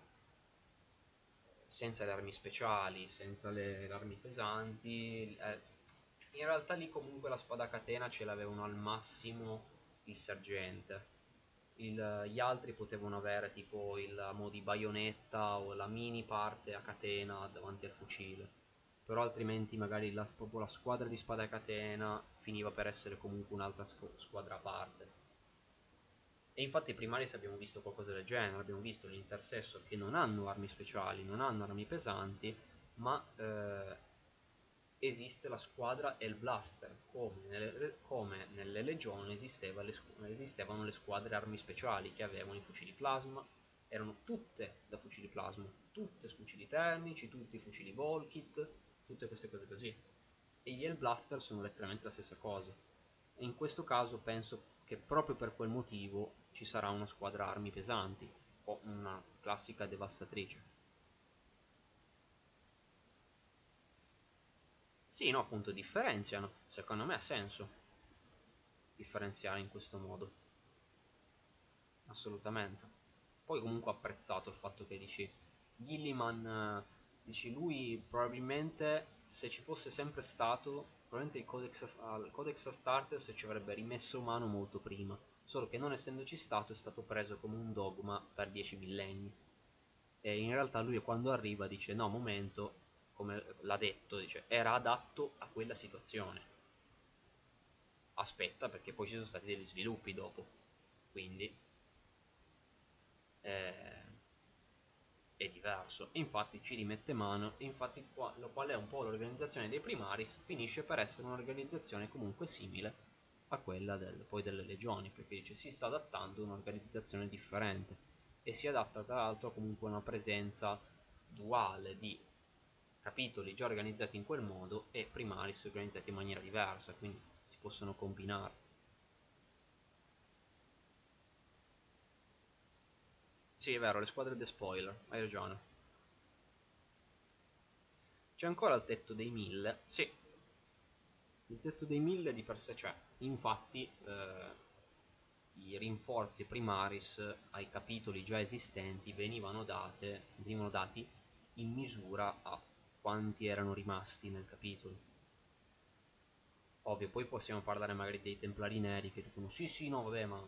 senza le armi speciali, senza le, le armi pesanti, eh, in realtà lì comunque la spada catena ce l'avevano al massimo il sergente. Il, gli altri potevano avere tipo il mo di baionetta o la mini parte a catena davanti al fucile. Però altrimenti magari la, proprio la squadra di spada a catena finiva per essere comunque un'altra squadra a parte. E infatti i primaris abbiamo visto qualcosa del genere, abbiamo visto gli intercessor che non hanno armi speciali, non hanno armi pesanti, ma eh, esiste la squadra El Blaster, come nelle, come nelle legioni esisteva le, esistevano le squadre armi speciali che avevano i fucili plasma, erano tutte da fucili plasma, tutte fucili termici, tutti fucili Volkit, tutte queste cose così. E gli El Blaster sono letteralmente la stessa cosa. E in questo caso penso che proprio per quel motivo ci sarà una squadra armi pesanti, o una classica devastatrice. Sì, no, appunto differenziano. Secondo me ha senso differenziare in questo modo. Assolutamente. Poi comunque ho apprezzato il fatto che dici Gilliman, dici lui probabilmente se ci fosse sempre stato, probabilmente il Codex, al Codex Astartes ci avrebbe rimesso mano molto prima. Solo che non essendoci stato è stato preso come un dogma per dieci millenni. E in realtà lui quando arriva dice no, momento, come l'ha detto, dice, era adatto a quella situazione. Aspetta, perché poi ci sono stati degli sviluppi dopo. Quindi... Eh, è diverso infatti ci rimette mano infatti qua, qual è un po' l'organizzazione dei primaris finisce per essere un'organizzazione comunque simile a quella del, poi delle legioni perché dice si sta adattando a un'organizzazione differente e si adatta tra l'altro comunque a una presenza duale di capitoli già organizzati in quel modo e primaris organizzati in maniera diversa quindi si possono combinare Sì, è vero, le squadre de spoiler, hai ragione. C'è ancora il tetto dei mille? Sì. Il tetto dei mille di per sé c'è. Infatti, eh, i rinforzi primaris ai capitoli già esistenti venivano, date, venivano dati in misura a quanti erano rimasti nel capitolo. Ovvio, poi possiamo parlare magari dei templari neri che dicono sì sì no vabbè ma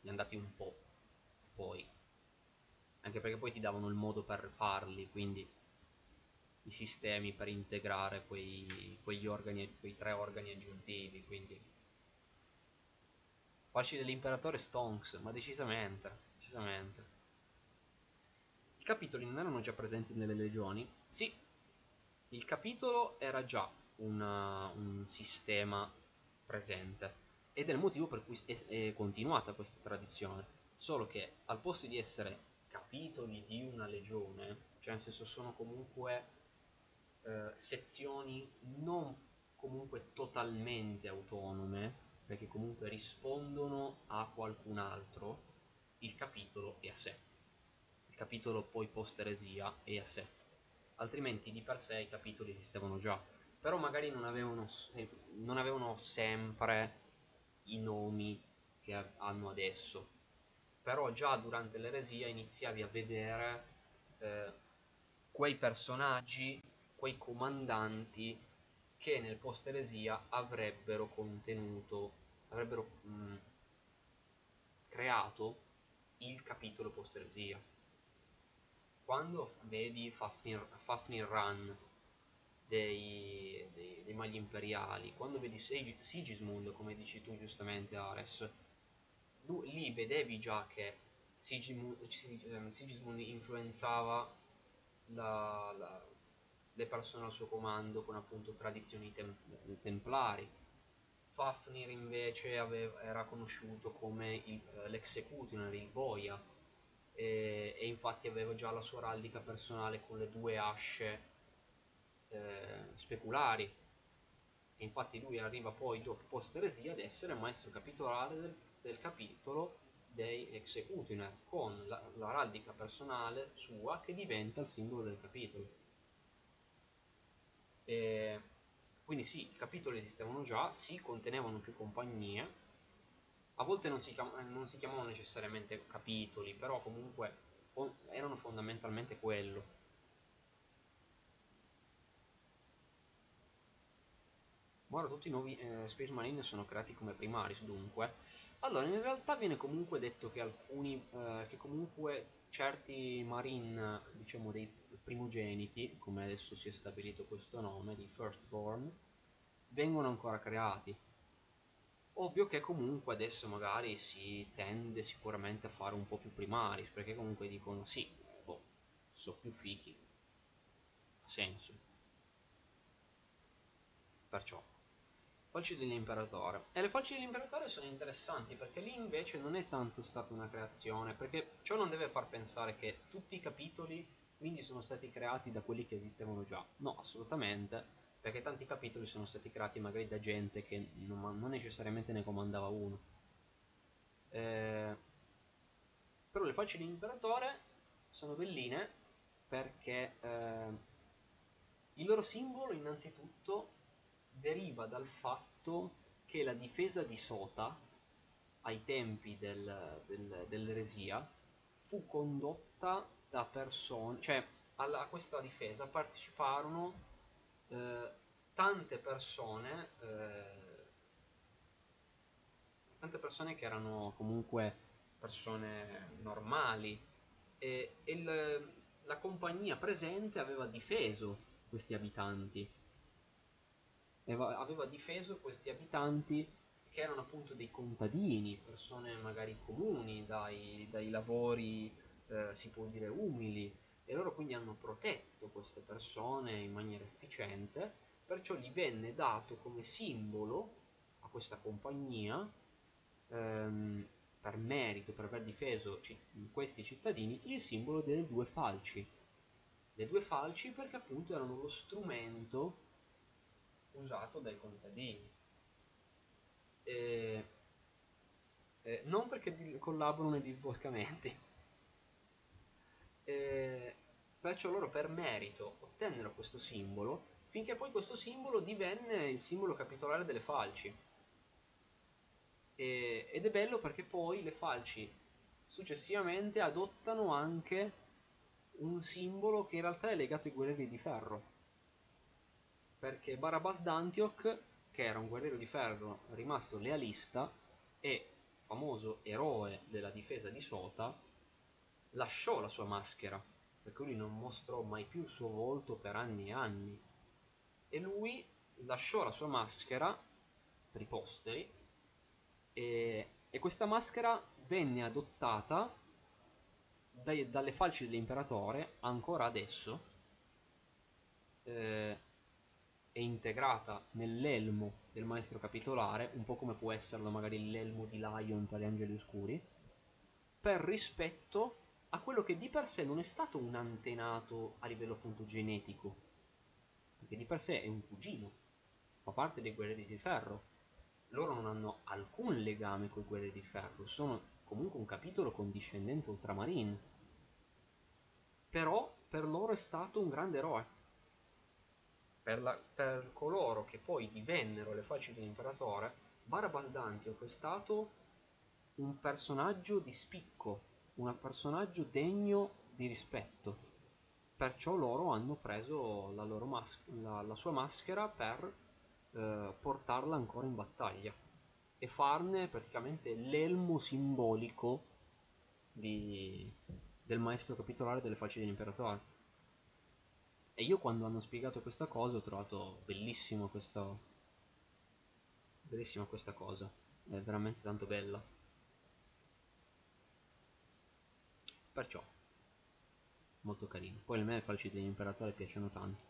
ne andati un po' poi anche perché poi ti davano il modo per farli, quindi i sistemi per integrare quei, quegli organi, quei tre organi aggiuntivi, quindi farci dell'imperatore Stonks, ma decisamente, decisamente. I capitoli non erano già presenti nelle legioni? Sì, il capitolo era già una, un sistema presente ed è il motivo per cui è, è continuata questa tradizione, solo che al posto di essere capitoli di una legione, cioè nel senso sono comunque eh, sezioni non comunque totalmente autonome, perché comunque rispondono a qualcun altro, il capitolo è a sé. Il capitolo poi post eresia è a sé. Altrimenti di per sé i capitoli esistevano già, però magari non avevano, non avevano sempre i nomi che hanno adesso però già durante l'eresia iniziavi a vedere eh, quei personaggi, quei comandanti che nel post eresia avrebbero contenuto, avrebbero mh, mm, creato il capitolo post eresia. Quando vedi Fafnir, Fafnir Run dei, dei, dei, magli imperiali, quando vedi Sigismund, come dici tu giustamente Ares, lì vedevi già che Sigismund, ehm, Sigismund influenzava la, la, le persone al suo comando con appunto tradizioni tem templari. Fafnir invece aveva, era conosciuto come eh, l'executioner, il boia, e, e, infatti aveva già la sua rallica personale con le due asce eh, speculari. E infatti lui arriva poi dopo post eresia ad essere maestro capitolare del del capitolo dei Executioner con l'araldica personale sua che diventa il simbolo del capitolo. E quindi sì, i capitoli esistevano già, sì, contenevano più compagnie, a volte non si, non si chiamavano necessariamente capitoli, però comunque erano fondamentalmente quello. Ora tutti i nuovi eh, Space Marine sono creati come primaris, dunque allora, in realtà viene comunque detto che alcuni, eh, che comunque certi marine, diciamo dei primogeniti, come adesso si è stabilito questo nome, di firstborn, vengono ancora creati. Ovvio che comunque adesso magari si tende sicuramente a fare un po' più primaris, perché comunque dicono sì, boh, sono più fichi. Ha senso. Perciò Falci dell'imperatore. E le falci dell'imperatore sono interessanti perché lì invece non è tanto stata una creazione, perché ciò non deve far pensare che tutti i capitoli quindi sono stati creati da quelli che esistevano già. No, assolutamente, perché tanti capitoli sono stati creati magari da gente che non, non necessariamente ne comandava uno. Eh, però le falci dell'imperatore sono belline perché eh, il loro simbolo innanzitutto deriva dal fatto che la difesa di Sota ai tempi del, del, dell'eresia fu condotta da persone, cioè alla, a questa difesa parteciparono eh, tante persone, eh, tante persone che erano comunque persone normali e, e il, la compagnia presente aveva difeso questi abitanti. Aveva difeso questi abitanti che erano appunto dei contadini, persone magari comuni, dai, dai lavori, eh, si può dire, umili, e loro quindi hanno protetto queste persone in maniera efficiente, perciò gli venne dato come simbolo a questa compagnia, ehm, per merito, per aver difeso questi cittadini, il simbolo delle due falci. Le due falci perché appunto erano lo strumento usato dai contadini. E, e non perché collaborano nei divorcamenti eh, perciò loro per merito ottennero questo simbolo, finché poi questo simbolo divenne il simbolo capitolare delle falci. E, ed è bello perché poi le falci successivamente adottano anche un simbolo che in realtà è legato ai guerrieri di ferro. Perché Barabas d'Antioch, che era un guerriero di ferro rimasto lealista e famoso eroe della difesa di Sota, lasciò la sua maschera, perché lui non mostrò mai più il suo volto per anni e anni. E lui lasciò la sua maschera per i posteri e, e questa maschera venne adottata dai, dalle falci dell'imperatore ancora adesso eh, è integrata nell'elmo del maestro capitolare un po' come può esserlo magari l'elmo di Lion per gli angeli oscuri per rispetto a quello che di per sé non è stato un antenato a livello appunto genetico, perché di per sé è un cugino, fa parte dei guerrieri di ferro. Loro non hanno alcun legame con i guerrieri di ferro, sono comunque un capitolo con discendenza ultramarine. Però per loro è stato un grande eroe. Per, la, per coloro che poi divennero le facce dell'imperatore, Barabas è stato un personaggio di spicco un personaggio degno di rispetto. Perciò loro hanno preso la, la, la sua maschera per eh, portarla ancora in battaglia e farne praticamente l'elmo simbolico di, del maestro capitolare delle facce dell'imperatore. E io quando hanno spiegato questa cosa ho trovato bellissimo questo, bellissima questa cosa, è veramente tanto bella. Perciò, molto carino. Poi a me falci dell'imperatore piacciono tanto.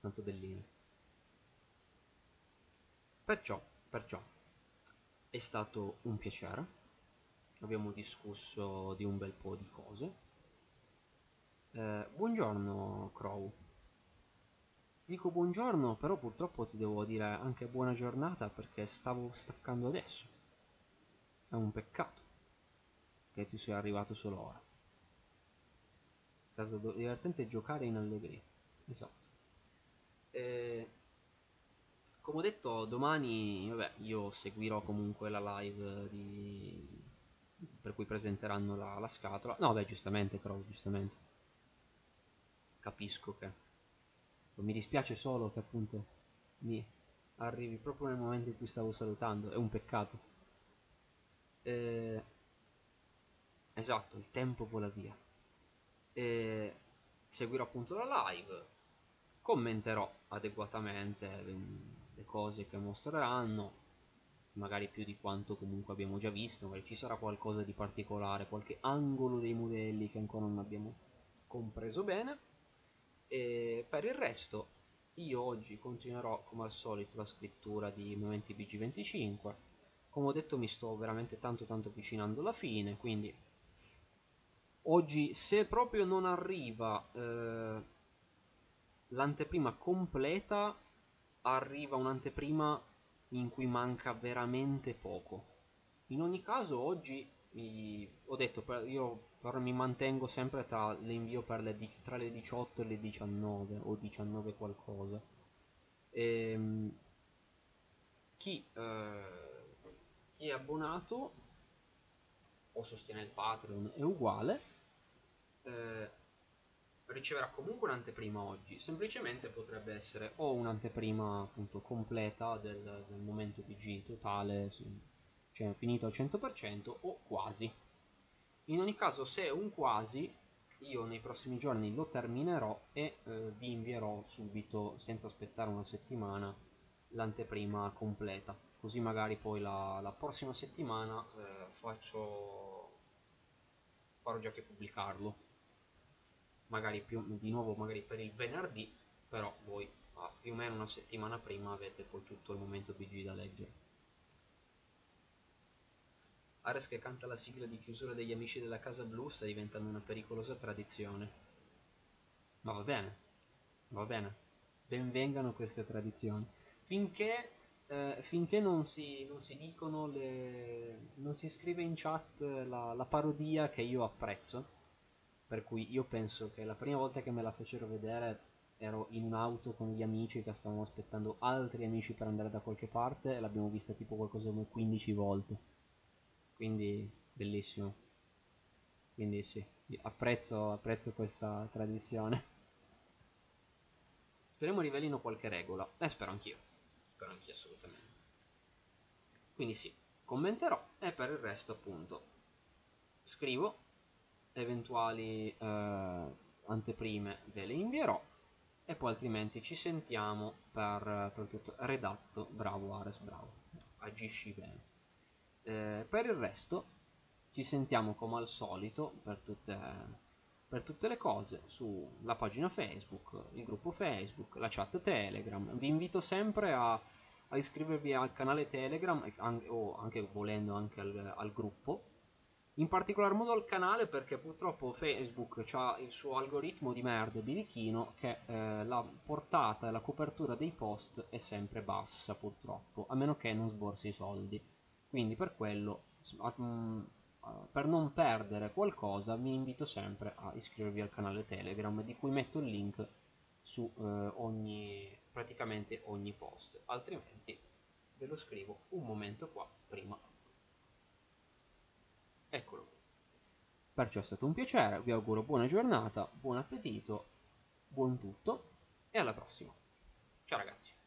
Tanto belline. Perciò, perciò, è stato un piacere. Abbiamo discusso di un bel po' di cose. Eh, buongiorno, Crow. Ti dico buongiorno, però purtroppo ti devo dire anche buona giornata perché stavo staccando adesso. È un peccato che tu sia arrivato solo ora. È stato divertente giocare in allegria. Esatto. E, come ho detto, domani vabbè, io seguirò comunque la live di... per cui presenteranno la, la scatola. No, beh, giustamente, Crow, giustamente. Capisco che... Mi dispiace solo che appunto mi arrivi proprio nel momento in cui stavo salutando. È un peccato. Eh, Esatto, il tempo vola via. E seguirò appunto la live, commenterò adeguatamente le cose che mostreranno, magari più di quanto comunque abbiamo già visto, magari ci sarà qualcosa di particolare, qualche angolo dei modelli che ancora non abbiamo compreso bene. E per il resto io oggi continuerò come al solito la scrittura di Momenti BG25. Come ho detto mi sto veramente tanto tanto avvicinando alla fine, quindi oggi se proprio non arriva eh, l'anteprima completa arriva un'anteprima in cui manca veramente poco. In ogni caso oggi ho detto io però mi mantengo sempre tra l'invio le, tra le 18 e le 19 o 19 qualcosa. E, ehm, chi, eh, chi è abbonato o sostiene il Patreon è uguale eh, riceverà comunque un'anteprima oggi, semplicemente potrebbe essere o un'anteprima appunto completa del, del momento PG totale, cioè finito al 100% o quasi. In ogni caso se è un quasi, io nei prossimi giorni lo terminerò e eh, vi invierò subito, senza aspettare una settimana, l'anteprima completa. Così magari poi la, la prossima settimana eh, faccio farò già che pubblicarlo magari più, di nuovo magari per il venerdì, però voi ah, più o meno una settimana prima avete poi tutto il momento BG da leggere. Ares che canta la sigla di chiusura degli amici della Casa Blu sta diventando una pericolosa tradizione. Ma va bene, va bene. Benvengano queste tradizioni. Finché, eh, finché non, si, non, si, dicono le... non si scrive in chat la, la parodia che io apprezzo. Per cui io penso che la prima volta che me la fecero vedere ero in un'auto con gli amici che stavamo aspettando altri amici per andare da qualche parte e l'abbiamo vista tipo qualcosa come 15 volte. Quindi bellissimo. Quindi sì apprezzo, apprezzo questa tradizione. Speriamo rivellino qualche regola. Eh spero anch'io. Spero anch'io assolutamente. Quindi sì commenterò. E per il resto appunto scrivo eventuali eh, anteprime ve le invierò e poi altrimenti ci sentiamo per, per tutto. Redatto bravo Ares bravo. Agisci bene. Eh, per il resto ci sentiamo come al solito per tutte, per tutte le cose sulla pagina Facebook, il gruppo Facebook, la chat Telegram. Vi invito sempre a, a iscrivervi al canale Telegram o anche volendo anche al, al gruppo in particolar modo al canale perché purtroppo Facebook ha il suo algoritmo di merda birichino che eh, la portata e la copertura dei post è sempre bassa purtroppo, a meno che non sborsi i soldi. Quindi per quello mm, per non perdere qualcosa vi invito sempre a iscrivervi al canale telegram di cui metto il link su eh, ogni praticamente ogni post. Altrimenti ve lo scrivo un momento qua prima eccolo. Perciò è stato un piacere vi auguro buona giornata buon appetito buon tutto e alla prossima. Ciao ragazzi